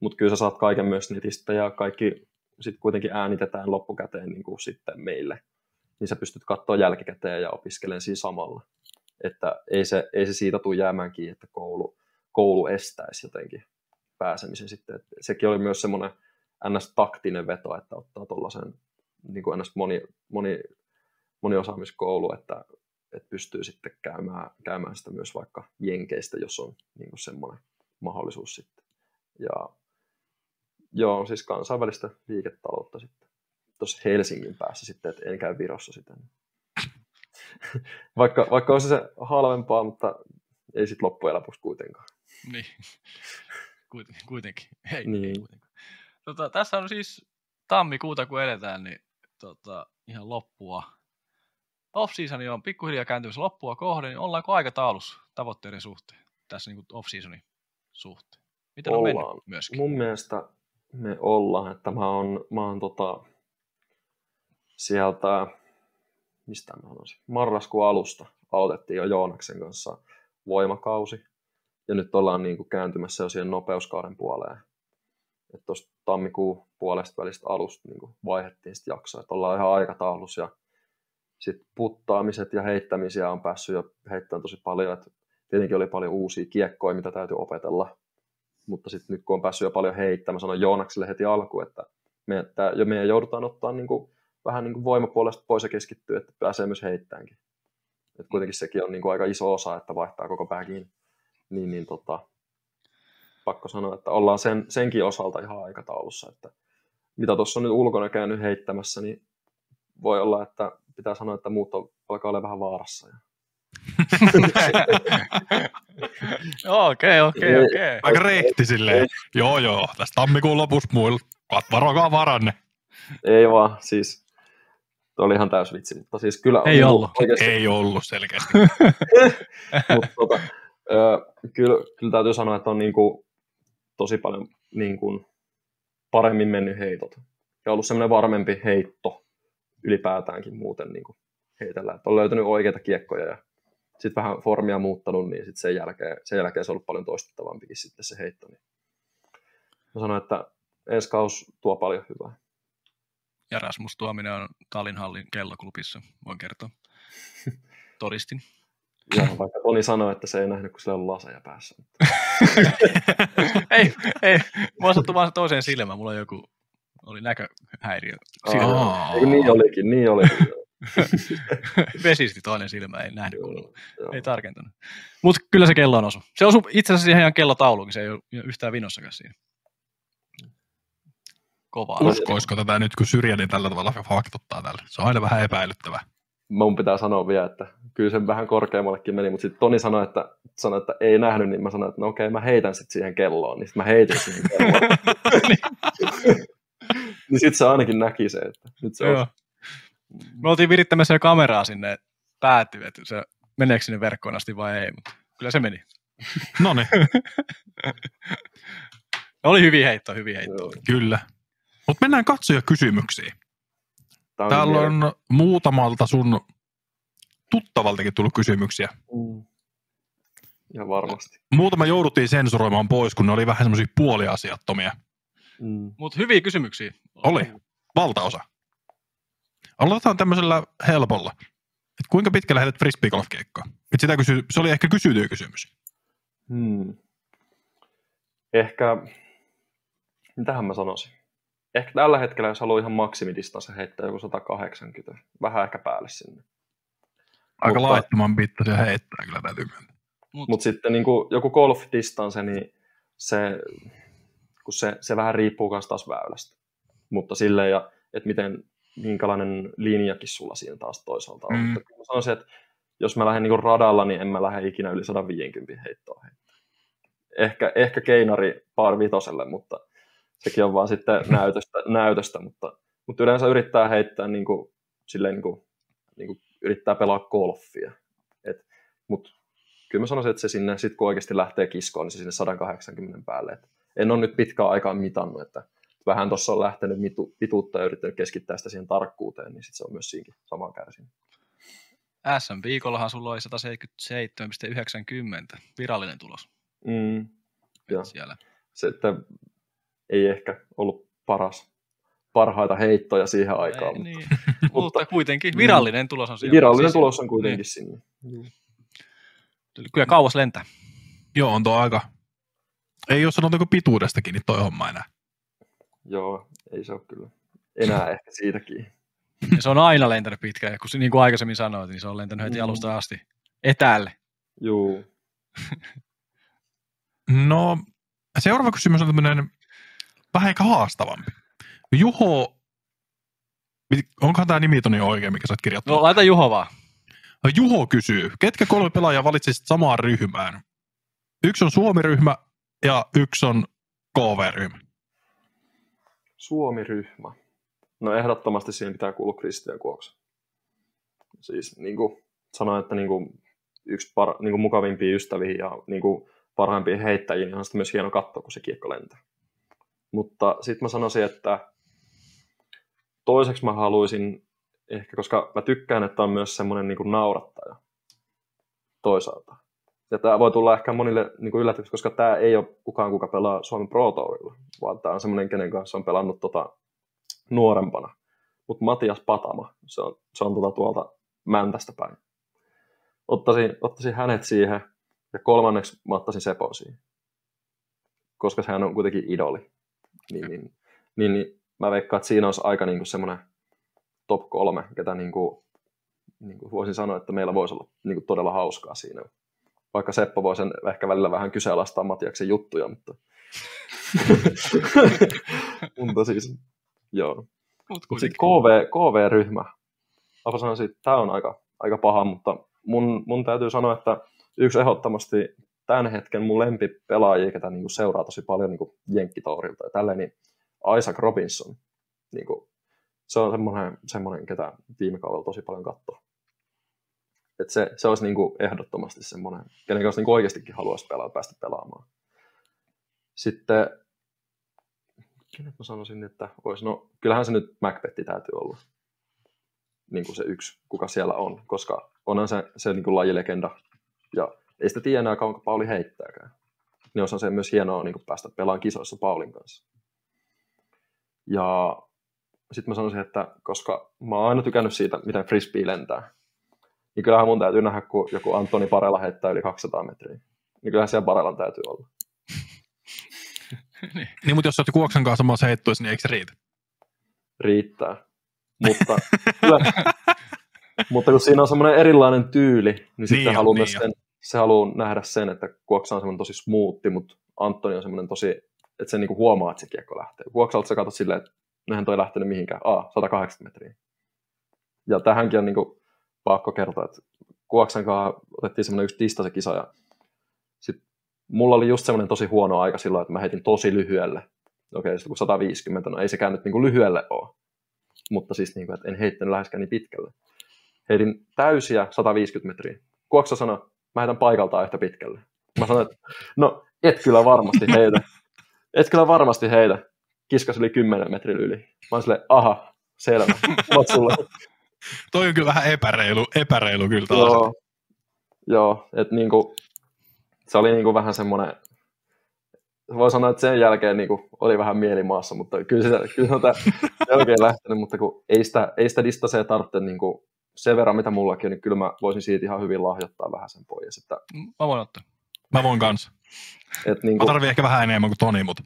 Mutta kyllä sä saat kaiken myös netistä, ja kaikki sitten kuitenkin äänitetään loppukäteen niin kuin sitten meille. Niin sä pystyt katsoa jälkikäteen ja opiskelemaan siinä samalla. Että ei se, ei se siitä tule jäämään kiinni, että koulu, koulu estäisi jotenkin pääsemisen sitten. Et sekin oli myös semmoinen ns-taktinen veto, että ottaa tuollaisen niin kuin ns moni, moni, moniosaamiskoulu, että, että pystyy sitten käymään, käymään sitä myös vaikka jenkeistä, jos on niin kuin semmoinen mahdollisuus sitten. Ja joo, siis kansainvälistä liiketaloutta sitten. Tuossa Helsingin päässä sitten, että en käy Virossa sitten. vaikka, vaikka olisi se halvempaa, mutta ei sitten loppujen lopuksi kuitenkaan. Niin, kuitenkin. Ei, niin. ei kuitenkaan. Tota, tässä on siis tammikuuta, kun edetään, niin tota, ihan loppua. Off-seasoni on pikkuhiljaa kääntymässä loppua kohden, niin ollaanko aikataulussa tavoitteiden suhteen, tässä niin off-seasonin suhteen? Miten ollaan. on mennyt myöskin? Mun mielestä me ollaan, että mä oon, mä oon tota, sieltä, mistä mä sanoisin, marraskuun alusta aloitettiin jo Joonaksen kanssa voimakausi, ja nyt ollaan niin kuin kääntymässä jo siihen nopeuskauden puoleen. Että tuosta tammikuun puolesta välistä alusta niin kuin vaihdettiin sitten jaksoa, että ollaan ihan aikataulussa ja sitten puttaamiset ja heittämisiä on päässyt jo heittämään tosi paljon, että tietenkin oli paljon uusia kiekkoja, mitä täytyy opetella, mutta sitten nyt kun on päässyt jo paljon heittämään, mä sanoin Joonakselle heti alkuun, että me, tää, jo meidän joudutaan ottaa niin kuin, vähän niin kuin voimapuolesta pois ja keskittyä, että pääsee myös heittäänkin. Et kuitenkin sekin on niin kuin aika iso osa, että vaihtaa koko pää kiinni. Niin, niin tota, pakko sanoa, että ollaan sen, senkin osalta ihan aikataulussa, että mitä tuossa on nyt ulkona käynyt heittämässä, niin voi olla, että pitää sanoa, että muut on, alkaa olla vähän vaarassa. Ja Okei, okei, okei. Aika rehti silleen. Joo, joo, tästä tammikuun lopussa muilla. Varokaa varanne. Ei vaan, siis Tuo oli ihan täys vitsi, mutta siis kyllä... Ei ollut. Oikeasti... Ei ollut selkeästi. mutta tota, kyllä, kyllä täytyy sanoa, että on niin kuin, tosi paljon niin kuin, paremmin mennyt heitot. Ja ollut semmoinen varmempi heitto ylipäätäänkin muuten niin kuin heitellä. Että on löytynyt oikeita kiekkoja ja sitten vähän formia muuttanut, niin sitten sen jälkeen, sen jälkeen se on ollut paljon toistettavampikin sitten se heitto. Niin mä sanoin, että ensi kaus tuo paljon hyvää. Ja Rasmus Tuominen on Tallinhallin kelloklubissa, voin kertoa. Todistin. Joo, vaikka Toni sanoi, että se ei nähnyt, kun sillä on laseja päässä. ei, ei. Mä sattu vaan toiseen silmään. Mulla joku, oli näköhäiriö. Oh. Ei, niin olikin, niin olikin. Vesisti toinen silmä, ei nähnyt kunnolla. Ei tarkentanut. Mutta kyllä se kello on osu. Se osui itse asiassa ihan kellotaulukin, se ei ole yhtään vinossakaan siinä. Kova. Uskoisiko tätä nyt, kun syrjäni tällä tavalla faktottaa tällä? Se on aina vähän epäilyttävää. Mun pitää sanoa vielä, että kyllä se vähän korkeammallekin meni, mutta sitten Toni sanoi että, sanoi, että ei nähnyt, niin mä sanoin, että no okei, mä heitän sitten siihen kelloon, niin sitten mä heitin siihen kelloon. niin sitten se ainakin näki se, että nyt se on. Me oltiin virittämässä jo kameraa sinne päätyy, että se meneekö sinne verkkoon asti vai ei, mutta kyllä se meni. No niin. Oli hyvin heitto, hyvin heitto. Kyllä. Mutta mennään katsoja kysymyksiin. Tää Täällä niin on muutamalta sun tuttavaltakin tullut kysymyksiä. Mm. Ihan varmasti. Muutama jouduttiin sensuroimaan pois, kun ne oli vähän semmoisia puoliasiattomia. Mm. Mutta hyviä kysymyksiä. Oli. Valtaosa. Aloitetaan tämmöisellä helpolla. Et kuinka pitkä lähdet frisbeegolf-keikkaan? Et sitä kysy, se oli ehkä kysytyä kysymys. Hmm. Ehkä, mitähän mä sanoisin? Ehkä tällä hetkellä, jos haluaa ihan maksimidistanssi heittää joku 180, vähän ehkä päälle sinne. Aika Mutta- laittoman pittaisia heittää kyllä täytyy myöntää. Mut, Mutta sitten niin kuin joku golf distance, niin se, kun se, se vähän riippuu myös taas väylästä. Mutta silleen, ja, että miten, minkälainen linjakin sulla siinä taas toisaalta on. Mm. Mutta mä sanoisin, että jos mä lähden niin radalla, niin en mä lähde ikinä yli 150 heittoa heittää. Ehkä, ehkä keinari par vitoselle, mutta sekin on vaan sitten näytöstä, näytöstä mutta, mutta yleensä yrittää heittää niin kuin, silleen niin kuin, niin kuin yrittää pelaa golfia. Et, mutta kyllä mä sanoisin, että se sinne, sit kun oikeasti lähtee kiskoon, niin se sinne 180 päälle. Et en ole nyt pitkään aikaan mitannut, että vähän tuossa on lähtenyt mitu, pituutta ja yrittänyt keskittää sitä siihen tarkkuuteen, niin sit se on myös siinkin samaan kärsinyt. SM viikollahan sulla oli 177,90 virallinen tulos. Mm, siellä. se, että ei ehkä ollut paras, parhaita heittoja siihen aikaan, Ei, mutta niin. mutta kuitenkin virallinen tulos on siellä. virallinen Siis- tulos on kuitenkin sinne. Kyllä kauas lentää. Joo, on tuo aika. Ei ole sanottu pituudestakin, niin toi homma enää. Joo, ei se ole kyllä enää ehkä siitäkin. Ja se on aina lentänyt pitkään. Ja kun niin kuin aikaisemmin sanoit, niin se on lentänyt heti Mm. alusta asti etäälle. Juu. No, seuraava kysymys on tämmöinen vähän ehkä haastavampi. Juho, onkohan tämä nimitoni oikein, mikä sä oot kirjoittanut? No laita Juho vaan. Juho kysyy, ketkä kolme pelaajaa valitsisit samaan ryhmään? Yksi on Suomi-ryhmä ja yksi on KV-ryhmä. Suomi-ryhmä. No ehdottomasti siihen pitää kuulua Kristian Kuoksa. Siis niin kuin sanoin, että niin kuin yksi par, niin kuin mukavimpia ystäviä ja niin kuin parhaimpia heittäjiä, niin on sitten myös hieno katsoa, kun se kiekko lentää. Mutta sitten mä sanoisin, että toiseksi mä haluaisin ehkä, koska mä tykkään, että on myös semmoinen niin naurattaja toisaalta. Ja tämä voi tulla ehkä monille niin kuin koska tämä ei ole kukaan, kuka pelaa Suomen Pro Tourilla, vaan tämä on semmoinen, kenen kanssa on pelannut tota nuorempana. Mutta Matias Patama, se on, se on tota tuolta Mäntästä päin. Ottaisin, ottaisin hänet siihen, ja kolmanneksi mä ottaisin Sepon siihen. Koska sehän on kuitenkin idoli. Niin, niin, niin, niin mä veikkaan, että siinä olisi aika niinku semmoinen top kolme, ketä niinku, niinku voisin sanoa, että meillä voisi olla niinku todella hauskaa siinä. Vaikka Seppo voi sen ehkä välillä vähän kyseenalaistaa Matiaksen juttuja, mutta... mutta siis, joo. Mut sitten KV, KV-ryhmä. Mä sanoisin, että tämä on aika, aika paha, mutta mun, mun täytyy sanoa, että yksi ehdottomasti tämän hetken mun lempipelaajia, ketä niinku seuraa tosi paljon niinku Jenkkitourilta ja tälleen, niin Isaac Robinson. Niinku, se on semmoinen, semmoinen, ketä viime kaudella tosi paljon katsoo. Et se, se olisi niinku ehdottomasti semmoinen, kenen kanssa niinku oikeastikin haluaisi pelaa, päästä pelaamaan. Sitten, kenet mä sanoisin, että olisi, no kyllähän se nyt Macbethi täytyy olla. Niin kuin se yksi, kuka siellä on, koska onhan se, se niin kuin lajilegenda. Ja ei sitä tiedä enää kauanko Pauli heittääkään. Niin on se myös hienoa niin päästä pelaamaan kisoissa Paulin kanssa. Ja sitten mä sanoisin, että koska mä oon aina tykännyt siitä, miten frisbee lentää, niin kyllähän mun täytyy nähdä, kun joku Antoni Parela heittää yli 200 metriä. Niin kyllähän siellä Parelan täytyy olla. Niin, mutta jos sä oot Kuoksan kanssa samassa heittuessa, niin eikö se riitä? riittää. Mutta, kyllä, mutta kun siinä on semmoinen erilainen tyyli, niin, Niin sitten on, haluaa niin myös sen, se haluaa nähdä sen, että Kuoksa on semmoinen tosi smoothi, mutta Antoni on semmoinen tosi, että se niinku huomaa, että se kiekko lähtee. Kuoksalta sä katsot silleen, että nehän toi lähtenyt mihinkään, a 180 metriä. Ja tähänkin on niinku pakko kertoa, että Kuoksan kanssa otettiin semmoinen yksi distance-kisa ja sit mulla oli just semmoinen tosi huono aika silloin, että mä heitin tosi lyhyelle. Okei, sitten kun 150, no ei sekään nyt niinku lyhyelle ole mutta siis niin kuin, että en heittänyt läheskään niin pitkälle. Heitin täysiä 150 metriä. Kuoksa sanoi, mä heitän paikaltaan yhtä pitkälle. Mä sanoin, että no et kyllä varmasti heitä. Et kyllä varmasti heitä. kiskas yli 10 metrin yli. Mä oon silleen, aha, selvä. Mot sulle. Toi on kyllä vähän epäreilu, epäreilu kyllä taas. Joo, joo että niinku, se oli niinku vähän semmoinen, voi sanoa, että sen jälkeen niinku oli vähän mielimaassa, mutta kyllä se, kyllä se on jälkeen lähtenyt, mutta kun ei sitä, ei sitä distasea tarvitse niinku, sen verran, mitä mullakin on, niin kyllä mä voisin siitä ihan hyvin lahjoittaa vähän sen pois. Että, Mä voin ottaa. Mä voin kanssa. et Mä niinku, tarvii ehkä vähän enemmän kuin Toni, mutta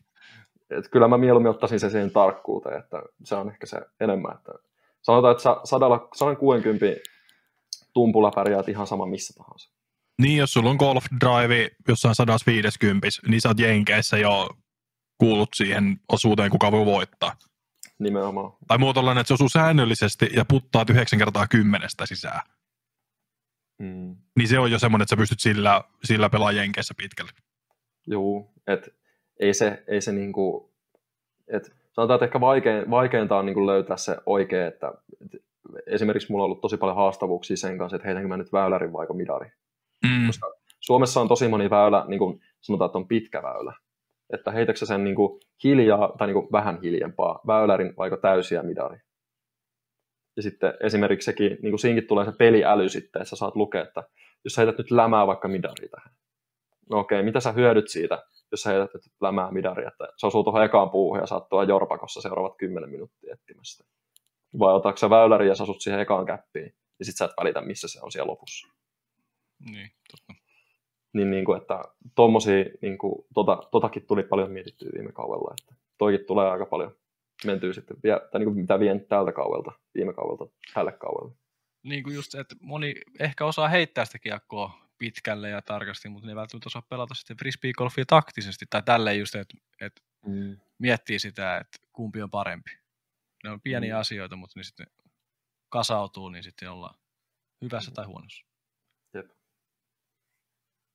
et kyllä mä mieluummin ottaisin sen siihen tarkkuuteen, että se on ehkä se enemmän. Että sanotaan, että sa- sadalla, 160 tumpulla pärjäät ihan sama missä tahansa. niin jos sulla on Golf Drive jossain 150, niin sä oot Jenkeissä jo kuulut siihen osuuteen, kuka voi voittaa. Nimenomaan. Tai muotoillaan, että se osuu säännöllisesti ja puttaat 9 kertaa kymmenestä sisään. Mm. Niin se on jo semmoinen, että sä pystyt sillä, sillä pelaa Jenkeissä pitkälle. Juu, että ei se, ei se niinku, et sanotaan, että ehkä vaikein, vaikeinta on niinku löytää se oikea, että et esimerkiksi mulla on ollut tosi paljon haastavuuksia sen kanssa, että heitänkö mä nyt väylärin vai midari. Mm. Koska Suomessa on tosi moni väylä, niin kuin sanotaan, että on pitkä väylä. Että heitäkö sä sen niin kuin hiljaa tai niin kuin vähän hiljempaa väylärin vai täysiä midari. Ja sitten esimerkiksi sekin, niin kuin siinkin tulee se peliäly sitten, että sä saat lukea, että jos sä heität nyt lämää vaikka midari tähän. No okei, mitä sä hyödyt siitä, jos sä heität nyt lämää midari, että se osuu tuohon ekaan puuhun ja saat tuolla jorpakossa seuraavat 10 minuuttia etsimästä. Vai otatko sä väyläri ja sä asut siihen ekaan käppiin, ja sit sä et välitä, missä se on siellä lopussa Niin, totta. Niin, niin kuin, että tommosia, niin kuin, tota, totakin tuli paljon mietittyä viime kaudella, että toikin tulee aika paljon mentyä sitten, vie, tai niin kuin, mitä vien tältä kaudelta, viime kaudelta, tälle kaudelle. Niin kuin just se, että moni ehkä osaa heittää sitä kiekkoa pitkälle ja tarkasti, mutta ne ei välttämättä osaa pelata sitten frisbee-golfia taktisesti tai tälleen just, että, että Mm. miettii sitä, että kumpi on parempi. Ne on pieniä Mm. asioita, mutta ne sitten kasautuu, niin sitten ollaan hyvässä tai huonossa.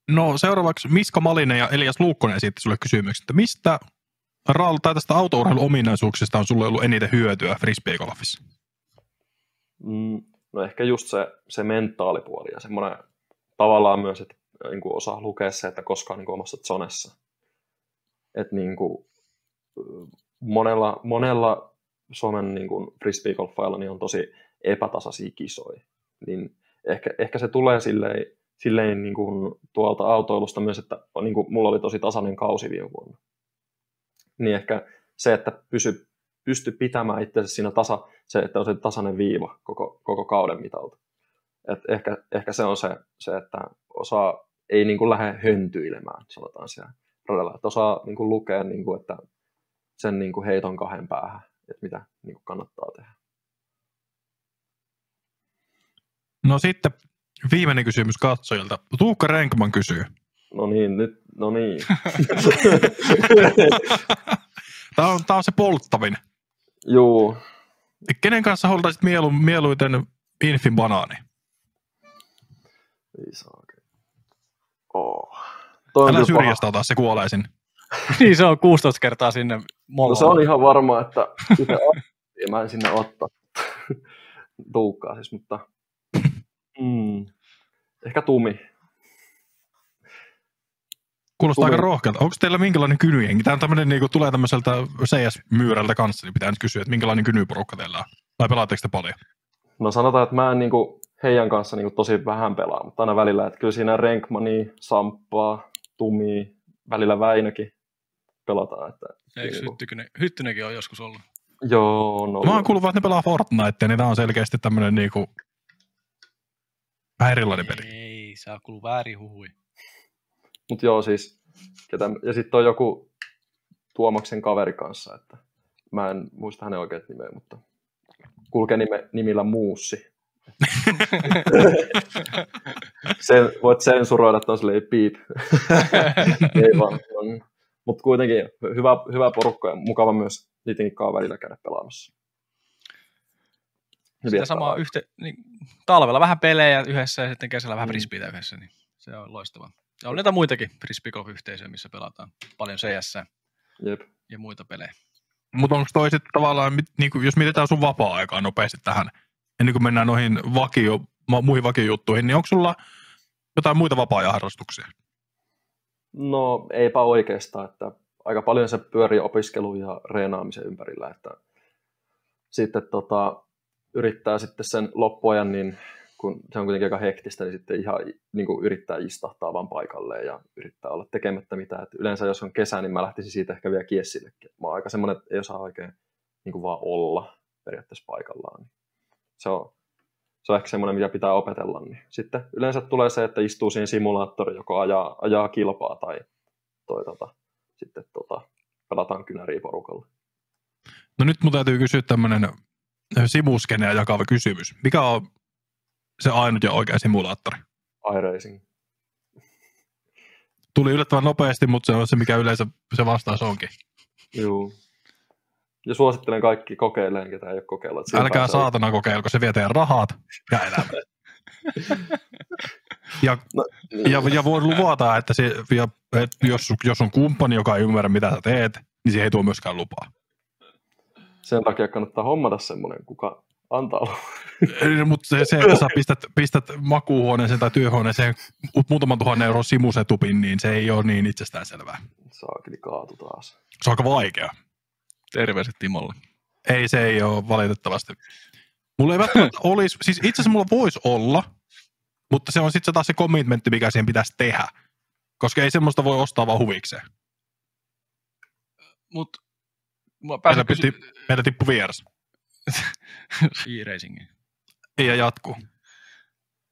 No seuraavaksi Miska Malinen ja Elias Luukkonen esitti sulle kysymyksen, että mistä RAL tai tästä autourheiluominaisuuksista on sulle ollut eniten hyötyä frisbeegolfissa? Mm. No ehkä just se, se mentaalipuoli ja semmoinen tavallaan myös, että niin kuin osaa lukea se, että koska on niin kuin omassa zonessa. Että niin kuin, monella, monella Suomen niin kuin frisbeegolfailla niin on tosi epätasaisia kisoja. Niin ehkä, ehkä se tulee silleen, silleen niin kuin tuolta autoilusta myös, että niin kuin mulla oli tosi tasainen kausi viime vuonna. Niin ehkä se, että pysy, pysty pitämään itse siinä tasa, se, että on se tasainen viiva koko, koko kauden mitalta. Et ehkä, ehkä se on se, se, että osaa, ei niin kuin lähde höntyilemään, sanotaan siellä radalla. Että osaa niin kuin lukea, niin kuin, että sen niin kuin heiton kahden päähän, että mitä niin kuin kannattaa tehdä. No sitten viimeinen kysymys katsojilta. Tuukka Renkman kysyy. No niin, nyt, no niin. Tämä on, tämä on se polttavin. Juu, Kenen kanssa holdaisit mielu, mieluiten Infin banaani? ei saa. Oh. Toi on Älä syrjästä ota, se kuolee sinne. niin se on 16 kertaa sinne No molla. se on ihan varma, että itse mä en sinne ottaa tuukkaa siis, mutta mm, ehkä tumi. Kuulostaa aika Tuli- rohkealta. Onko teillä minkälainen kynyjengi? Tämä on tämmöinen, niin tulee tämmöiseltä CS-myyrältä kanssa, niin pitää nyt kysyä, että minkälainen kynyporukka teillä on. Vai pelaatteko te paljon? No sanotaan, että mä en niinku heidän kanssa niinku tosi vähän pelaa, mutta aina välillä, että kyllä siinä Renkmani, Samppaa, Tumi, välillä Väinökin pelataan. Että, Eikö Hyttynen, Hyttynenkin on joskus ollut? Joo, no. Mä oon kuullut, vaan, että ne pelaa Fortnite, niin tämä on selkeästi tämmöinen niinku, vähän erilainen peli. Ei, se on kuullut väärin huhui. Mutta joo, siis, ketä, ja sitten on joku Tuomaksen kaveri kanssa, että mä en muista hänen oikeat nimeä, mutta kulkee nime, nimillä Muussi. Sen, voit sensuroida, että on silleen piip. Ei vaan. Mutta kuitenkin hyvä, hyvä porukka ja mukava myös niidenkin kanssa välillä käydä pelaamassa. Sitä viettää samaa aikaa. yhte, niin, talvella vähän pelejä yhdessä ja sitten kesällä vähän Mm. frisbeitä yhdessä, niin se on loistavaa. Ja on näitä muitakin frisbeegolf-yhteisöjä, missä pelataan paljon CS Jep. ja muita pelejä. Mutta onko toi sitten tavallaan, niinku, jos mietitään sun vapaa-aikaa nopeasti tähän, ennen kuin mennään noihin vakio, muihin vakiojuttuihin, niin onko sulla jotain muita vapaa-ajan harrastuksia? No eipä oikeastaan, että aika paljon se pyörii opiskelun ja reenaamisen ympärillä, että sitten tota, yrittää sitten sen loppuajan, niin kun se on kuitenkin aika hektistä, niin sitten ihan niin kuin yrittää istahtaa vaan paikalleen ja yrittää olla tekemättä mitään. Et yleensä jos on kesä, niin mä lähtisin siitä ehkä vielä kiessillekin. Mä oon aika semmoinen, että ei osaa oikein niin kuin vaan olla periaatteessa paikallaan. Se on, se on ehkä semmoinen, mitä pitää opetella. Niin sitten yleensä tulee se, että istuu siinä simulaattori, joko ajaa, ajaa kilpaa tai toi, tota, sitten tota, pelataan kynäriä porukalla. No nyt mun täytyy kysyä tämmöinen simuskeneä jakava kysymys. Mikä on se ainut ja oikea simulaattori? iRacing. Tuli yllättävän nopeasti, mutta se on se, mikä yleensä se vastaus onkin. Joo. Ja suosittelen kaikki kokeilemaan, ketä ei ole kokeillut. Älkää saatana kokeilko, se vie teidän rahat ja elämä. ja, no, niin. ja, ja voi luvata, että, se, ja, että jos, jos on kumppani, joka ei ymmärrä, mitä sä teet, niin se ei tuo myöskään lupaa. Sen takia kannattaa hommata semmoinen, kuka antaa Mutta se, se, että sä pistät, pistät makuuhuoneeseen tai työhuoneeseen muutaman tuhannen euron simusetupin, niin se ei ole niin itsestäänselvää. Saakeli kaatu taas. Se on aika vaikea. Terveiset Timolle. Ei, se ei ole valitettavasti. Mulla ei välttämättä olisi, siis itse asiassa mulla voisi olla, mutta se on sitten taas se commitmentti, mikä siihen pitäisi tehdä. Koska ei semmoista voi ostaa vaan huvikseen. Mut, meillä, kysy... meillä tippu vieras. e-racingin. Ja jatkuu.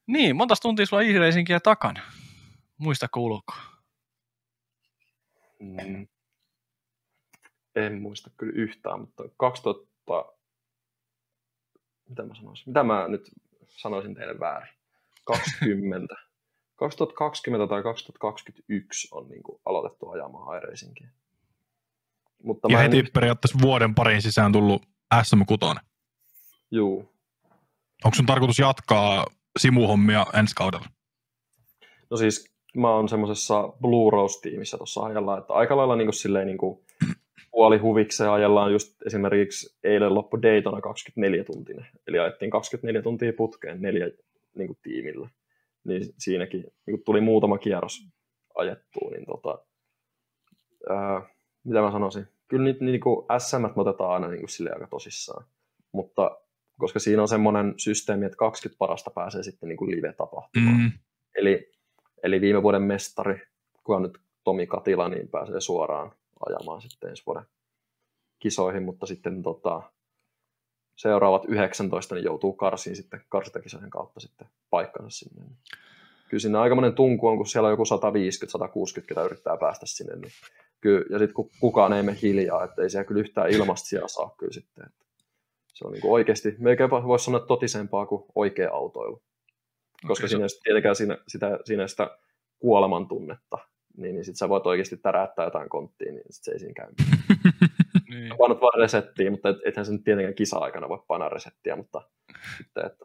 Niin, monta tuntia sulla e-racingia takana? Muista kuuluuko? Mm. En muista kyllä yhtään, mutta 2000... Mitä mä sanoisin? Mitä mä nyt sanoisin teille väärin? 20. 2020 tai 2021 on niin kuin aloitettu ajamaan iRacingia. Mutta ja heti nyt... periaatteessa vuoden parin sisään tullut SM6. Juu. Onko sun tarkoitus jatkaa simuhommia ensi kaudella? No siis mä oon semmoisessa Blue Rose-tiimissä tuossa ajalla, että aika lailla niin silleen, niin kuin puoli huvikseen ajellaan just esimerkiksi eilen loppu Daytona 24 tuntinen, eli ajettiin 24 tuntia putkeen neljä niin kuin, tiimillä, niin siinäkin niin kuin tuli muutama kierros ajettua, niin tota, ää, mitä mä sanoisin, kyllä niitä niin kuin SM me otetaan aina niin kuin, silleen aika tosissaan, mutta koska siinä on semmoinen systeemi, että 20 parasta pääsee sitten niin kuin live-tapahtumaan. Mm. Eli, eli viime vuoden mestari, kun on nyt Tomi Katila, niin pääsee suoraan ajamaan sitten ensi vuoden kisoihin, mutta sitten tota, seuraavat 19 niin joutuu karsiin sitten karsintakisojen kautta sitten paikkansa sinne. Kyllä siinä aikamoinen tunku on, kun siellä on joku 150-160, ketä yrittää päästä sinne. Niin kyllä, ja sitten kun kukaan ei mene hiljaa, että ei siellä kyllä yhtään ilmasta siellä saa kyllä sitten. Että se on niin kuin oikeasti, melkein voisi sanoa totisempaa kuin oikea autoilu. Koska okay, siinä ei tietenkään siinä, sitä, siinä sitä kuoleman tunnetta, niin, niin sitten sä voit oikeasti täräyttää jotain konttia, niin sit se ei siinä käy. niin. Painat vaan resettiä, mutta et, ethän se nyt tietenkään kisa-aikana voi painaa resettiä, mutta sitten, että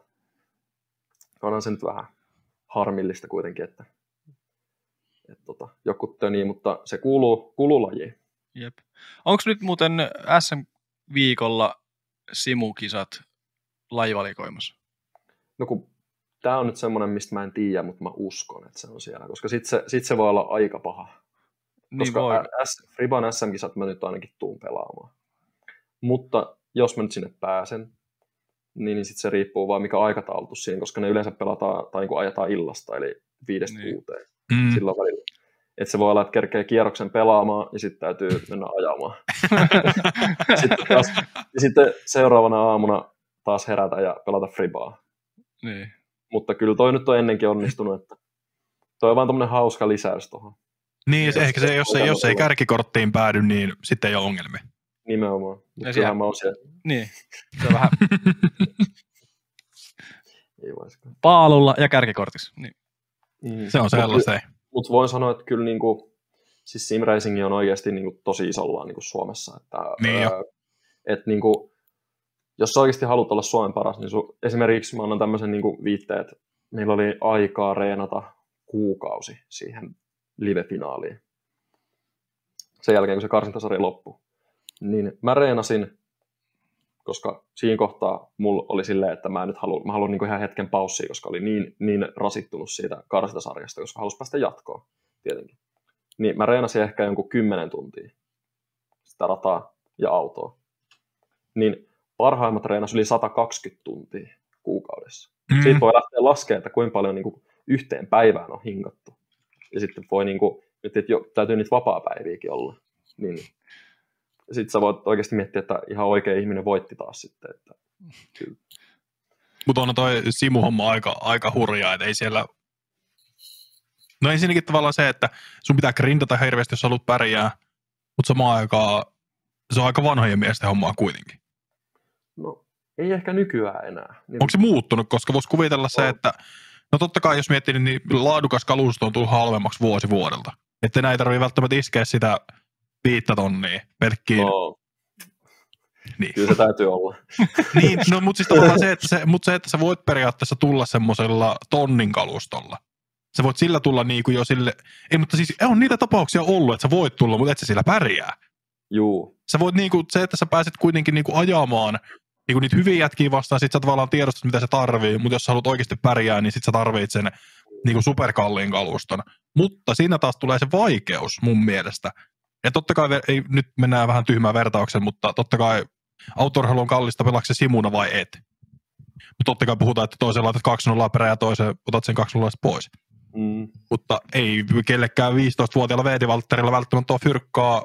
onhan se nyt vähän harmillista kuitenkin, että, että tota, joku töni, mutta se kuuluu, kuuluu lajiin. Jep. Onko nyt muuten SM-viikolla simukisat lajivalikoimassa? No kun tämä on nyt semmoinen, mistä mä en tiedä, mutta mä uskon, että se on siellä, koska sitten se, sit se voi olla aika paha. Niin koska voi. S, Friban SM-kisat mä nyt ainakin tuun pelaamaan. Mutta jos mä nyt sinne pääsen, niin, niin sitten se riippuu vaan mikä aikataulutus siinä, koska ne yleensä pelataan tai niin ajetaan illasta, eli viidestä niin. kuuteen. Mm. Silloin välillä. Että se voi olla, että kerkee kierroksen pelaamaan ja sitten täytyy mennä ajamaan. sitten, taas, ja sitten seuraavana aamuna taas herätä ja pelata fribaa. Niin. Mutta kyllä toi nyt on ennenkin onnistunut, että toi on vaan tämmöinen hauska lisäys tuohon. Niin, jos ehkä se, jos, ei, jos ei kärkikorttiin päädy, niin sitten ei ole ongelmia. Nimenomaan. Mutta siellä... mä oon siellä. Niin, se on vähän... ei Paalulla ja kärkikortissa. Niin. Mm. Se on sellaista. Mutta voin sanoa, että kyllä niin kuin, siis simracing on oikeasti niin kuin, tosi isolla niin kuin Suomessa. Että, niin ää, et, niin kuin, jos sä oikeasti haluat olla Suomen paras, niin su, esimerkiksi mä annan tämmöisen niin kuin, viitteen, että meillä oli aikaa reenata kuukausi siihen live-finaaliin. Sen jälkeen, kun se karsintasarja loppui. Niin mä reenasin, koska siinä kohtaa mulla oli silleen, että mä nyt haluan, mä haluan niin ihan hetken paussia, koska oli niin, niin rasittunut siitä karsintasarjasta, koska halusin päästä jatkoon tietenkin. Niin mä reenasin ehkä jonkun kymmenen tuntia sitä rataa ja autoa. Niin parhaimmat treenas yli 120 tuntia kuukaudessa. Mm. Siitä voi lähteä laskemaan, että kuinka paljon niin kuin, yhteen päivään on hinkattu. Ja sitten voi, niin kuin, nyt, että jo, täytyy niitä vapaa-päiviäkin olla. Niin. Sitten sä voit oikeasti miettiä, että ihan oikea ihminen voitti taas sitten. Että, Mutta on toi Simu-homma aika, aika hurjaa, että ei siellä... No ensinnäkin tavallaan se, että sun pitää grindata hirveästi, jos haluat pärjää, mutta samaan aikaan se on aika vanhojen miesten hommaa kuitenkin. No, ei ehkä nykyään enää. Niin... Onko se muuttunut, koska voisi kuvitella on. se, että no totta kai jos miettii, niin laadukas kalusto on tullut halvemmaksi vuosi vuodelta. Että näitä ei tarvitse välttämättä iskeä sitä viittä tonnia pelkkiin. No. Niin. Kyllä se täytyy olla. niin, no mutta siis tavallaan se että, se, mutta se, että sä voit periaatteessa tulla semmoisella tonnin kalustolla. Sä voit sillä tulla niin kuin jo sille, ei mutta siis on niitä tapauksia ollut, että sä voit tulla, mutta et sä sillä pärjää. Juu. Sä voit niinku, se, että sä pääset kuitenkin niinku ajamaan niinku niitä hyviä jätkiä vastaan, sit sä tavallaan tiedostat, mitä se tarvii, mutta jos sä haluat oikeasti pärjää, niin sit sä tarvit sen niinku superkalliin kaluston. Mutta siinä taas tulee se vaikeus mun mielestä. Ja totta kai, ei, nyt mennään vähän tyhmään vertauksen, mutta totta kai autorheilu on kallista, pelaako se simuna vai et. Mutta totta kai puhutaan, että toisen laitat 2 0 perään ja toisen otat sen 2 0 pois. Mm. Mutta ei kellekään 15-vuotiaalla veetivaltterilla välttämättä ole fyrkkaa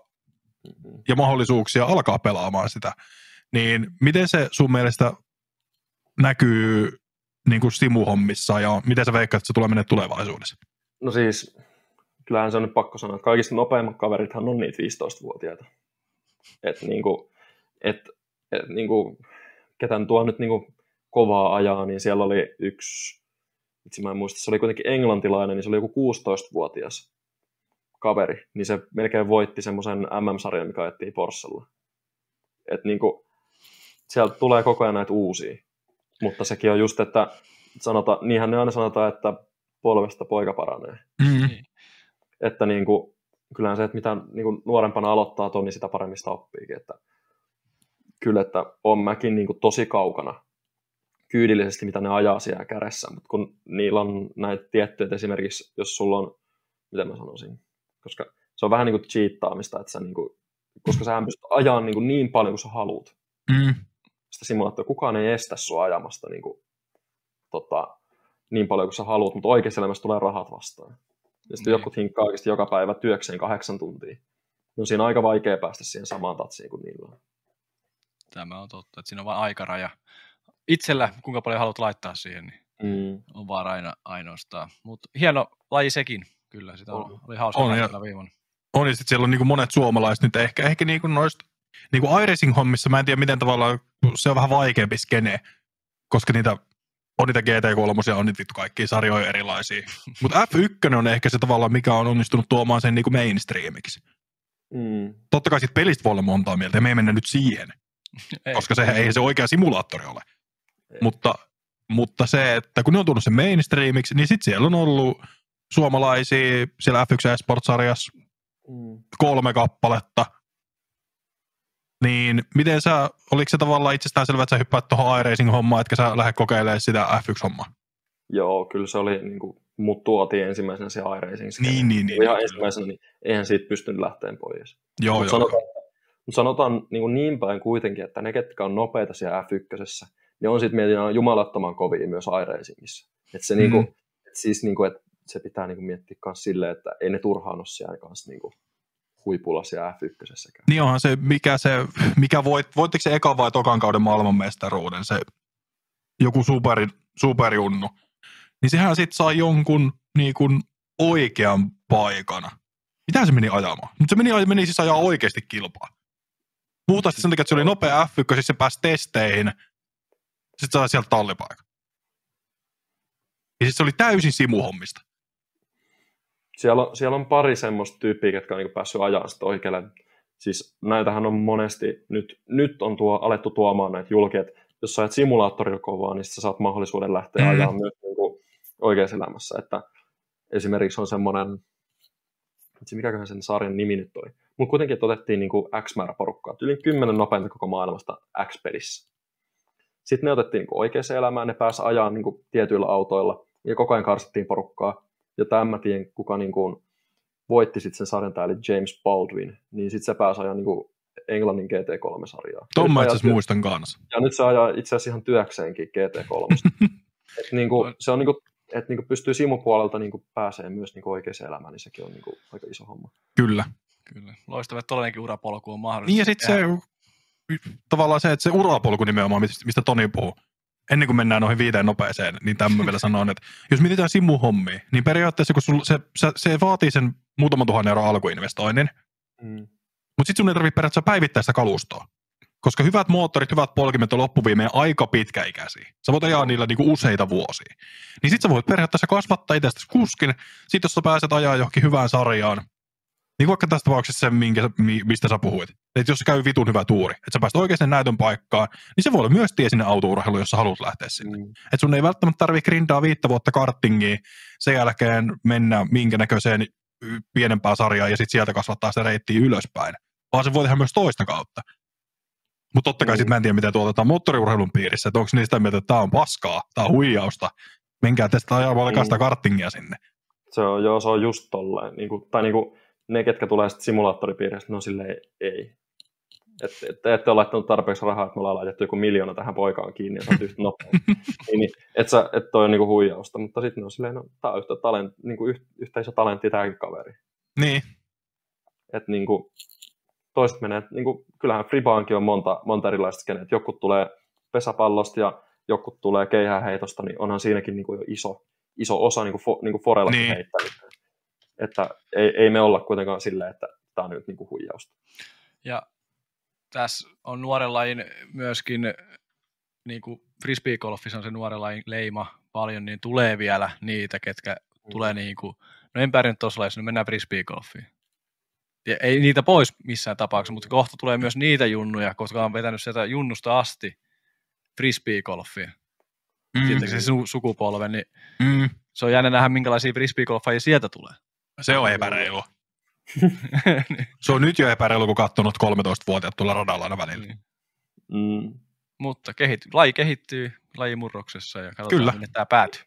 ja mahdollisuuksia alkaa pelaamaan sitä. Niin miten se sun mielestä näkyy niin kuin simuhommissa ja miten sä veikkaat, että se tulee mennä tulevaisuudessa? No siis, kyllähän se on nyt pakko sanoa, että kaikista nopeimmat kaverithan on niitä 15-vuotiaita. Että niin kuin, et, et, niin kuin, ketään tuo nyt niin kuin kovaa ajaa, niin siellä oli yksi, itse mä en muista, se oli kuitenkin englantilainen, niin se oli joku 16-vuotias kaveri, niin se melkein voitti semmoisen MM-sarjan, mikä ajettiin Porssella. Että niinku, sieltä tulee koko ajan näitä uusia. Mutta sekin on just, että sanota, niinhän ne aina sanotaan, että polvesta poika paranee. Mm-hmm. Että niinku, kyllähän se, että mitä niinku nuorempana aloittaa ton, niin sitä paremmin sitä oppiikin. Että, kyllä, että on mäkin niinku tosi kaukana kyydillisesti, mitä ne ajaa siellä kädessä, mutta kun niillä on näitä tiettyjä, että esimerkiksi jos sulla on, mitä mä sanoisin, koska se on vähän niin kuin cheattaamista, että sä niin kuin, koska sä pystyt ajamaan niin, kuin niin paljon kuin sä haluat. Mm. Sitä simulaattoria, kukaan ei estä sua ajamasta niin, kuin, tota, niin paljon kuin sä haluat, mutta oikeassa elämässä tulee rahat vastaan. Ja sitten mm. joku hinkkaa oikeasti joka päivä työkseen kahdeksan tuntia. No siinä on aika vaikea päästä siihen samaan tatsiin kuin niillä on. Tämä on totta, että siinä on vain aikaraja. Itsellä, kuinka paljon haluat laittaa siihen, niin mm. on vaan aina ainoastaan. Mutta hieno laji sekin. Kyllä, sitä on, oli hauska on, ja, viimeinen. On, ja sitten siellä on niin monet suomalaiset nyt ehkä, ehkä niin kuin noista niin kuin iRacing-hommissa, mä en tiedä miten tavallaan, se on vähän vaikeampi skene, koska niitä on niitä GT3 on niitä kaikkia sarjoja erilaisia. Mutta F1 on ehkä se tavallaan, mikä on onnistunut tuomaan sen niin kuin mainstreamiksi. Mm. Totta kai siitä pelistä voi olla montaa mieltä, ja me ei mennä nyt siihen. ei. Koska se ei se oikea simulaattori ole. Mutta, mutta se, että kun ne on tullut sen mainstreamiksi, niin sitten siellä on ollut suomalaisia siellä F1 Esports-sarjassa mm. kolme kappaletta. Niin miten sä, oliko se tavallaan itsestään selvä, että sä hyppäät tuohon iRacing-hommaan, etkä sä lähde kokeilemaan sitä F1-hommaa? Joo, kyllä se oli, niin kuin, mut tuotiin ensimmäisenä se iRacing. Niin, niin, niin. Ihan ensimmäisenä, niin eihän siitä pystynyt lähteen pois. Joo, Mut joo. Sanotaan, mutta sanotaan niin, kuin niin päin kuitenkin, että ne, ketkä on nopeita siellä F1, niin on sitten mietin jumalattoman kovia myös iRacingissa. Että se mm. niin kuin, et siis niin kuin, että se pitää niin kuin miettiä myös silleen, että ei ne turhaan ole siellä kanssa niin kuin huipulla siellä f 1 Niin onhan se, mikä se, mikä voit, voittiko se ekan vai tokan kauden maailmanmestaruuden, se joku superi, superjunnu, niin sehän sitten saa jonkun niin kuin oikean paikana. Mitä se meni ajamaan? Mutta se meni, meni siis ajaa oikeasti kilpaa. Puhutaan sen takia, että se oli nopea F1, siis se pääsi testeihin, sitten sai sieltä tallipaikan. Ja siis se oli täysin simuhommista siellä on, siellä on pari semmoista tyyppiä, jotka on niin päässyt ajaa sitä oikealle. Siis näitähän on monesti, nyt, nyt on tuo, alettu tuomaan näitä julkia, että jos sä ajat simulaattorilla kovaa, niin sä saat mahdollisuuden lähteä mm. ajaa myös niin kuin oikeassa elämässä. Että esimerkiksi on semmoinen, mikäköhän sen sarjan nimi nyt oli, mutta kuitenkin että otettiin niin kuin X määrä porukkaa, yli kymmenen nopeinta koko maailmasta X-pelissä. Sitten ne otettiin niin oikeaan elämään, ne pääsi ajaa niin kuin tietyillä autoilla, ja koko ajan karsittiin porukkaa, ja tämän mä tiedän, kuka niin kuin voitti sitten sen sarjan, tämä eli James Baldwin, niin sitten se pääsi ajaa niin kuin Englannin GT3-sarjaa. Tuon Nyt mä itse muistan kanssa. Ja nyt se ajaa itse asiassa ihan työkseenkin GT3. Et niinku, se on niinku, että niinku pystyy simupuolelta niinku pääsee myös niinku oikeaan elämään, niin sekin on niinku aika iso homma. Kyllä. Kyllä. Loistava, että todellinenkin urapolku on mahdollista. Niin ja sitten se, tavallaan se, että se urapolku nimenomaan, mistä, mistä Toni puhuu, ennen kuin mennään noihin viiteen nopeeseen, niin tämä vielä sanon, että jos mietitään simuhommia, niin periaatteessa kun sul, se, se, se, vaatii sen muutaman tuhannen euron alkuinvestoinnin, Mm. mutta sitten sun ei tarvitse periaatteessa päivittää sitä kalustoa. Koska hyvät moottorit, hyvät polkimet on loppuviimeen aika pitkäikäisiä. Sä voit ajaa niillä niinku useita vuosia. Niin sit sä voit periaatteessa kasvattaa itsestäsi kuskin. Sitten jos sä pääset ajaa johonkin hyvään sarjaan, niin vaikka tässä tapauksessa se, minkä, mi- mistä sä puhuit. Että jos se käy vitun hyvä tuuri, että sä pääset oikeasti näytön paikkaan, niin se voi olla myös tie sinne autourheiluun, jos sä haluat lähteä sinne. Mm. Että sun ei välttämättä tarvitse grindaa viittä vuotta karttingia, sen jälkeen mennä minkä näköiseen pienempään sarjaan ja sitten sieltä kasvattaa sitä reittiä ylöspäin. Vaan se voi tehdä myös toista kautta. Mutta totta kai Mm. sitten mä en tiedä, miten tuotetaan moottoriurheilun piirissä, että onko niistä mieltä, että tämä on paskaa, tämä on huijausta. Menkää tästä ajaa Mm. karttingia sinne. Se on, joo, se on just tolleen. Niinku, tai niinku, ne, ketkä tulee sitten simulaattoripiiristä, ne on silleen ei. Että et, te ette ole laittanut tarpeeksi rahaa, että me ollaan laitettu joku miljoona tähän poikaan kiinni ja sä oot yhtä nopea. niin, niin, että sä- et toi on niinku huijausta, mutta sitten ne on silleen, no tää on yhtä, talent, niinku yhtä, yhtä iso talentti tämäkin kaveri. Niin, Että niinku, toiset menee, niinku, kyllähän Fribaankin on monta, monta erilaista skeneä, että joku tulee pesäpallosta ja joku tulee keihäheitosta, niin onhan siinäkin niinku jo iso, iso osa niinku, fo, niinku forellakin Niin. niin. heittämistä. Että ei, ei me olla kuitenkaan silleen, että tämä on nyt niinku huijausta. Ja tässä on nuoren lajin myöskin, niin kuin frisbeegolfissa on se nuoren lajin leima paljon, niin tulee vielä niitä, ketkä Mm. tulee niin kuin, no en pärjännyt tuossa lajissa, niin mennään frisbeegolfiin. Ja ei niitä pois missään tapauksessa, mutta kohta tulee myös niitä junnuja, koska on vetänyt sieltä junnusta asti frisbeegolfia. mm, Tietenkin se su- sukupolven, niin mm, se on jännä nähdä, minkälaisia frisbeegolfajia sieltä tulee. Se on epäreilua. Se on nyt jo epäreilu, kun katsonut 13-vuotiaat tuolla radalla aina välillä. Niin. Mm. Mutta kehit, laji kehittyy lajimurroksessa ja katsotaan, Kyllä. minne tämä päätyy.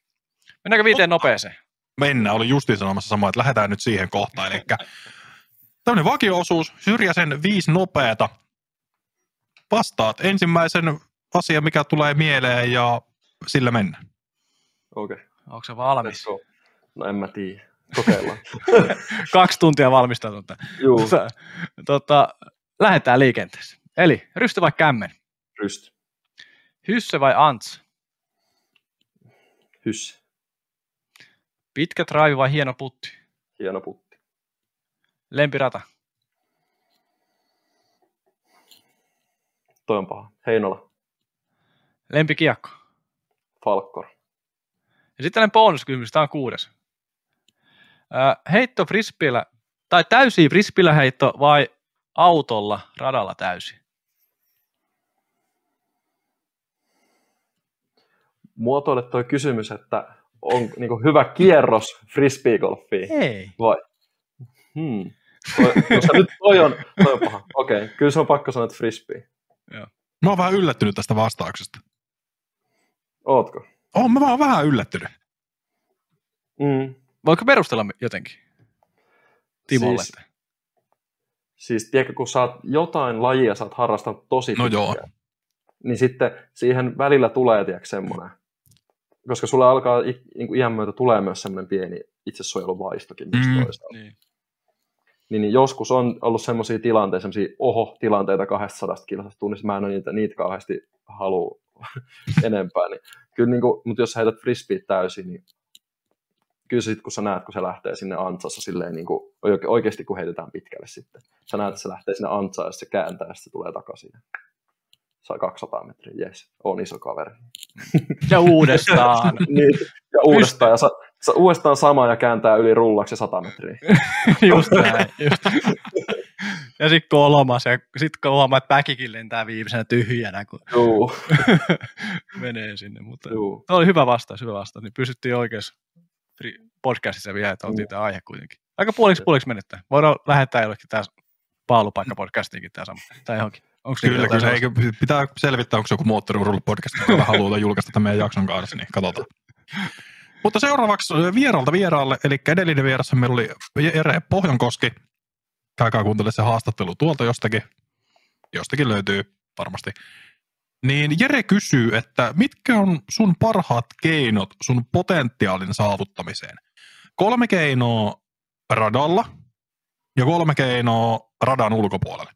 Mennäänkö viiteen nopeeseen? Mennään, oli justiin sanomassa sama, että lähdetään nyt siihen kohtaan. Eli tämmöinen vakio-osuus, syrjäsen viisi nopeata. Vastaat ensimmäisen asian, mikä tulee mieleen ja sillä mennään. Okei, okay. Onko se valmis? No en mä tiedä. Kokeillaan. Kaksi tuntia valmistautunut. Juu, Tota, tota, lähdetään liikenteeseen. Eli rysty vai kämmen? rysty. Hysse vai ants? Hyss. Pitkä drive vai hieno putti? Hieno putti. Lempirata? Toi on paha. Heinola. Lempikiekko? Falkkor. Ja sitten tällainen bonuskysymys, tämä on kuudes. Heitto frisbeellä, tai täysi frisbeellä heitto vai autolla radalla täysi? Muotoile toi kysymys, että on niinku hyvä kierros frisbeegolfiin. Ei. Vai? Hmm. Toi, nyt toi on, toi on paha. Okei, okay. kyllä se on pakko sanoa, että frisbee. Mä oon vähän yllättynyt tästä vastauksesta. Ootko? Oon mä vaan vähän yllättynyt. Mm. Voiko perustella jotenkin Timolle? Siis, siis tiedätkö, kun sä oot jotain lajia, sä oot harrastanut tosi No joo. pitkään, niin sitten siihen välillä tulee, tiedätkö, semmoinen, koska sulla alkaa niin kuin iän myötä tulee myös semmoinen pieni itsesuojeluvaistokin myös Mm. toisaalta. Niin. Niin, niin joskus on ollut semmoisia tilanteita, semmoisia oho-tilanteita 200 kilosasta tunnissa, mä en ole niitä, niitä kauheasti halua enempää. Niin, kyllä, niin kuin, mutta jos heität frisbee täysin, niin kyllä sit, kun sä näet, kun se lähtee sinne antsassa silleen, niin kuin, oike- oikeasti kun heitetään pitkälle sitten. Sä näet, että se lähtee sinne antsaan ja se kääntää ja se tulee takaisin. Saa 200 metriä, jes, on iso kaveri. Ja uudestaan. niin, ja uudestaan, ja sa, sa, uudestaan sama ja kääntää yli rullaksi 100 metriä. just näin. Just. Ja sitten kolmas, ja sitten huomaa, että päkikin lentää viimeisenä tyhjänä, kun Juu, menee sinne. Mutta juu. Oli hyvä vastaus, hyvä vastaus. Niin pysyttiin oikeassa podcastissa vielä, että oltiin Mm. tämä aihe kuitenkin. Aika puoliksi puoliksi menettä. Voidaan lähettää jollekin tämä paalupaikka podcastinkin tämä sama. Tai johonkin. Onko Kyllä, kyllä. Eikö, pitää selvittää, onko joku moottoriurheilupodcast, joka haluaa julkaista tämän meidän jakson kanssa, niin katsotaan. Mutta seuraavaksi vieralta vieraalle, eli edellinen vierassa meillä oli Jere Pohjankoski. Käykää kuuntele se haastattelu tuolta jostakin. jostakin löytyy varmasti. Niin Jere kysyy, että mitkä on sun parhaat keinot sun potentiaalin saavuttamiseen? Kolme keinoa radalla ja kolme keinoa radan ulkopuolelle.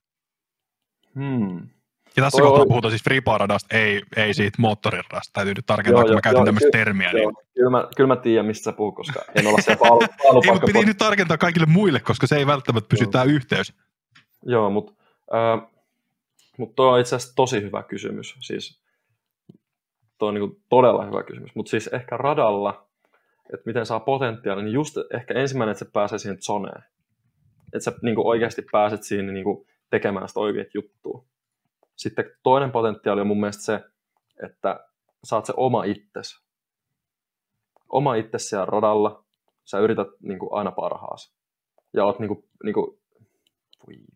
Hmm. Ja tässä Oi, kohtaa puhutaan siis freeparadasta, ei, ei siitä moottoriradasta. Täytyy nyt tarkentaa, kun mä käytän tämmöistä ky- termiä. Joo, Niin. kyllä, mä, kyllä mä tiedän, mistä sä puhut, koska en ole siellä paalu, Ei, mutta piti nyt tarkentaa kaikille muille, koska se ei välttämättä pysy Joo. tämä yhteys. Joo, mutta äh, mut toi on itse asiassa tosi hyvä kysymys. Siis, toi on niinku todella hyvä kysymys. Mutta siis ehkä radalla, että miten saa potentiaalia, niin just ehkä ensimmäinen, että se pääsee siihen zoneen. Että sä niinku oikeasti pääset siihen niinku tekemään sitä oikeat juttua. Sitten toinen potentiaali on mun mielestä se, että saat se oma itses. Oma itses siellä radalla. Sä yrität niinku aina parhaas. Ja oot niinku, niinku voi vit.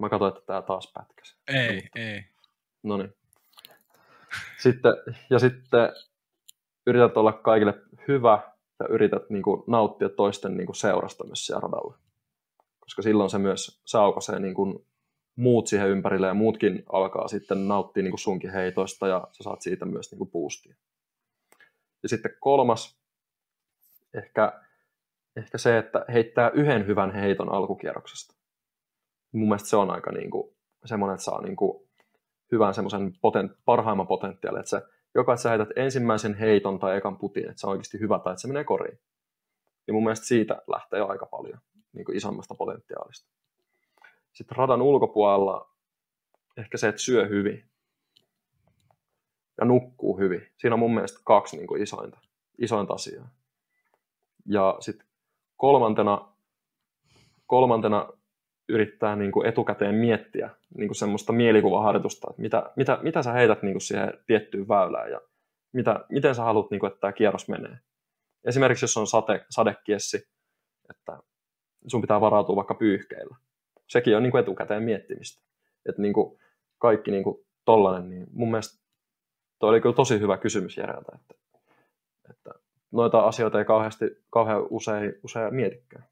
Mä katsoin, että tää taas pätkäsi. Ei, ei. No niin. Sitten, ja sitten yrität olla kaikille hyvä ja yrität niin kuin, nauttia toisten niin kuin, seurasta myös siellä radalla. Koska silloin se myös se aukaisee niin kuin, muut siihen ympärille ja muutkin alkaa sitten nauttia niin kuin sunkin heitoista ja sä saat siitä myös niin kuin, boostia. Ja sitten kolmas, ehkä, ehkä se, että heittää yhden hyvän heiton alkukierroksesta. Mun mielestä se on aika niin kuin, semmoinen, että saa niin kuin, hyvän semmoisen poten, parhaimman potentiaalin, että sä, joka että sä heität ensimmäisen heiton tai ekan putin, että se on oikeasti hyvä tai että se menee koriin. Ja mun mielestä siitä lähtee aika paljon niin kuin isommasta potentiaalista. Sitten radan ulkopuolella ehkä se, että syö hyvin ja nukkuu hyvin. Siinä on mun mielestä kaksi niin kuin isointa, isointa asiaa. Ja sitten kolmantena, kolmantena yrittää niin kuin etukäteen miettiä niin kuin semmoista mielikuvaharjoitusta, että mitä, mitä, mitä sä heität niin kuin siihen tiettyyn väylään ja mitä, miten sä haluat, niin kuin, että tämä kierros menee. Esimerkiksi jos on sate, sadekiessi, että sun pitää varautua vaikka pyyhkeillä. Sekin on niin kuin etukäteen miettimistä. Että niin kuin kaikki niin kuin tollanen, niin mun mielestä toi oli kyllä tosi hyvä kysymys Jereltä, että, että noita asioita ei kauheasti, kauhean usein, usein mietikään.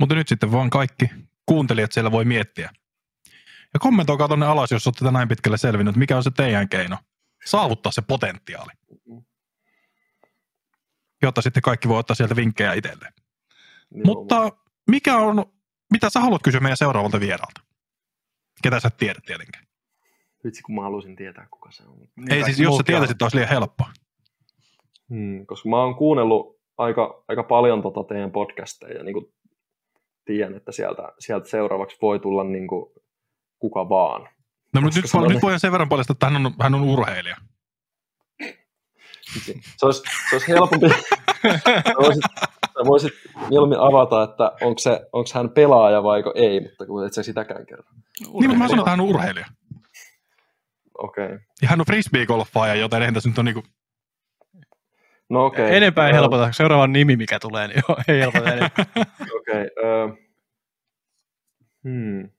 Mutta nyt sitten vaan kaikki kuuntelijat siellä voi miettiä. Ja kommentoikaa tuonne alas, jos olette näin pitkälle selvinnyt, mikä on se teidän keino saavuttaa se potentiaali. Jotta sitten kaikki voi ottaa sieltä vinkkejä itselleen. Niin Mutta mikä on, mitä sä haluat kysyä meidän seuraavalta vieraalta? Ketä sä tiedät tietenkin. Vitsi, kun mä haluaisin tietää, kuka se on. Niin Ei siis, jos sä tietäisit, olisi liian helppoa. Hmm, koska mä oon kuunnellut aika, aika paljon tota teidän podcasteja ja niin kuin tiedän, että sieltä, sieltä seuraavaksi voi tulla niin kuin kuka vaan. No, mutta nyt, nyt voin sen verran paljastaa, että hän on, hän on urheilija. Vitsi. Se olisi, se olisi helpompi. voisit, voisit mieluummin avata, että onko, se, onko hän pelaaja vai ei, mutta kun et sä sitäkään kerro. Niin, mutta mä sanon, että hän on urheilija. Okei. Okay. Ja hän on frisbee-golfaaja, joten eihän tässä nyt ole niinku... No okei. Okay. Enempää ei helpota. Seuraava nimi, mikä tulee, niin joo, ei helpota enempää. Okei. Okay, uh, hmm.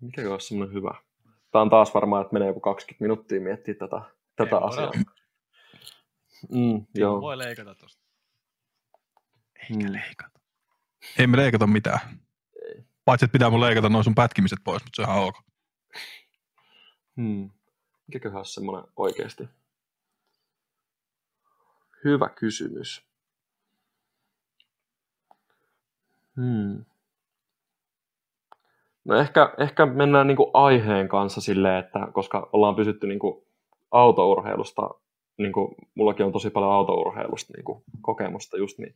Mikä olisi semmoinen hyvä? Tämä on taas varmaan, että menee joku 20 minuuttia miettiä tätä, tätä Ei asiaa. voida. Mm, joo. Voi leikata tuosta. Hmm. leikata. Ei me leikata mitään. Paitsi, että pitää mun leikata noin sun pätkimiset pois, mutta se on ihan ok. Hmm. Mikäköhän olisi semmoinen oikeasti hyvä kysymys? Hmm. No ehkä, ehkä mennään niinku aiheen kanssa silleen, että koska ollaan pysytty niinku autourheilusta, niinku, mullakin on tosi paljon autourheilusta niinku kokemusta just, niin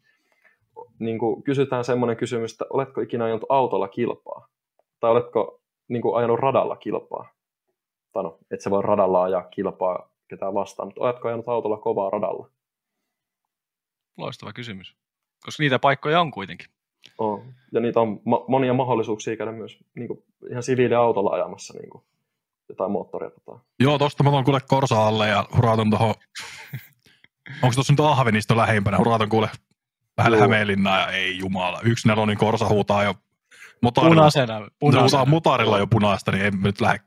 niinku kysytään semmoinen kysymys, että oletko ikinä ajanut autolla kilpaa? Tai oletko niinku ajanut radalla kilpaa? tai no, et sä voi radalla ajaa kilpaa ketään vastaan, mutta oletko ajanut autolla kovaa radalla? Loistava kysymys. Koska niitä paikkoja on kuitenkin. On. Ja niitä on ma- monia mahdollisuuksia käydä myös niin kuin, ihan siviiliautolla ajamassa niin kuin, jotain moottoria. Tota. Joo, tosta mä tuon kuule korsa alle ja hurautan tuohon... Onko tuossa nyt Ahvenisto lähimpänä? Hurautan kuule vähän. Hämeenlinnaa ja ei jumala. Yksi nelonin korsa huutaa jo motarilla. Punaisena. Se punaisena. huutaa mutarilla jo punaista, niin ei nyt lähde.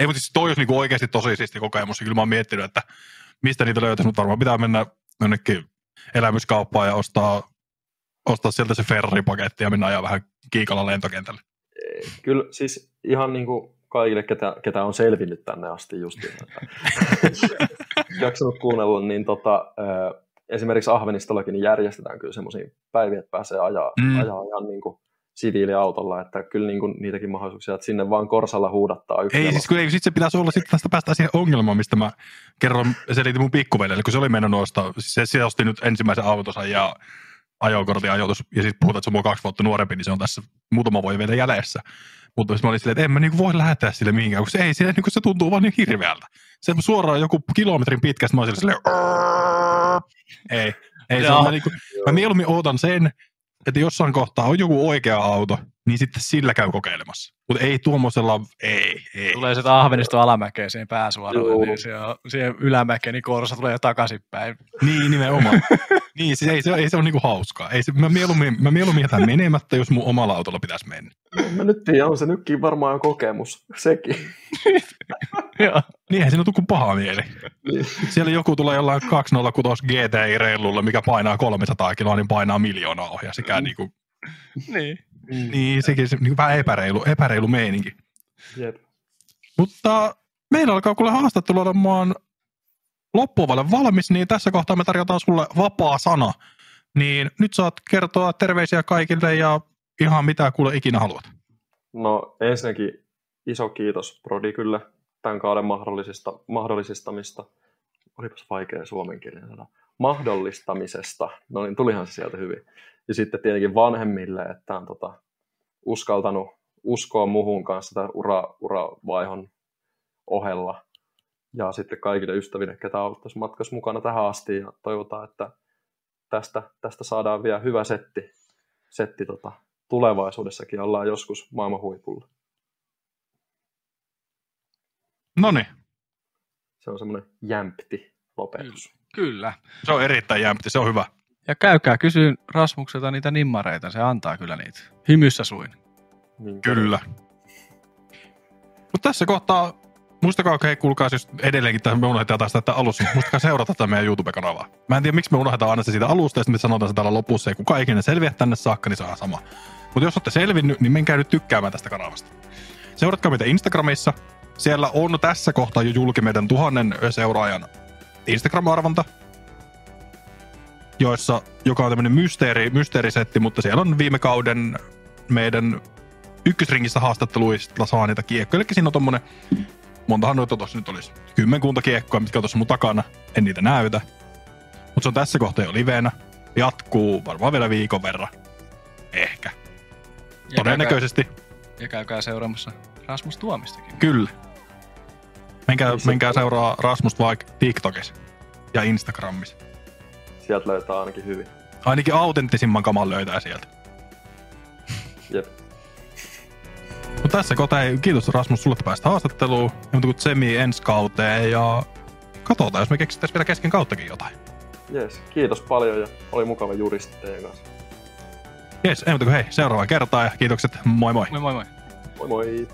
Ei, mutta siis toi olisi niinku oikeasti tosi siisti kokemus. Kyllä mä oon miettinyt, että mistä niitä löytäisi, mutta varmaan pitää mennä jonnekin elämyskauppaan ja ostaa, ostaa sieltä se ferripaketti ja mennä ajaa vähän kiikalla lentokentälle. Kyllä siis ihan niin kuin kaikille, ketä, ketä on selvinnyt tänne asti just jaksanut kuunnella, niin tota, esimerkiksi Ahvenistollakin niin järjestetään kyllä semmoisia päiviä, että pääsee ajaa, mm. ajaa ihan niin kuin siviiliautolla, että kyllä niin kuin niitäkin mahdollisuuksia, että sinne vaan korsalla huudattaa yksi. Ei, siis kun ei, sit se pitäisi olla, sitten tästä päästään siihen ongelmaan, mistä mä kerron, selitin mun pikkuveljelle, kun se oli mennyt noista, se, se osti nyt ensimmäisen autossa ja ajokortin ajoitus, ja sitten puhutaan, että se on mua kaksi vuotta nuorempi, niin se on tässä muutama voi vielä jäljessä. Mutta mä olin silleen, että en mä niinku voi lähettää sille mihinkään, kun se ei, se, niinku, se tuntuu vaan niin hirveältä. Se suoraan joku kilometrin pitkästä, mä olin silleen, ei, ei se on, mä, niinku, mä mieluummin ootan sen, että jossain kohtaa on joku oikea auto, niin sitten sillä käy kokeilemassa. Mutta ei tuommoisella, ei, ei. Tulee se ahvenisto alamäkeen siihen pääsuoralle, niin on, siihen ylämäkeen, niin korsa tulee takaisinpäin. Niin, nimenomaan. niin, siis ei se, ei se ole niinku hauskaa. Ei se, mä, mieluummin, mä mieluummin jätän menemättä, jos mun omalla autolla pitäisi mennä. Mä nyt tiedän, on se nytkin varmaan kokemus, sekin. Joo. Niinhän siinä on kuin paha mieli. Niin. Siellä joku tulee jollain 206 GTI-reilulla, mikä painaa 300 kiloa, niin painaa miljoonaa ohjaa. Sekä mm. niin kuin... niin. Mm. Niin, sekin se, niin vähän epäreilu, epäreilu meininki. Jep. Mutta meillä alkaa kuule haastattelu olemaan loppuvalle valmis, niin tässä kohtaa me tarjotaan sulle vapaa sana. Niin nyt saat kertoa terveisiä kaikille ja ihan mitä kuule ikinä haluat. No ensinnäkin iso kiitos Brody kyllä tämän kauden mahdollisista, mahdollisistamista. Olipas vaikea suomenkielinen sana. Mahdollistamisesta. No niin, tulihan se sieltä hyvin. Ja sitten tietenkin vanhemmille, että on tota, uskaltanut uskoa muhun kanssa tämän ura, uravaihon ohella. Ja sitten kaikille ystäville, ketä on tässä matkassa mukana tähän asti. Ja toivotaan, että tästä, tästä saadaan vielä hyvä setti, setti tota, tulevaisuudessakin. Ollaan joskus maailman huipulla. No niin. Se on semmoinen jämpti lopetus. Kyllä. Se on erittäin jämpti, se on hyvä. Ja käykää kysyyn Rasmukselta niitä nimmareita, se antaa kyllä niitä. Hymyssä suin. Niin, kyllä. Mutta tässä kohtaa, muistakaa, hei kuulkaa jos edelleenkin, tässä me unohdetaan taas tätä alussa, muistakaa seurata tätä meidän YouTube-kanavaa. Mä en tiedä, miksi me unohdetaan aina se siitä alusta, ja sitten me sanotaan se täällä lopussa, ja kuka ikinä selviä tänne saakka, niin saa sama. Mutta jos olette selvinnyt, niin menkää nyt tykkäämään tästä kanavasta. Seuratkaa meitä Instagramissa. Siellä on tässä kohtaa jo julki meidän tuhannen seuraajan Instagram-arvonta joissa, joka on tämmöinen mysteeri, mysteerisetti, mutta siellä on viime kauden meidän ykkösringissä haastatteluista saa niitä kiekkoja. Eli siinä on tommonen, montahan noita tuossa nyt olisi, kymmenkunta kiekkoa, mitkä on tuossa mun takana. En niitä näytä. Mutta se on tässä kohtaa jo liveenä. Jatkuu varmaan vielä viikon verran. Ehkä. Ja Todennäköisesti. Käykää, ja käykää seuraamassa Rasmus Tuomistakin. Kyllä. Menkää, menkää seuraa Rasmus vaikka TikTokissa ja Instagramissa sieltä löytää ainakin hyvin. Ainakin autenttisimman kaman löytää sieltä. Jep. No tässä kohtaa, ei, kiitos Rasmus sulle, että pääsit haastatteluun. Ja mutta kun Tsemi ensi kauteen ja katsotaan, jos me keksittäisiin vielä kesken kauttakin jotain. Jees, kiitos paljon ja oli mukava juristi teidän kanssa. Jees, ei hei, seuraava kertaa ja kiitokset, moi moi. Moi moi moi. Moi moi.